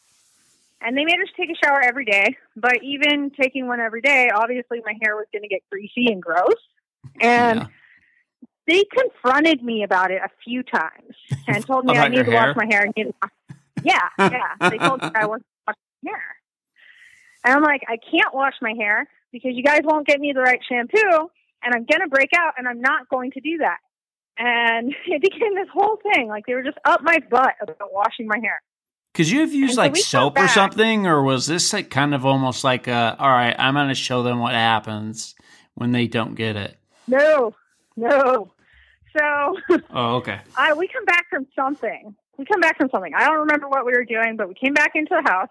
And they made us take a shower every day. But even taking one every day, obviously my hair was going to get greasy and gross. And Yeah. they confronted me about it a few times and told me I need to hair? wash my hair. Need Yeah, yeah. They told me I wasn't washing my hair. And I'm like, I can't wash my hair because you guys won't get me the right shampoo and I'm going to break out and I'm not going to do that. And it became this whole thing. Like they were just up my butt about washing my hair. Could you have used so like soap or something, or was this like kind of almost like, uh, all right, I'm going to show them what happens when they don't get it? No, no. So Oh, okay. I we come back from something. We come back from something. I don't remember what we were doing, but we came back into the house,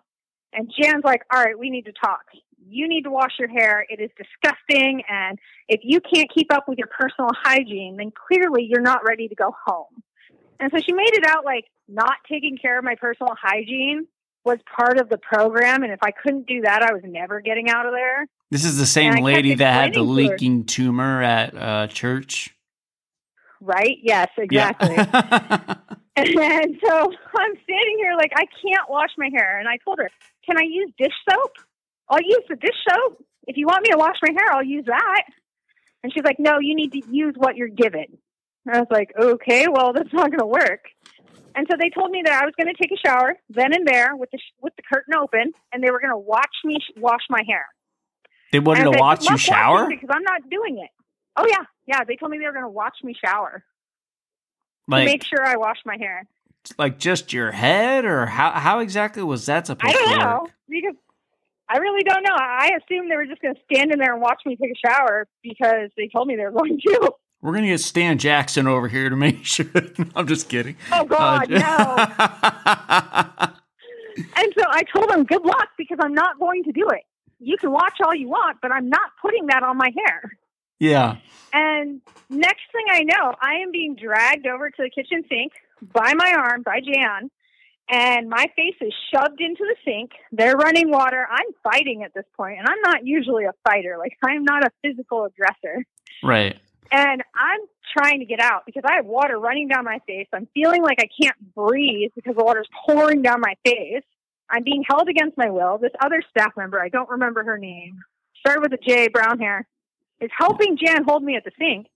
and Jan's like, "All right, we need to talk. You need to wash your hair. It is disgusting, and if you can't keep up with your personal hygiene, then clearly you're not ready to go home." And so she made it out like not taking care of my personal hygiene was part of the program, and if I couldn't do that, I was never getting out of there. This is the same lady that had the explaining to her- leaking tumor at uh, church. Right? Yes, exactly. Yeah. And so I'm standing here like I can't wash my hair. And I told her, Can I use dish soap? I'll use the dish soap. If you want me to wash my hair, I'll use that. And she's like, No, you need to use what you're given. And I was like, Okay, well, that's not going to work. And so they told me that I was going to take a shower then and there with the sh- with the curtain open, and they were going to watch me sh- wash my hair. they wanted to watch you shower? because I'm not doing it. Oh yeah, yeah. They told me they were going to watch me shower to Like, make sure I wash my hair. like just your head, or how how exactly was that supposed I don't to know work? because I really don't know. I assumed they were just going to stand in there and watch me take a shower because they told me they were going to. We're gonna get Stan Jackson over here to make sure. I'm just kidding. Oh God, uh, no! no. And so I told him, "Good luck," because I'm not going to do it. You can watch all you want, but I'm not putting that on my hair. yeah. And next thing I know, I am being dragged over to the kitchen sink by my arm, by Jan, and my face is shoved into the sink. They're running water. I'm fighting at this point, and I'm not usually a fighter. Like, I'm not a physical aggressor. Right. And I'm trying to get out because I have water running down my face. I'm feeling like I can't breathe because the water's pouring down my face. I'm being held against my will. This other staff member, I don't remember her name, started with a J, brown hair, is helping Jan hold me at the sink.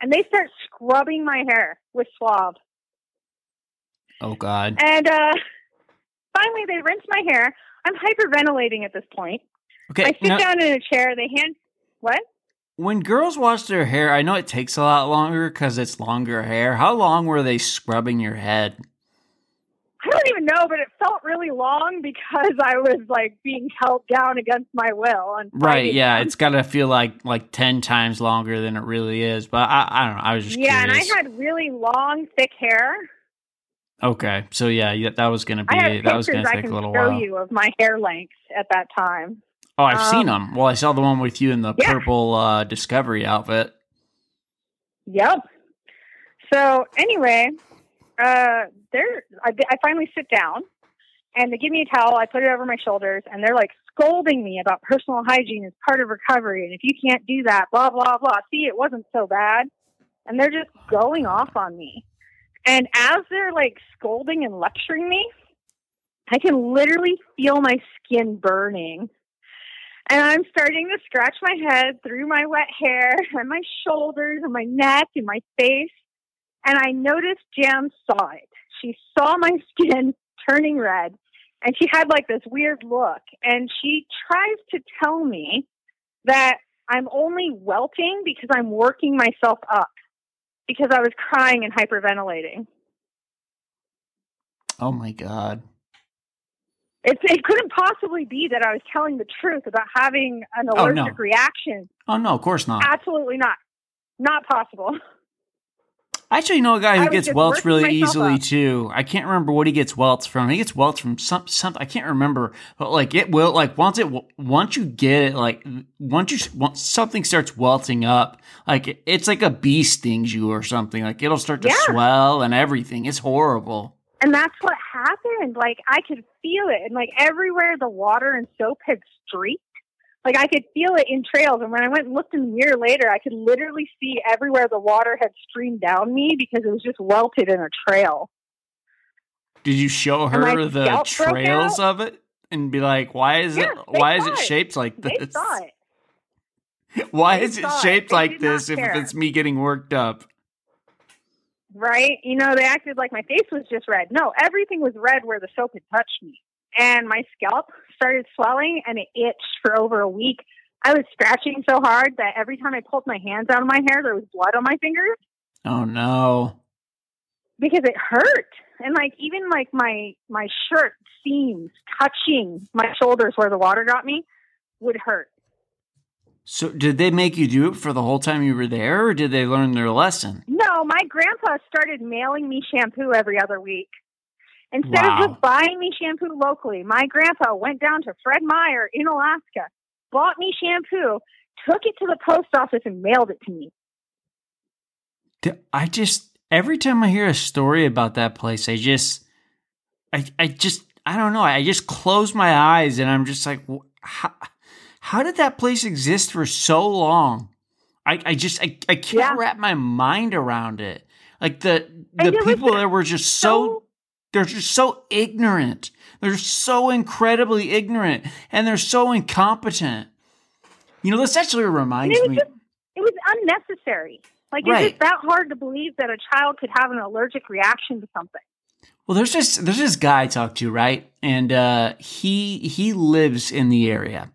And they start scrubbing my hair with Suave. Oh God. And uh, finally, they rinse my hair. I'm hyperventilating at this point. Okay. I sit down in a chair. They hand what? When girls wash their hair, I know it takes a lot longer because it's longer hair. How long were they scrubbing your head? I don't even know, but it felt really long because I was like being held down against my will. And Right. Yeah. them. It's got to feel like like ten times longer than it really is. But I, I don't know. I was just yeah, and I had really long, thick hair. okay. So yeah, that was gonna be I be have that was gonna I take can a little show while. you of my hair length at that time. Oh, I've seen Um, them. Well, I saw the one with you in the yeah. purple uh, Discovery outfit. Yep. So anyway, uh, there I, I finally sit down, and they give me a towel. I put it over my shoulders, and they're like scolding me about personal hygiene as part of recovery, and if you can't do that, blah blah blah. See, it wasn't so bad, and they're just going off on me. And as they're like scolding and lecturing me, I can literally feel my skin burning. And I'm starting to scratch my head through my wet hair and my shoulders and my neck and my face. And I noticed Jan saw it. She saw my skin turning red and she had like this weird look. And she tries to tell me that I'm only welting because I'm working myself up because I was crying and hyperventilating. Oh my god. It, it couldn't possibly be that I was telling the truth about having an Oh, no. allergic reaction. Oh no, of course not. Absolutely not. Not possible. I actually know a guy who gets welts really easily up. too. I can't remember what he gets welts from. He gets welts from some something. I can't remember, but like it will like once it once you get it like once you once something starts welting up, like it's like a bee stings you or something. Like it'll start to Yeah. swell and everything. It's horrible. And that's what happened. Like I could feel it, and like everywhere the water and soap had streaked, like I could feel it in trails. And when I went and looked in the mirror later, I could literally see everywhere the water had streamed down me because it was just welted in a trail. Did you show her the trails of it and be like, why is Yeah, it why is it it. shaped like this? saw it, Why They is it it. shaped They like this if care. it's me getting worked up? Right? You know, they acted like my face was just red. No, everything was red where the soap had touched me, and my scalp started swelling, and it itched for over a week. I was scratching so hard that every time I pulled my hands out of my hair, there was blood on my fingers. Oh no. because it hurt. And like even like my my shirt seams touching my shoulders where the water got me would hurt. So, did they make you do it for the whole time you were there, or did they learn their lesson? No, my grandpa started mailing me shampoo every other week. Instead Wow. of just buying me shampoo locally, my grandpa went down to Fred Meyer in Alaska, bought me shampoo, took it to the post office, and mailed it to me. I just every time I hear a story about that place, I just, I, I just, I don't know. I just close my eyes and I'm just like, how, how did that place exist for so long? I, I just, I, I can't Yeah. wrap my mind around it. Like the the it was people there were just so, they're just so ignorant. They're so incredibly ignorant, and they're so incompetent. You know, this actually reminds it me. just- It was unnecessary. Like, is Right. it that hard to believe that a child could have an allergic reaction to something? Well, there's this there's this guy I talked to, right? And uh, he he lives in the area.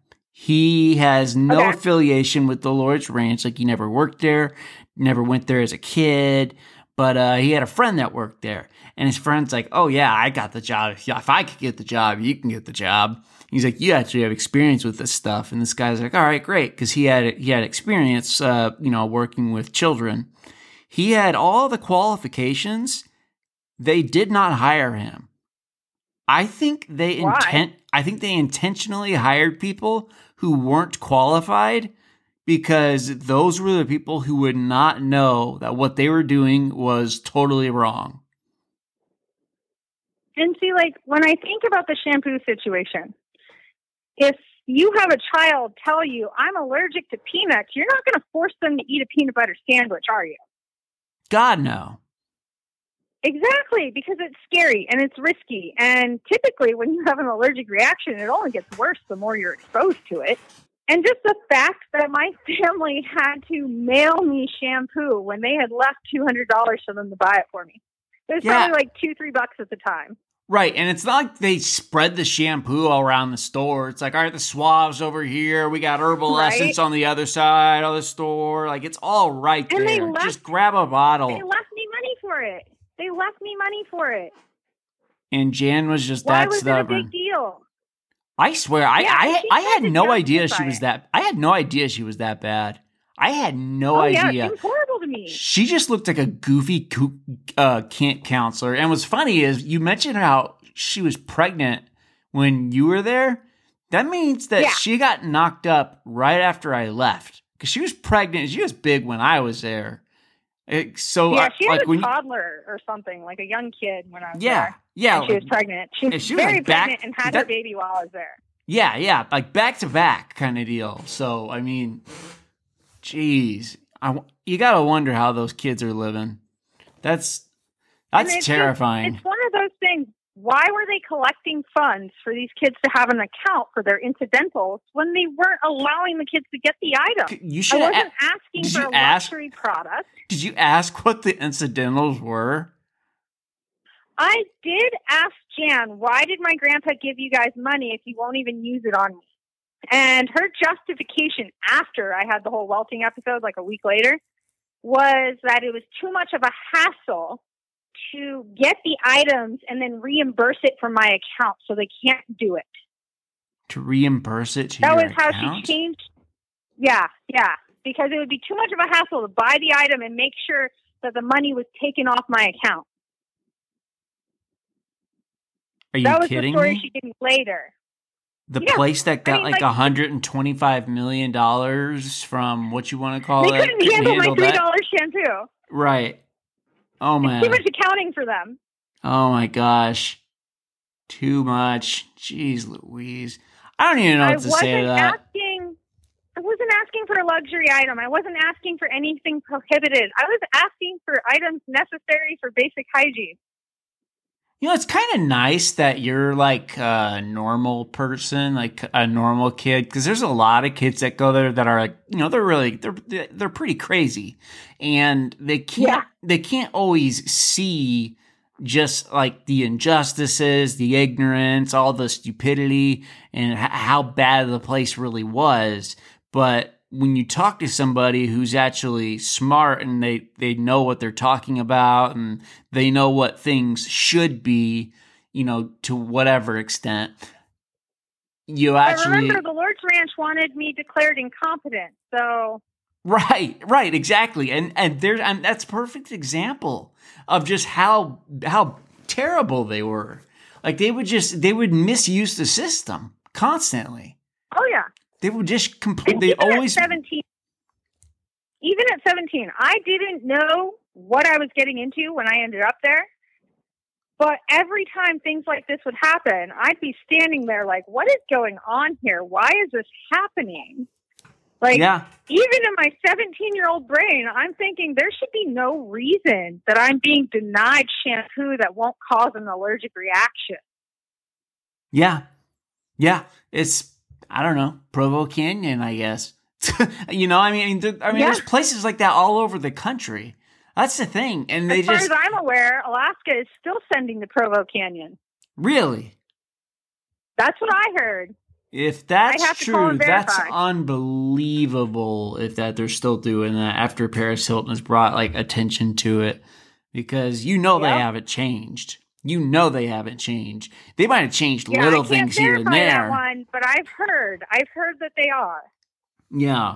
He has no Okay. affiliation with the Lord's Ranch. Like he never worked there, never went there as a kid. But uh, he had a friend that worked there, and his friend's like, "Oh yeah, I got the job. If, if I could get the job, you can get the job." He's like, "You actually have experience with this stuff," and this guy's like, "All right, great," because he had he had experience, uh, you know, working with children. He had all the qualifications they did not hire him. I think they Why? intent I think they intentionally hired people who weren't qualified because those were the people who would not know that what they were doing was totally wrong. And see, like, when I think about the shampoo situation, if you have a child tell you, I'm allergic to peanuts, you're not going to force them to eat a peanut butter sandwich, are you? God no. Exactly, because it's scary and it's risky. And typically, when you have an allergic reaction, it only gets worse the more you're exposed to it. And just the fact that my family had to mail me shampoo when they had left $200 for them to buy it for me. It was Yeah. probably like two, three bucks at the time. Right, and it's not like they spread the shampoo all around the store. It's like, all right, the Suave's over here, we got herbal Right. essence on the other side of the store. Like it's all right And they there. left- Just grab a bottle. They left me money for it. They left me money for it. and Jan was just Why that was stubborn. it a big deal? I swear, I Yeah, I, she I had no idea she was that. I had no idea she was that bad. I had no oh, yeah, idea. it was horrible to me. She just looked like a goofy uh, camp counselor. And what's funny is you mentioned how she was pregnant when you were there. That means that Yeah. she got knocked up right after I left because she was pregnant. She was big when I was there. It- so yeah, I- she was like a when you- toddler or something, like a young kid when I was yeah, there. yeah, And she was pregnant. She was, she was, very like, back- pregnant and had that- her baby while I was there. Yeah, yeah, like back to back kind of deal. So I mean, jeez, I you gotta wonder how those kids are living. That's that's it's just- terrifying. it's one of those things. Why were they collecting funds for these kids to have an account for their incidentals when they weren't allowing the kids to get the item? you should I wasn't A- asking for a ask- luxury product. did you ask what the incidentals were? I did ask Jan, why did my grandpa give you guys money if you won't even use it on me? And her justification after I had the whole welting episode, like a week later, was that it was too much of a hassle to get the items and then reimburse it from my account, so they can't do it. To reimburse it to That was how account? she changed. Yeah, yeah, because it would be too much of a hassle to buy the item and make sure that the money was taken off my account. Are you that was kidding the story me? she gave me later. the yeah. place that got mean, like like- a hundred and twenty-five million dollars from what you want to call they it? They couldn't handle my handle three that? shampoo. Right. Oh man. Too much accounting for them. Oh my gosh. Too much. Jeez Louise. I don't even know I what to say to wasn't that. asking. I wasn't asking for a luxury item. I wasn't asking for anything prohibited. I was asking for items necessary for basic hygiene. You know, it's kind of nice that you're like a normal person, like a normal kid, because there's a lot of kids that go there that are like, you know, they're really they're they're pretty crazy, and they can't Yeah. they can't always see just like the injustices, the ignorance, all the stupidity, and how bad the place really was. But when you talk to somebody who's actually smart and they they know what they're talking about and they know what things should be, you know, to whatever extent, you actually I remember the Lord's Ranch wanted me declared incompetent, so Right, right, exactly. And and there and that's a perfect example of just how how terrible they were. Like they would just they would misuse the system constantly. oh yeah. They were just completely even always 17 even at 17 i didn't know what i was getting into when i ended up there but every time things like this would happen i'd be standing there like what is going on here why is this happening like Yeah. even in my 17 year old brain i'm thinking there should be no reason that i'm being denied shampoo that won't cause an allergic reaction Yeah. Yeah. It's I don't know, Provo Canyon, I guess. you know, I mean there, I mean Yeah. there's places like that all over the country. That's the thing. And they as far just as i'm aware alaska is still sending the provo canyon really that's what i heard If that's have to call true, that's unbelievable. If that they're still doing that after Paris Hilton has brought like attention to it, because you know they haven't changed. You know they haven't changed. They might have changed Yeah, little things here and there. one, but I've heard, I've heard that they are. Yeah.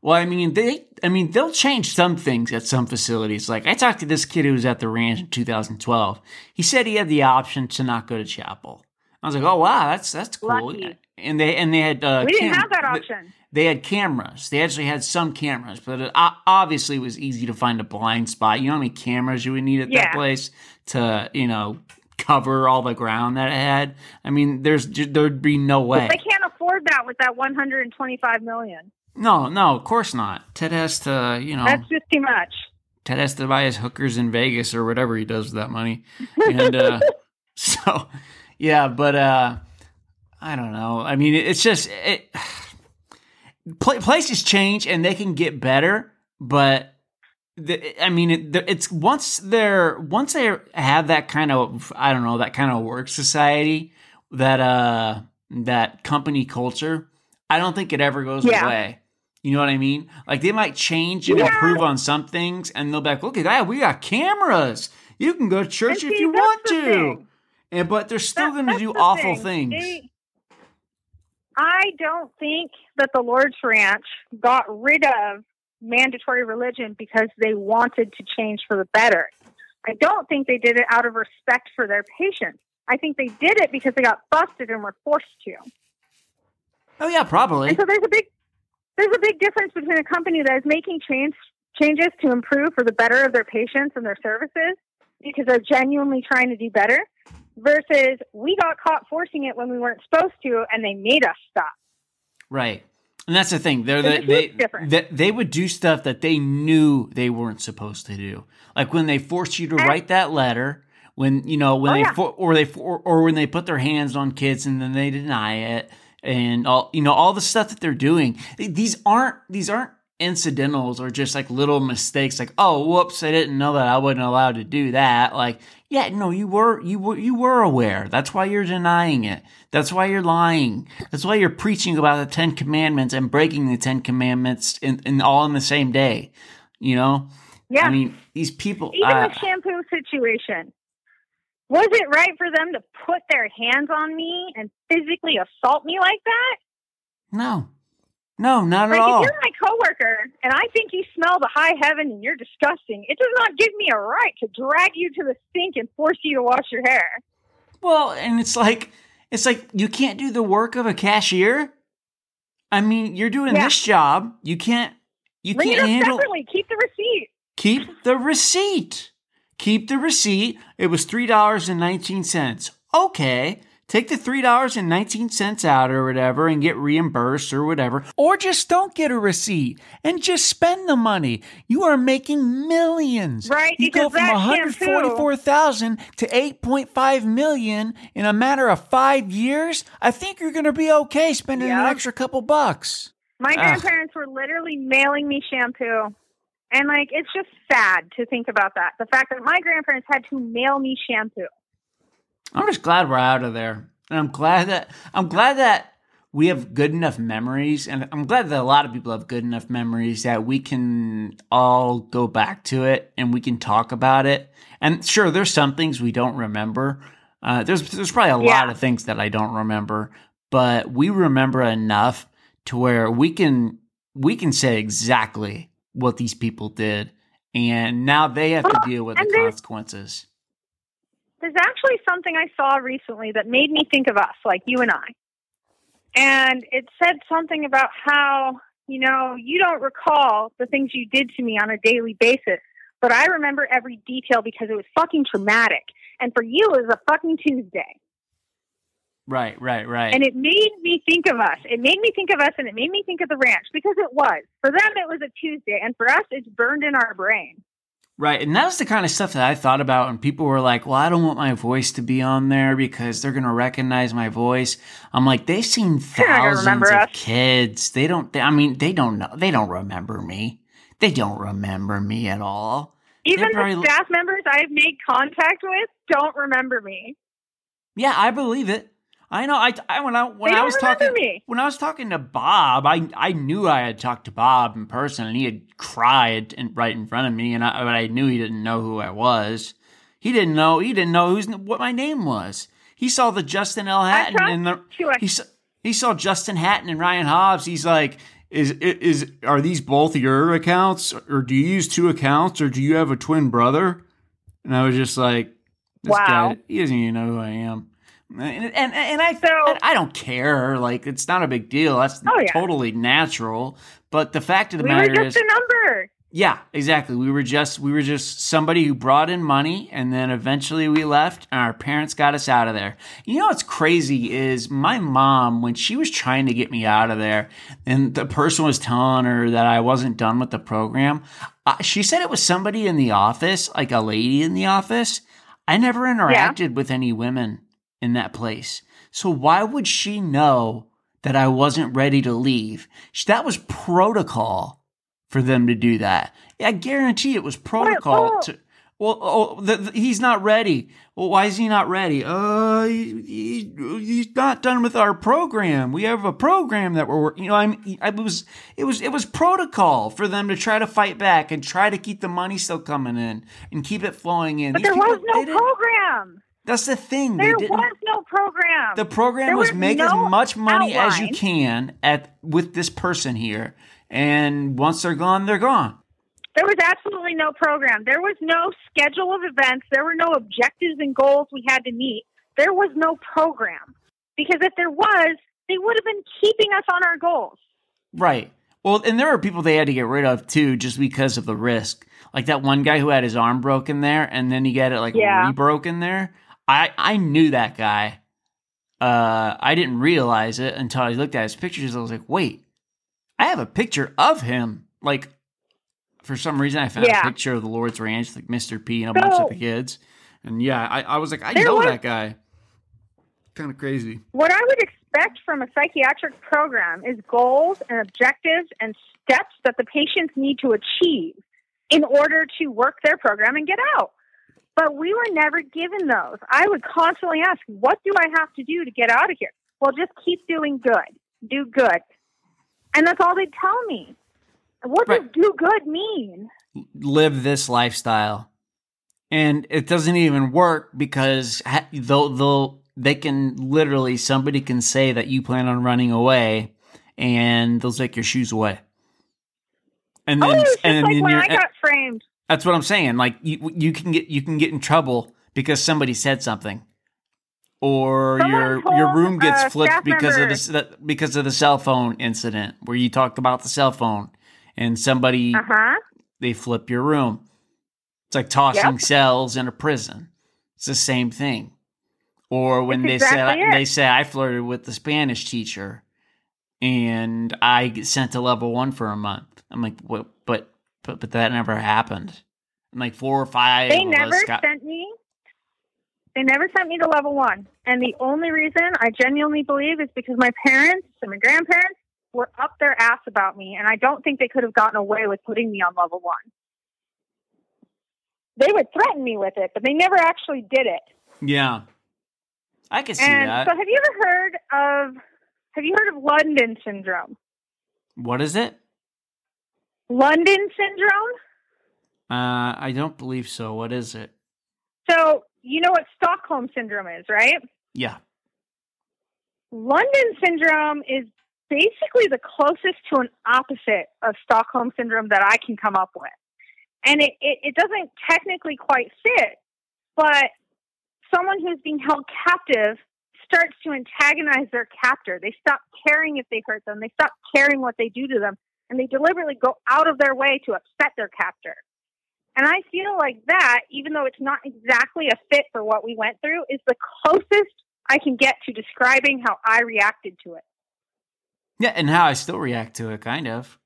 Well, I mean, they, I mean, they'll change some things at some facilities. Like I talked to this kid who was at the ranch in 2012. He said he had the option to not go to chapel. I was like, oh wow, that's that's cool. Lucky. And they and they had uh, we didn't have that th- option. They had cameras. They actually had some cameras, but it obviously it was easy to find a blind spot. You know how many cameras you would need at that place to, you know, cover all the ground that it had. I mean, there's there'd be no way. They can't afford that with that 125 million. No, no, of course not. Ted has to, you know, That's just too much. Ted has to buy his hookers in Vegas or whatever he does with that money. And uh, so, yeah, but uh, I don't know. I mean, it's just it. Pla places change and they can get better, but the, I mean, it, it's once they're once they have that kind of I don't know that kind of work society that uh that company culture. I don't think it ever goes Yeah. away. You know what I mean? Like they might change and Yeah. improve on some things, and they'll be like, "Look at that, we got cameras. You can go to church if you want to." thing. And but they're still That- going to do awful thing. things. They- I don't think that the Lord's Ranch got rid of mandatory religion because they wanted to change for the better. I don't think they did it out of respect for their patients. I think they did it because they got busted and were forced to. oh yeah, probably. And so there's a big there's a big difference between a company that is making change changes to improve for the better of their patients and their services because they're genuinely trying to do better versus we got caught forcing it when we weren't supposed to and they made us stop. Right. And that's the thing. They're the, they, they they would do stuff that they knew they weren't supposed to do. Like when they forced you to And- write that letter, when you know when Oh, they yeah. for, or they or, or when they put their hands on kids and then they deny it and all you know all the stuff that they're doing. These aren't these aren't incidentals or just like little mistakes like oh whoops I didn't know that I wasn't allowed to do that like yeah no you were you were you were aware that's why you're denying it that's why you're lying that's why you're preaching about the 10 commandments and breaking the 10 commandments in, in all in the same day you know Yeah. I mean these people Even uh, the shampoo situation. Was it right for them to put their hands on me and physically assault me like that? no no not Like at all if you're my coworker and I think you smell the high heaven and you're disgusting, it does not give me a right to drag you to the sink and force you to wash your hair. Well, and it's like it's like you can't do the work of a cashier. I mean, you're doing Yeah. this job. You can't you Bring can't handle separately. Keep the receipt. keep the receipt. Keep the receipt. It was three dollars and nineteen cents. Okay. Take the three dollars and nineteen cents out or whatever and get reimbursed or whatever. Or just don't get a receipt and just spend the money. You are making millions. Right, You go from that one hundred forty-four thousand to eight point five million in a matter of five years. I think you're gonna be okay spending an extra couple bucks. My Ugh. grandparents were literally mailing me shampoo. And like it's just sad to think about that. The fact that my grandparents had to mail me shampoo. I'm just glad we're out of there. And I'm glad that I'm glad that we have good enough memories, and I'm glad that a lot of people have good enough memories that we can all go back to it and we can talk about it. And sure, there's some things we don't remember. Uh, there's there's probably a Yeah. lot of things that I don't remember, but we remember enough to where we can we can say exactly what these people did, and now they have to deal with the consequences. There's actually something I saw recently that made me think of us, like you and I. And it said something about how, you know, you don't recall the things you did to me on a daily basis, but I remember every detail because it was fucking traumatic. And for you, it was a fucking Tuesday. Right, right, right. And it made me think of us. It made me think of us and it made me think of the ranch because it was. For them, it was a Tuesday. And for us, it's burned in our brain. Right. And that was the kind of stuff that I thought about. And people were like, well, I don't want my voice to be on there because they're going to recognize my voice. I'm like, they've seen thousands of us. kids. They don't, I mean, they don't know. They don't remember me. They don't remember me at all. Even probably- the staff members I've made contact with don't remember me. Yeah, I believe it. I know. I, I when I when I was talking me. when I was talking to Bob, I I knew I had talked to Bob in person, and he had cried in, right in front of me, and I but I knew he didn't know who I was. He didn't know. He didn't know who's what my name was. He saw the Justin L. Hatton and the you. He saw, he saw Justin Hatton and Ryan Hobbs. He's like, is is are these both your accounts, or do you use two accounts, or do you have a twin brother? And I was just like, this Wow. guy, he doesn't even know who I am. And and, and I So- I don't care. Like it's not a big deal. That's Oh, yeah. totally natural. But the fact of the We were matter just is, a number. yeah, exactly. We were just we were just somebody who brought in money, and then eventually we left, and our parents got us out of there. You know what's crazy is my mom when she was trying to get me out of there, and the person was telling her that I wasn't done with the program. Uh, she said it was somebody in the office, like a lady in the office. I never interacted with any women in that place, so why would she know that I wasn't ready to leave? That was protocol for them to do that. I guarantee it was protocol to. Well, oh, the, the- he's not ready. Well, why is he not ready? Uh, he, he, he's not done with our program. We have a program that we're, working. you know, I'm, I was, it was, it was protocol for them to try to fight back and try to keep the money still coming in and keep it flowing in. But These there people- was no program. That's the thing. There was no program. The program There was, was make no as much money as you can at with this person here, and once they're gone, they're gone. There was absolutely no program. There was no schedule of events. There were no objectives and goals we had to meet. There was no program. Because if there was, they would have been keeping us on our goals. Right. Well, and there were people they had to get rid of too, just because of the risk. Like that one guy who had his arm broken there, and then he got it like Yeah. re-broken there. I I knew that guy. Uh, I didn't realize it until I looked at his pictures. I was like, wait, I have a picture of him. Like, for some reason, I found Yeah. a picture of the Lord's Ranch, like Mr. P and a bunch of the kids. And yeah, I, I was like, I know was- that guy. Kind of crazy. What I would expect from a psychiatric program is goals and objectives and steps that the patients need to achieve in order to work their program and get out. But we were never given those. I would constantly ask, what do I have to do to get out of here? Well, just keep doing good. Do good. And that's all they'd tell me. What Right. does do good mean? live this lifestyle and it doesn't even work because they'll, they'll they can literally somebody can say that you plan on running away and they'll take your shoes away and Oh, then it was just and like then when I got framed. That's what i'm saying like you you can get you can get in trouble because somebody said something or Someone your your room gets uh, flipped because of that, because of the cell phone incident where you talked about the cell phone and somebody Uh huh. they flip your room. It's like tossing Yep. cells in a prison. It's the same thing. Or when they exactly say it. they say I flirted with the Spanish teacher and I get sent to level one for a month. I'm like, what? But but that never happened. And like four or five. They never got, sent me. They never sent me to level one, and the only reason I genuinely believe is because my parents and my grandparents were up their ass about me, and I don't think they could have gotten away with putting me on level one. They would threaten me with it, but they never actually did it. Yeah, I can see and that. so, have you ever heard of Have you heard of London syndrome? What is it? London syndrome? Uh, I don't believe so. What is it? So, you know what Stockholm syndrome is, right? Yeah. London syndrome is basically the closest to an opposite of Stockholm syndrome that I can come up with. And it, it, it doesn't technically quite fit, but someone who's being held captive starts to antagonize their captor. They stop caring if they hurt them, they stop caring what they do to them, and they deliberately go out of their way to upset their captor. And I feel like that, even though it's not exactly a fit for what we went through, is the closest I can get to describing how I reacted to it. Yeah, and how I still react to it, kind of.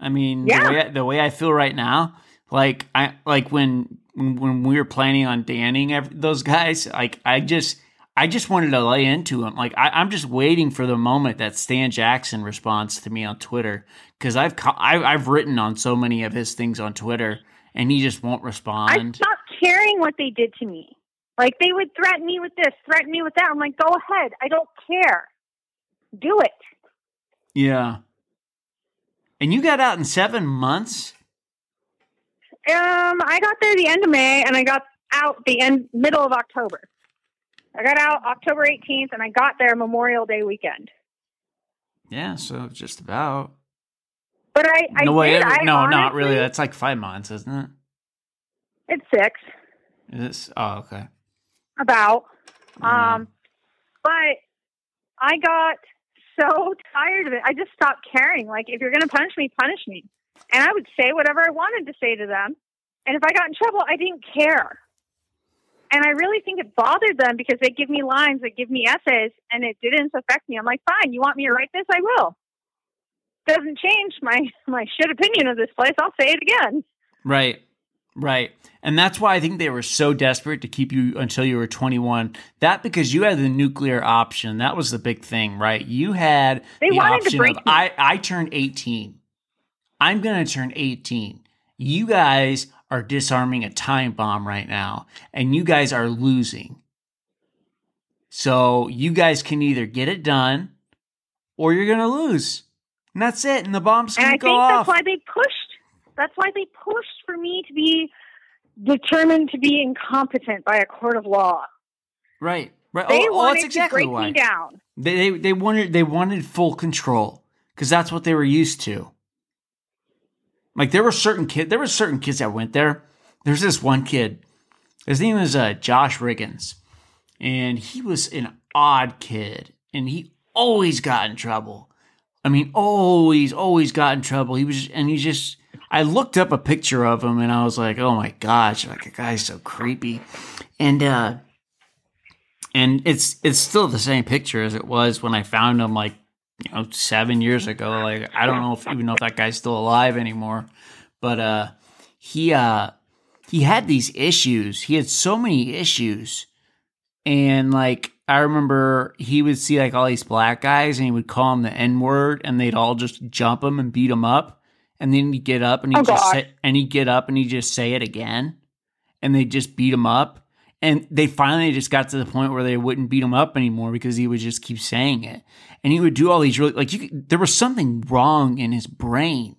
I mean, Yeah. the, way I, the way I feel right now, like I like when when we were planning on danning those guys, like I just I just wanted to lay into him. Like I, I'm just waiting for the moment that Stan Jackson responds to me on Twitter because I've I, I've written on so many of his things on Twitter, and he just won't respond. I stopped caring what they did to me. Like they would threaten me with this, threaten me with that. I'm like, go ahead. I don't care. Do it. yeah. And you got out in seven months. Um, I got there the end of May, and I got out the end middle of October. I got out October 18th, and I got there Memorial Day weekend. Yeah, so just about. But I, I no, wait, did. I no, not really. That's like five months, isn't it? It's six, Is? Oh, okay. about. Mm. Um, but I got so tired of it. I just stopped caring. Like, if you're going to punish me, punish me. And I would say whatever I wanted to say to them. And if I got in trouble, I didn't care. And I really think it bothered them because they give me lines, they give me essays, and it didn't affect me. I'm like, fine, you want me to write this? I will. Doesn't change my my shit opinion of this place. I'll say it again. Right. Right. And that's why I think they were so desperate to keep you until you were 21. That because you had the nuclear option. That was the big thing, right? You had They the option break of me. I I turned 18. I'm going to turn 18. You guys are disarming a time bomb right now and you guys are losing. So you guys can either get it done or you're going to lose. And that's it. And the bomb's going I to think go that's off. why they pushed. That's why they pushed for me to be determined to be incompetent by a court of law. Right. Right. They oh, oh, wanted that's exactly to break why. me down. They, they they wanted they wanted full control because that's what they were used to. Like there were certain kid there were certain kids that went there. There's this one kid. His name was uh, Josh Riggins, and he was an odd kid, and he always got in trouble. I mean, always, always got in trouble. He was, and he just. I looked up a picture of him, and I was like, "Oh my gosh, like a guy's so creepy," and uh, and it's it's still the same picture as it was when I found him like you know seven years ago. Like I don't know if even know if that guy's still alive anymore, but uh, he uh he had these issues. He had so many issues, and like I remember he would see like all these black guys and he would call them the N word, and they'd all just jump him and beat him up, and then he'd get up and he'd Oh, just God. say, and he'd get up and he'd just say it again, and they'd just beat him up. And they finally just got to the point where they wouldn't beat him up anymore because he would just keep saying it. And he would do all these really, like, you could, there was something wrong in his brain.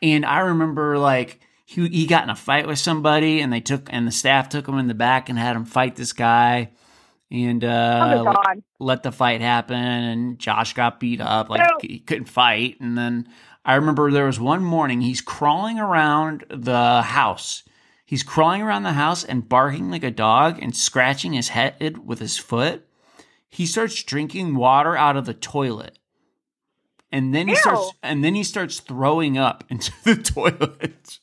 And I remember, like, he, he got in a fight with somebody and they took, and the staff took him in the back and had him fight this guy. And, Oh uh, my God. let the fight happen and Josh got beat up like So- he couldn't fight and then I remember there was one morning he's crawling around the house. He's crawling around the house and barking like a dog and scratching his head with his foot. He starts drinking water out of the toilet. And then he Ew. starts and then he starts throwing up into the toilet.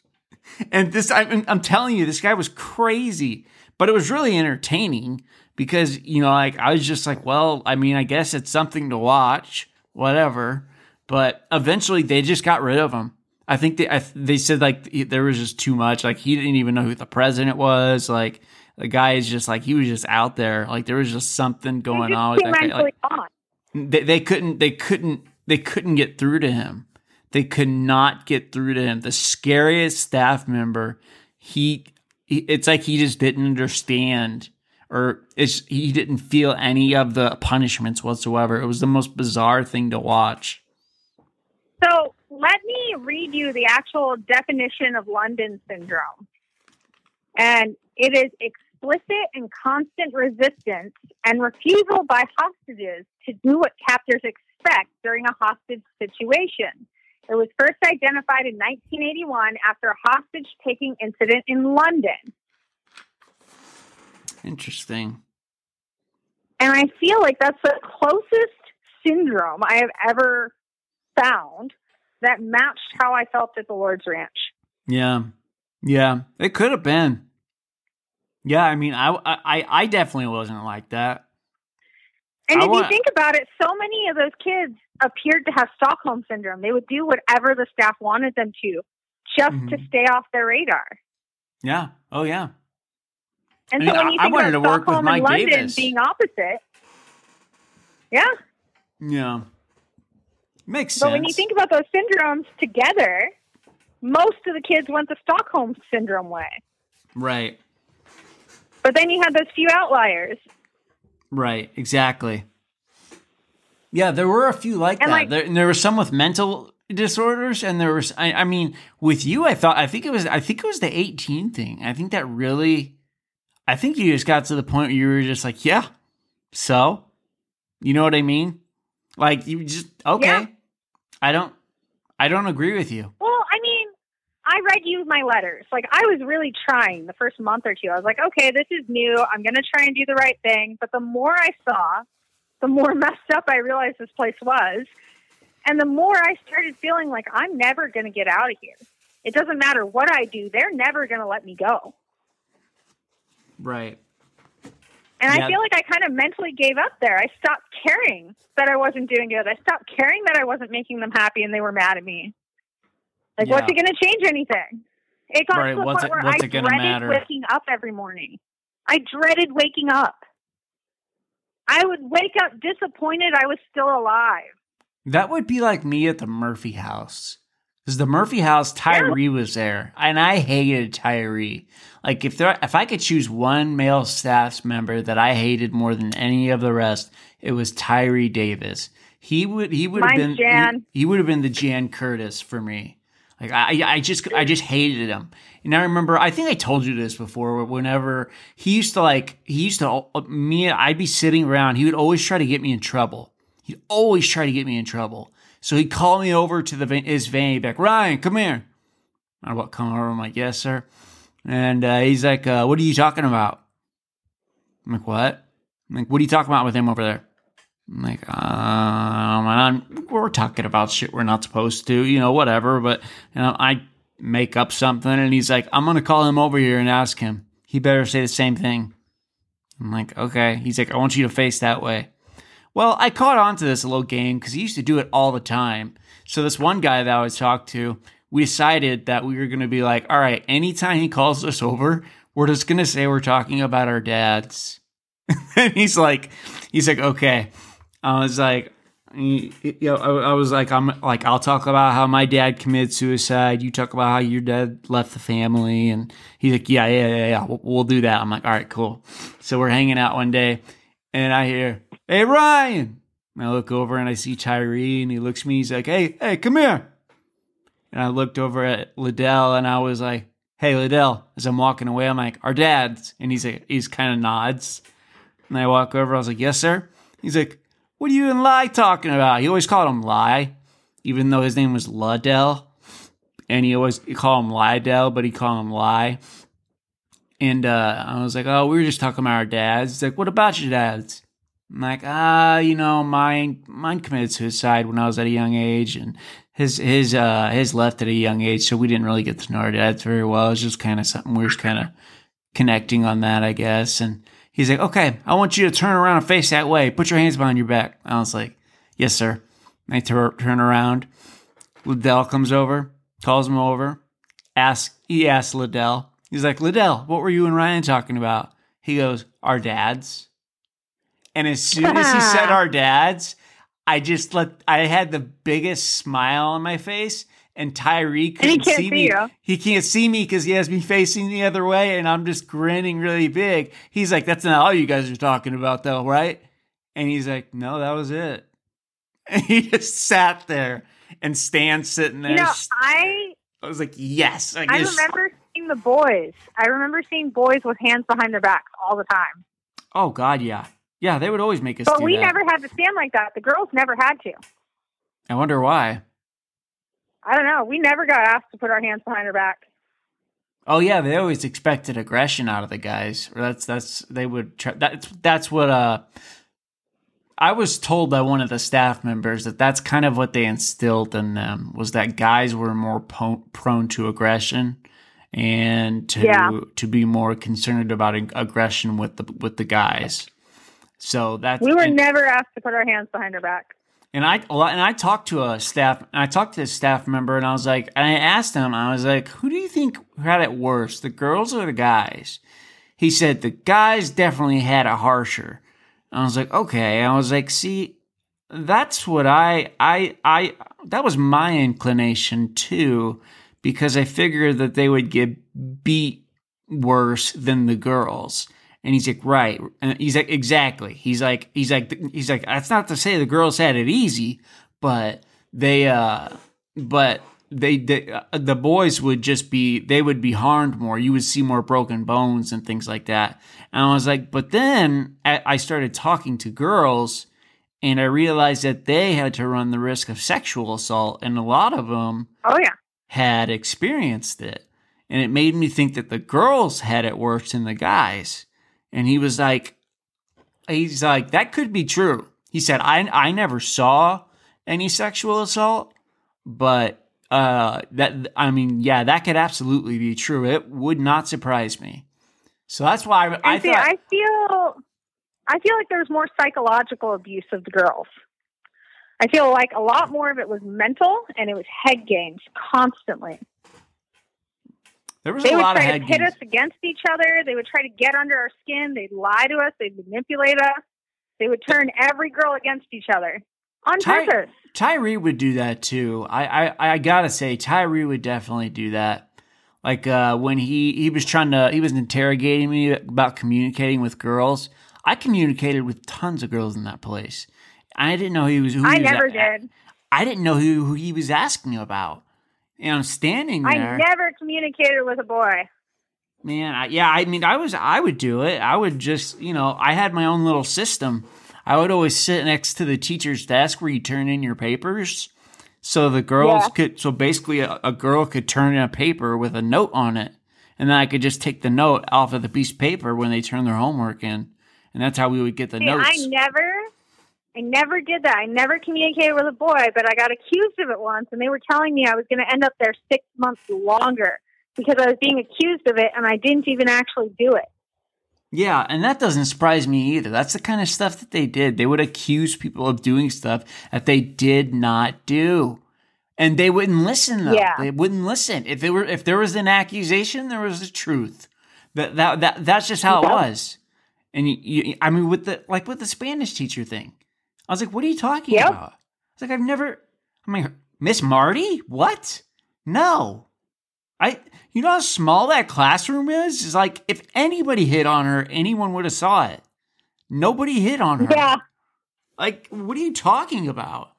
And this I'm, I'm telling you this guy was crazy, but it was really entertaining because you know like I was just like, well, I mean, I guess it's something to watch, whatever. But eventually they just got rid of him. I think they I, they said like there was just too much. Like he didn't even know who the president was. Like the guy is just like he was just out there. Like there was just something going on with that guy. Like, on. they, they couldn't they couldn't they couldn't get through to him they could not get through to him the scariest staff member he, he it's like he just didn't understand or it's, he didn't feel any of the punishments whatsoever. It was the most bizarre thing to watch. So let me read you the actual definition of London syndrome. And it is explicit and constant resistance and refusal by hostages to do what captors expect during a hostage situation. It was first identified in 1981 after a hostage taking incident in London. Interesting. And I feel like that's the closest syndrome I have ever found that matched how I felt at the Lord's Ranch. Yeah. Yeah. It could have been. Yeah, I mean, I, I, I definitely wasn't like that. And I if you think about it, so many of those kids appeared to have Stockholm syndrome. They would do whatever the staff wanted them to just to Mhm. stay off their radar. Yeah. Oh, yeah. And I so when I- you I think wanted about to work with Stockholm and Mike London Davis. being opposite, yeah. Yeah. Makes sense. But when you think about those syndromes together, most of the kids went the Stockholm syndrome way. right. But then you had those few outliers. Right, exactly. Yeah, there were a few like And, that. like- there, and there were some with mental disorders, and there was. I, I mean, with you, I thought. I think it was. I think it was the eighteen thing. I think that really. I think you just got to the point where you were just like, yeah. So, you know what I mean? Like you just okay. Yeah. I don't. I don't agree with you. Well, I mean, I read you my letters. Like, I was really trying the first month or two. I was like, okay, this is new. I'm going to try and do the right thing. But the more I saw, the more messed up I realized this place was. And the more I started feeling like I'm never going to get out of here. It doesn't matter what I do, they're never going to let me go. Right. And Yeah. I feel like I kind of mentally gave up there. I stopped caring that I wasn't doing good. I stopped caring that I wasn't making them happy and they were mad at me. Like, Yeah. what's it going to change anything? It got Right, to the what's point it- where I dreaded matter? waking up every morning. I dreaded waking up. I would wake up disappointed I was still alive. That would be like me at the Murphy house. Because the Murphy house, Tyree was there, and I hated Tyree. Like if there, if I could choose one male staff member that I hated more than any of the rest, it was Tyree Davis. He would he would have been Jan. He, he would have been the Jan Curtis for me. Like I I just I just hated him. And I remember I think I told you this before. Whenever he used to like he used to uh, me I'd be sitting around. He would always try to get me in trouble. He'd always try to get me in trouble. So he called me over to the his van. He'd like, Ryan, come here. I would come over. I'm like, yes, sir. And uh, he's like, uh, what are you talking about? I'm like, what? I'm like, what are you talking about with him over there? I'm like, um, we're talking about shit we're not supposed to, you know, whatever. But you know, I make up something, and he's like, I'm gonna call him over here and ask him. He better say the same thing. I'm like, okay. He's like, I want you to face that way. Well, I caught on to this little game because he used to do it all the time. So this one guy that I was talked to, we decided that we were going to be like, all right, anytime he calls us over, we're just going to say we're talking about our dads. and he's like, he's like, okay. I was like, you know, I, I was like, I'm like, I'll talk about how my dad committed suicide. You talk about how your dad left the family, and he's like, yeah, yeah, yeah, yeah, we'll, we'll do that. I'm like, all right, cool. So we're hanging out one day, and I hear, hey Ryan, and I look over and I see Tyree, and he looks at me. He's like, hey, hey, come here. And I looked over at Liddell, and I was like, hey Liddell. As I'm walking away, I'm like, our dads, and he's like, he's kind of nods. And I walk over. I was like, yes, sir. He's like, what are you and Lie talking about? He always called him Lie, even though his name was Liddell. And he always called him Lydell, but he called him Lie. And uh, I was like, oh, we were just talking about our dads. He's like, what about your dads? I'm like, ah, you know, mine mine committed suicide when I was at a young age, and his his uh his left at a young age, so we didn't really get to know our dads very well. It was just kind of something we were just kind of connecting on that, I guess. And he's like, okay, I want you to turn around and face that way. Put your hands behind your back. I was like, yes, sir. And I tur- turn around. Liddell comes over, calls him over, asks he asks Liddell. He's like, Liddell, what were you and Ryan talking about? He goes, our dads. And as soon as he said our dads, I just let I had the biggest smile on my face, and Tyree And couldn't can't see see me. you. He can't see me because he has me facing the other way, and I'm just grinning really big. He's like, "That's not all you guys are talking about, though, right?" And he's like, "No, that was it." And he just sat there, and Stan sitting there. You know, I I was like, "Yes, I, I remember seeing the boys. I remember seeing boys with hands behind their backs all the time. Oh God, yeah, yeah. They would always make us. But we that. never had to stand like that. The girls never had to. I wonder why. I don't know. We never got asked to put our hands behind our back. Oh yeah, they always expected aggression out of the guys. Or that's that's they would try, that's that's what uh I was told by one of the staff members that that's kind of what they instilled in them was that guys were more po- prone to aggression and to Yeah. to be more concerned about ag- aggression with the with the guys. So that's We were and- never asked to put our hands behind our back. and I and I talked to a staff and I talked to a staff member and I was like and I asked him I was like who do you think had it worse the girls or the guys he said the guys definitely had it harsher I was like okay I was like see that's what I I I that was my inclination too because I figured that they would get beat worse than the girls. And he's like, right. And he's like, exactly. He's like, he's like, he's like, that's not to say the girls had it easy, but they, uh, but they, they uh, the boys would just be, they would be harmed more. You would see more broken bones and things like that. And I was like, but then I I started talking to girls and I realized that they had to run the risk of sexual assault. And a lot of them, Oh yeah. had experienced it. And it made me think that the girls had it worse than the guys. And he was like, he's like, that could be true. He said, I, I never saw any sexual assault, but uh, that, I mean, yeah, that could absolutely be true. It would not surprise me. So that's why I, I see, thought, I feel, I feel like there's more psychological abuse of the girls. I feel like a lot more of it was mental, and it was head games constantly. There was They a would lot of try head to pit us against each other. They would try to get under our skin. They'd lie to us. They'd manipulate us. They would turn every girl against each other on Ty- purpose. Tyree would do that too. I, I, I gotta say, Tyree would definitely do that. Like uh, when he, he was trying to, he was interrogating me about communicating with girls. I communicated with tons of girls in that place. I didn't know he was. Who I was never did. I didn't know who, who he was asking about. And I'm standing there. I never communicated with a boy. Man, I, yeah, I mean, I was, I would do it. I would just, you know, I had my own little system. I would always sit next to the teacher's desk where you turn in your papers, so the girls Yeah. could, so basically, a, a girl could turn in a paper with a note on it, and then I could just take the note off of the piece of paper when they turn their homework in, and that's how we would get the See, notes. I never, I never did that. I never communicated with a boy, but I got accused of it once, and they were telling me I was going to end up there six months longer because I was being accused of it, and I didn't even actually do it. Yeah, and that doesn't surprise me either. That's the kind of stuff that they did. They would accuse people of doing stuff that they did not do. And they wouldn't listen though. Yeah. They wouldn't listen. If there were if there was an accusation, there was the truth. That that, that that's just how it was. And you, you, I mean with the like with the Spanish teacher thing. I was like, "What are you talking Yep. about?" I was like, "I've never I mean, Miss Marty? What? No. I you know how small that classroom is? It's like if anybody hit on her, anyone would have saw it. Nobody hit on her. Yeah, Like, what are you talking about?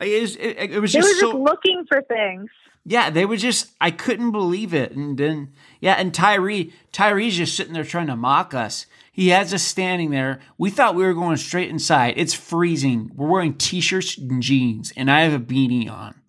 Like, it, was, it, it was they were just just so. looking for things. Yeah, they were just. I couldn't believe it. And then, yeah, and Tyree, Tyree's just sitting there trying to mock us. He has us standing there. We thought we were going straight inside. It's freezing. We're wearing t-shirts and jeans, and I have a beanie on.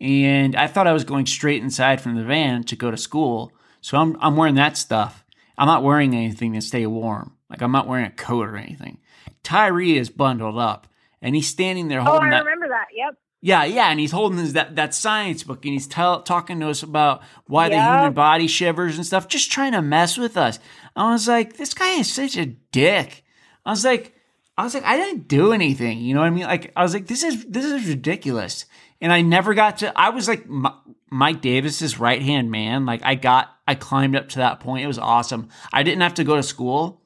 And I thought I was going straight inside from the van to go to school. So I'm I'm wearing that stuff. I'm not wearing anything to stay warm. Like I'm not wearing a coat or anything. Tyree is bundled up, and he's standing there oh, holding. Oh, I that. remember that. Yep. Yeah, yeah, and he's holding his, that that science book, and he's tell, talking to us about why the human body shivers and stuff, just trying to mess with us. I was like, this guy is such a dick. I was like, I was like, I didn't do anything. You know what I mean? Like, I was like, this is this is ridiculous. And I never got to. I was like M- Mike Davis's right hand man. Like, I got, I climbed up to that point. It was awesome. I didn't have to go to school,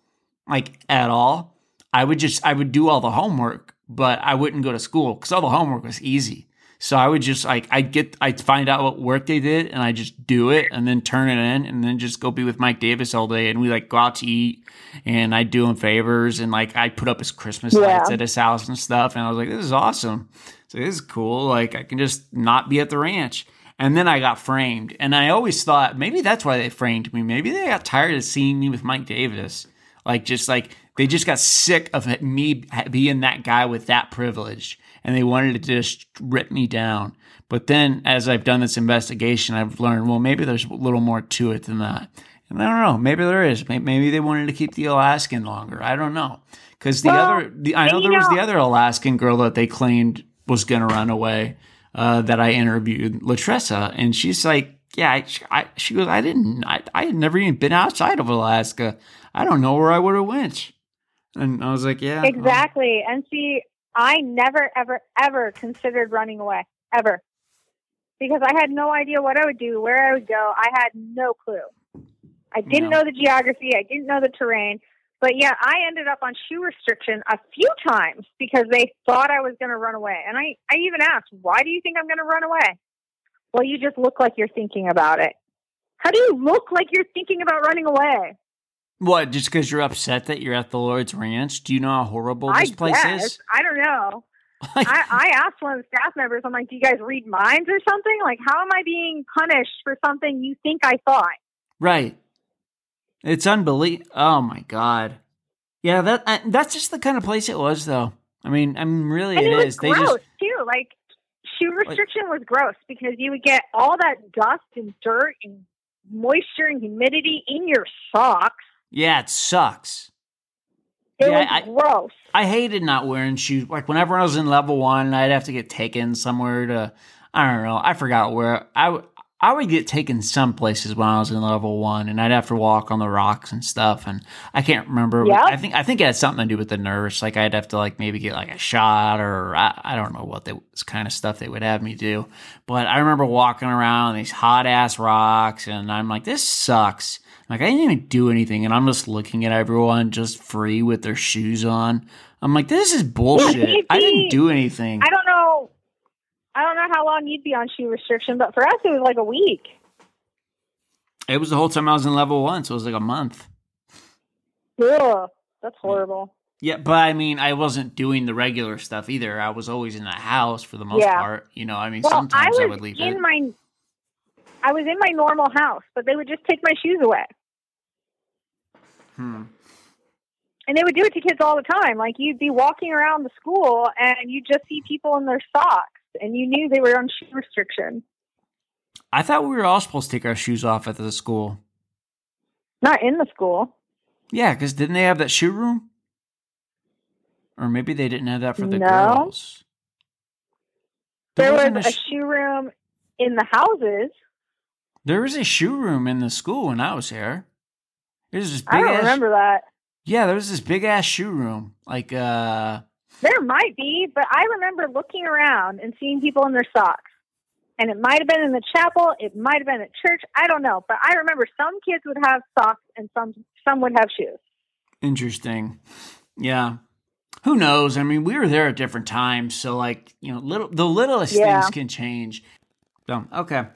like at all. I would just, I would do all the homework but I wouldn't go to school because all the homework was easy. So I would just like I'd get I'd find out what work they did and I just do it and then turn it in and then just go be with Mike Davis all day and we like go out to eat and I'd do him favors and like I put up his Christmas Yeah. lights at his house and stuff and I was like this is awesome. So this is cool. Like I can just not be at the ranch. And then I got framed and I always thought maybe that's why they framed me. Maybe they got tired of seeing me with Mike Davis. Like just like they just got sick of me being that guy with that privilege and they wanted to just rip me down. But then as I've done this investigation, I've learned, well, maybe there's a little more to it than that. And I don't know. Maybe there is. Maybe they wanted to keep the Alaskan longer. I don't know. Because the Well, other, the, I know there you was the other Alaskan girl that they claimed was going to run away uh, that I interviewed, Latressa. And she's like, yeah, I, I, she goes, I didn't, I, I had never even been outside of Alaska. I don't know where I would have went. And I was like, yeah. Exactly. And see, I never, ever, ever considered running away, ever. Because I had no idea what I would do, where I would go. I had no clue. I didn't Yeah. know the geography, I didn't know the terrain. But yeah, I ended up on shoe restriction a few times because they thought I was going to run away. And I, I even asked, why do you think I'm going to run away? Well, you just look like you're thinking about it. How do you look like you're thinking about running away? What? Just because you're upset that you're at the Lord's Ranch? Do you know how horrible this I place guess. is? I don't know. I, I asked one of the staff members, I'm like, do you guys read minds or something? Like, how am I being punished for something you think I thought? right. It's unbelievable. Oh my god. Yeah, that uh, that's just the kind of place it was, though. I mean, I mean, really, and it it, was is. They gross, just too. Like, shoe restriction was gross because you would get all that dust and dirt and moisture and humidity in your socks. Yeah, it sucks. It Yeah, was I- gross. I hated not wearing shoes. Like whenever I was in level one, I'd have to get taken somewhere to. I don't know. I forgot where. I. I would get taken some places when I was in level one, and I'd have to walk on the rocks and stuff. And I can't remember. Yeah. I think I think it had something to do with the nurse. Like I'd have to like maybe get like a shot or I, I don't know what this kind of stuff they would have me do. But I remember walking around these hot ass rocks, and I'm like, this sucks. Like I didn't even do anything, and I'm just looking at everyone just free with their shoes on. I'm like, this is bullshit. I didn't do anything. I don't know. I don't know how long you'd be on shoe restriction, but for us, it was like a week. It was the whole time I was in level one, so it was like a month. Yeah, that's horrible. Yeah, but I mean, I wasn't doing the regular stuff either. I was always in the house for the most Yeah. part. You know, I mean, Well, I sometimes was I, would leave in it. my, I was in my normal house, but they would just take my shoes away, Hmm. and they would do it to kids all the time. Like you'd be walking around the school, and you'd just see people in their socks, and you knew they were on shoe restriction. I thought we were all supposed to take our shoes off at the school. Not in the school. Yeah, because didn't they have that shoe room? Or maybe they didn't have that for the No. girls. There was wasn't a sh- shoe room in the houses. there was a shoe room in the school when I was here. There's this big I don't ass, remember that. Yeah, there was this big ass shoe room. Like, uh, There might be, but I remember looking around and seeing people in their socks. And it might have been in the chapel, it might have been at church, I don't know. But I remember some kids would have socks and some some would have shoes. Interesting. Yeah. Who knows? I mean, we were there at different times, so like, you know, little the littlest Yeah. things can change. So, okay.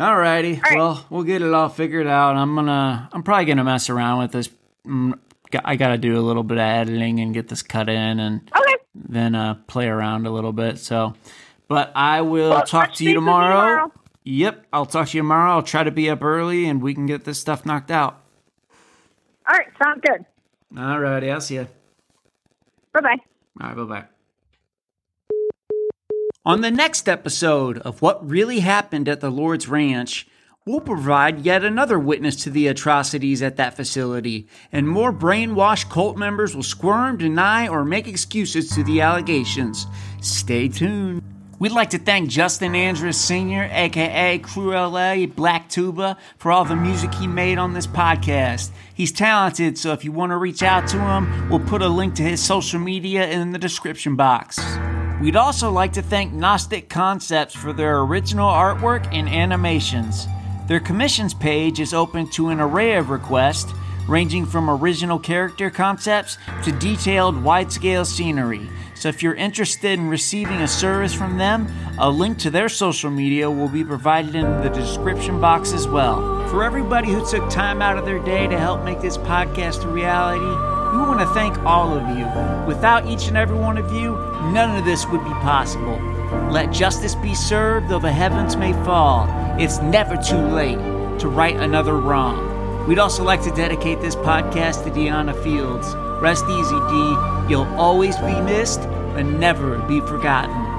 All righty. right. Well, we'll get it all figured out. I'm gonna I'm probably gonna mess around with this. Mm, I got to do a little bit of editing and get this cut in and Okay. then uh play around a little bit. So, but I will Well, talk to you base with me tomorrow. tomorrow. Yep, I'll talk to you tomorrow. I'll try to be up early and we can get this stuff knocked out. All right, sounds good. All righty. I'll see you. Bye bye. All right, bye bye. On the next episode of What Really Happened at the Lord's Ranch, we'll provide yet another witness to the atrocities at that facility, and more brainwashed cult members will squirm, deny, or make excuses to the allegations. Stay tuned. We'd like to thank Justin Andrews Sr., aka Crew LA Black Tuba, for all the music he made on this podcast. He's talented, so if you want to reach out to him, we'll put a link to his social media in the description box. We'd also like to thank Gnostic Concepts for their original artwork and animations. Their commissions page is open to an array of requests, ranging from original character concepts to detailed wide scale scenery. So if you're interested in receiving a service from them, a link to their social media will be provided in the description box as well. For everybody who took time out of their day to help make this podcast a reality, we want to thank all of you. Without each and every one of you, none of this would be possible. Let justice be served, though the heavens may fall. It's never too late to right another wrong. We'd also like to dedicate this podcast to Deanna Fields. Rest easy, D. You'll always be missed and never be forgotten.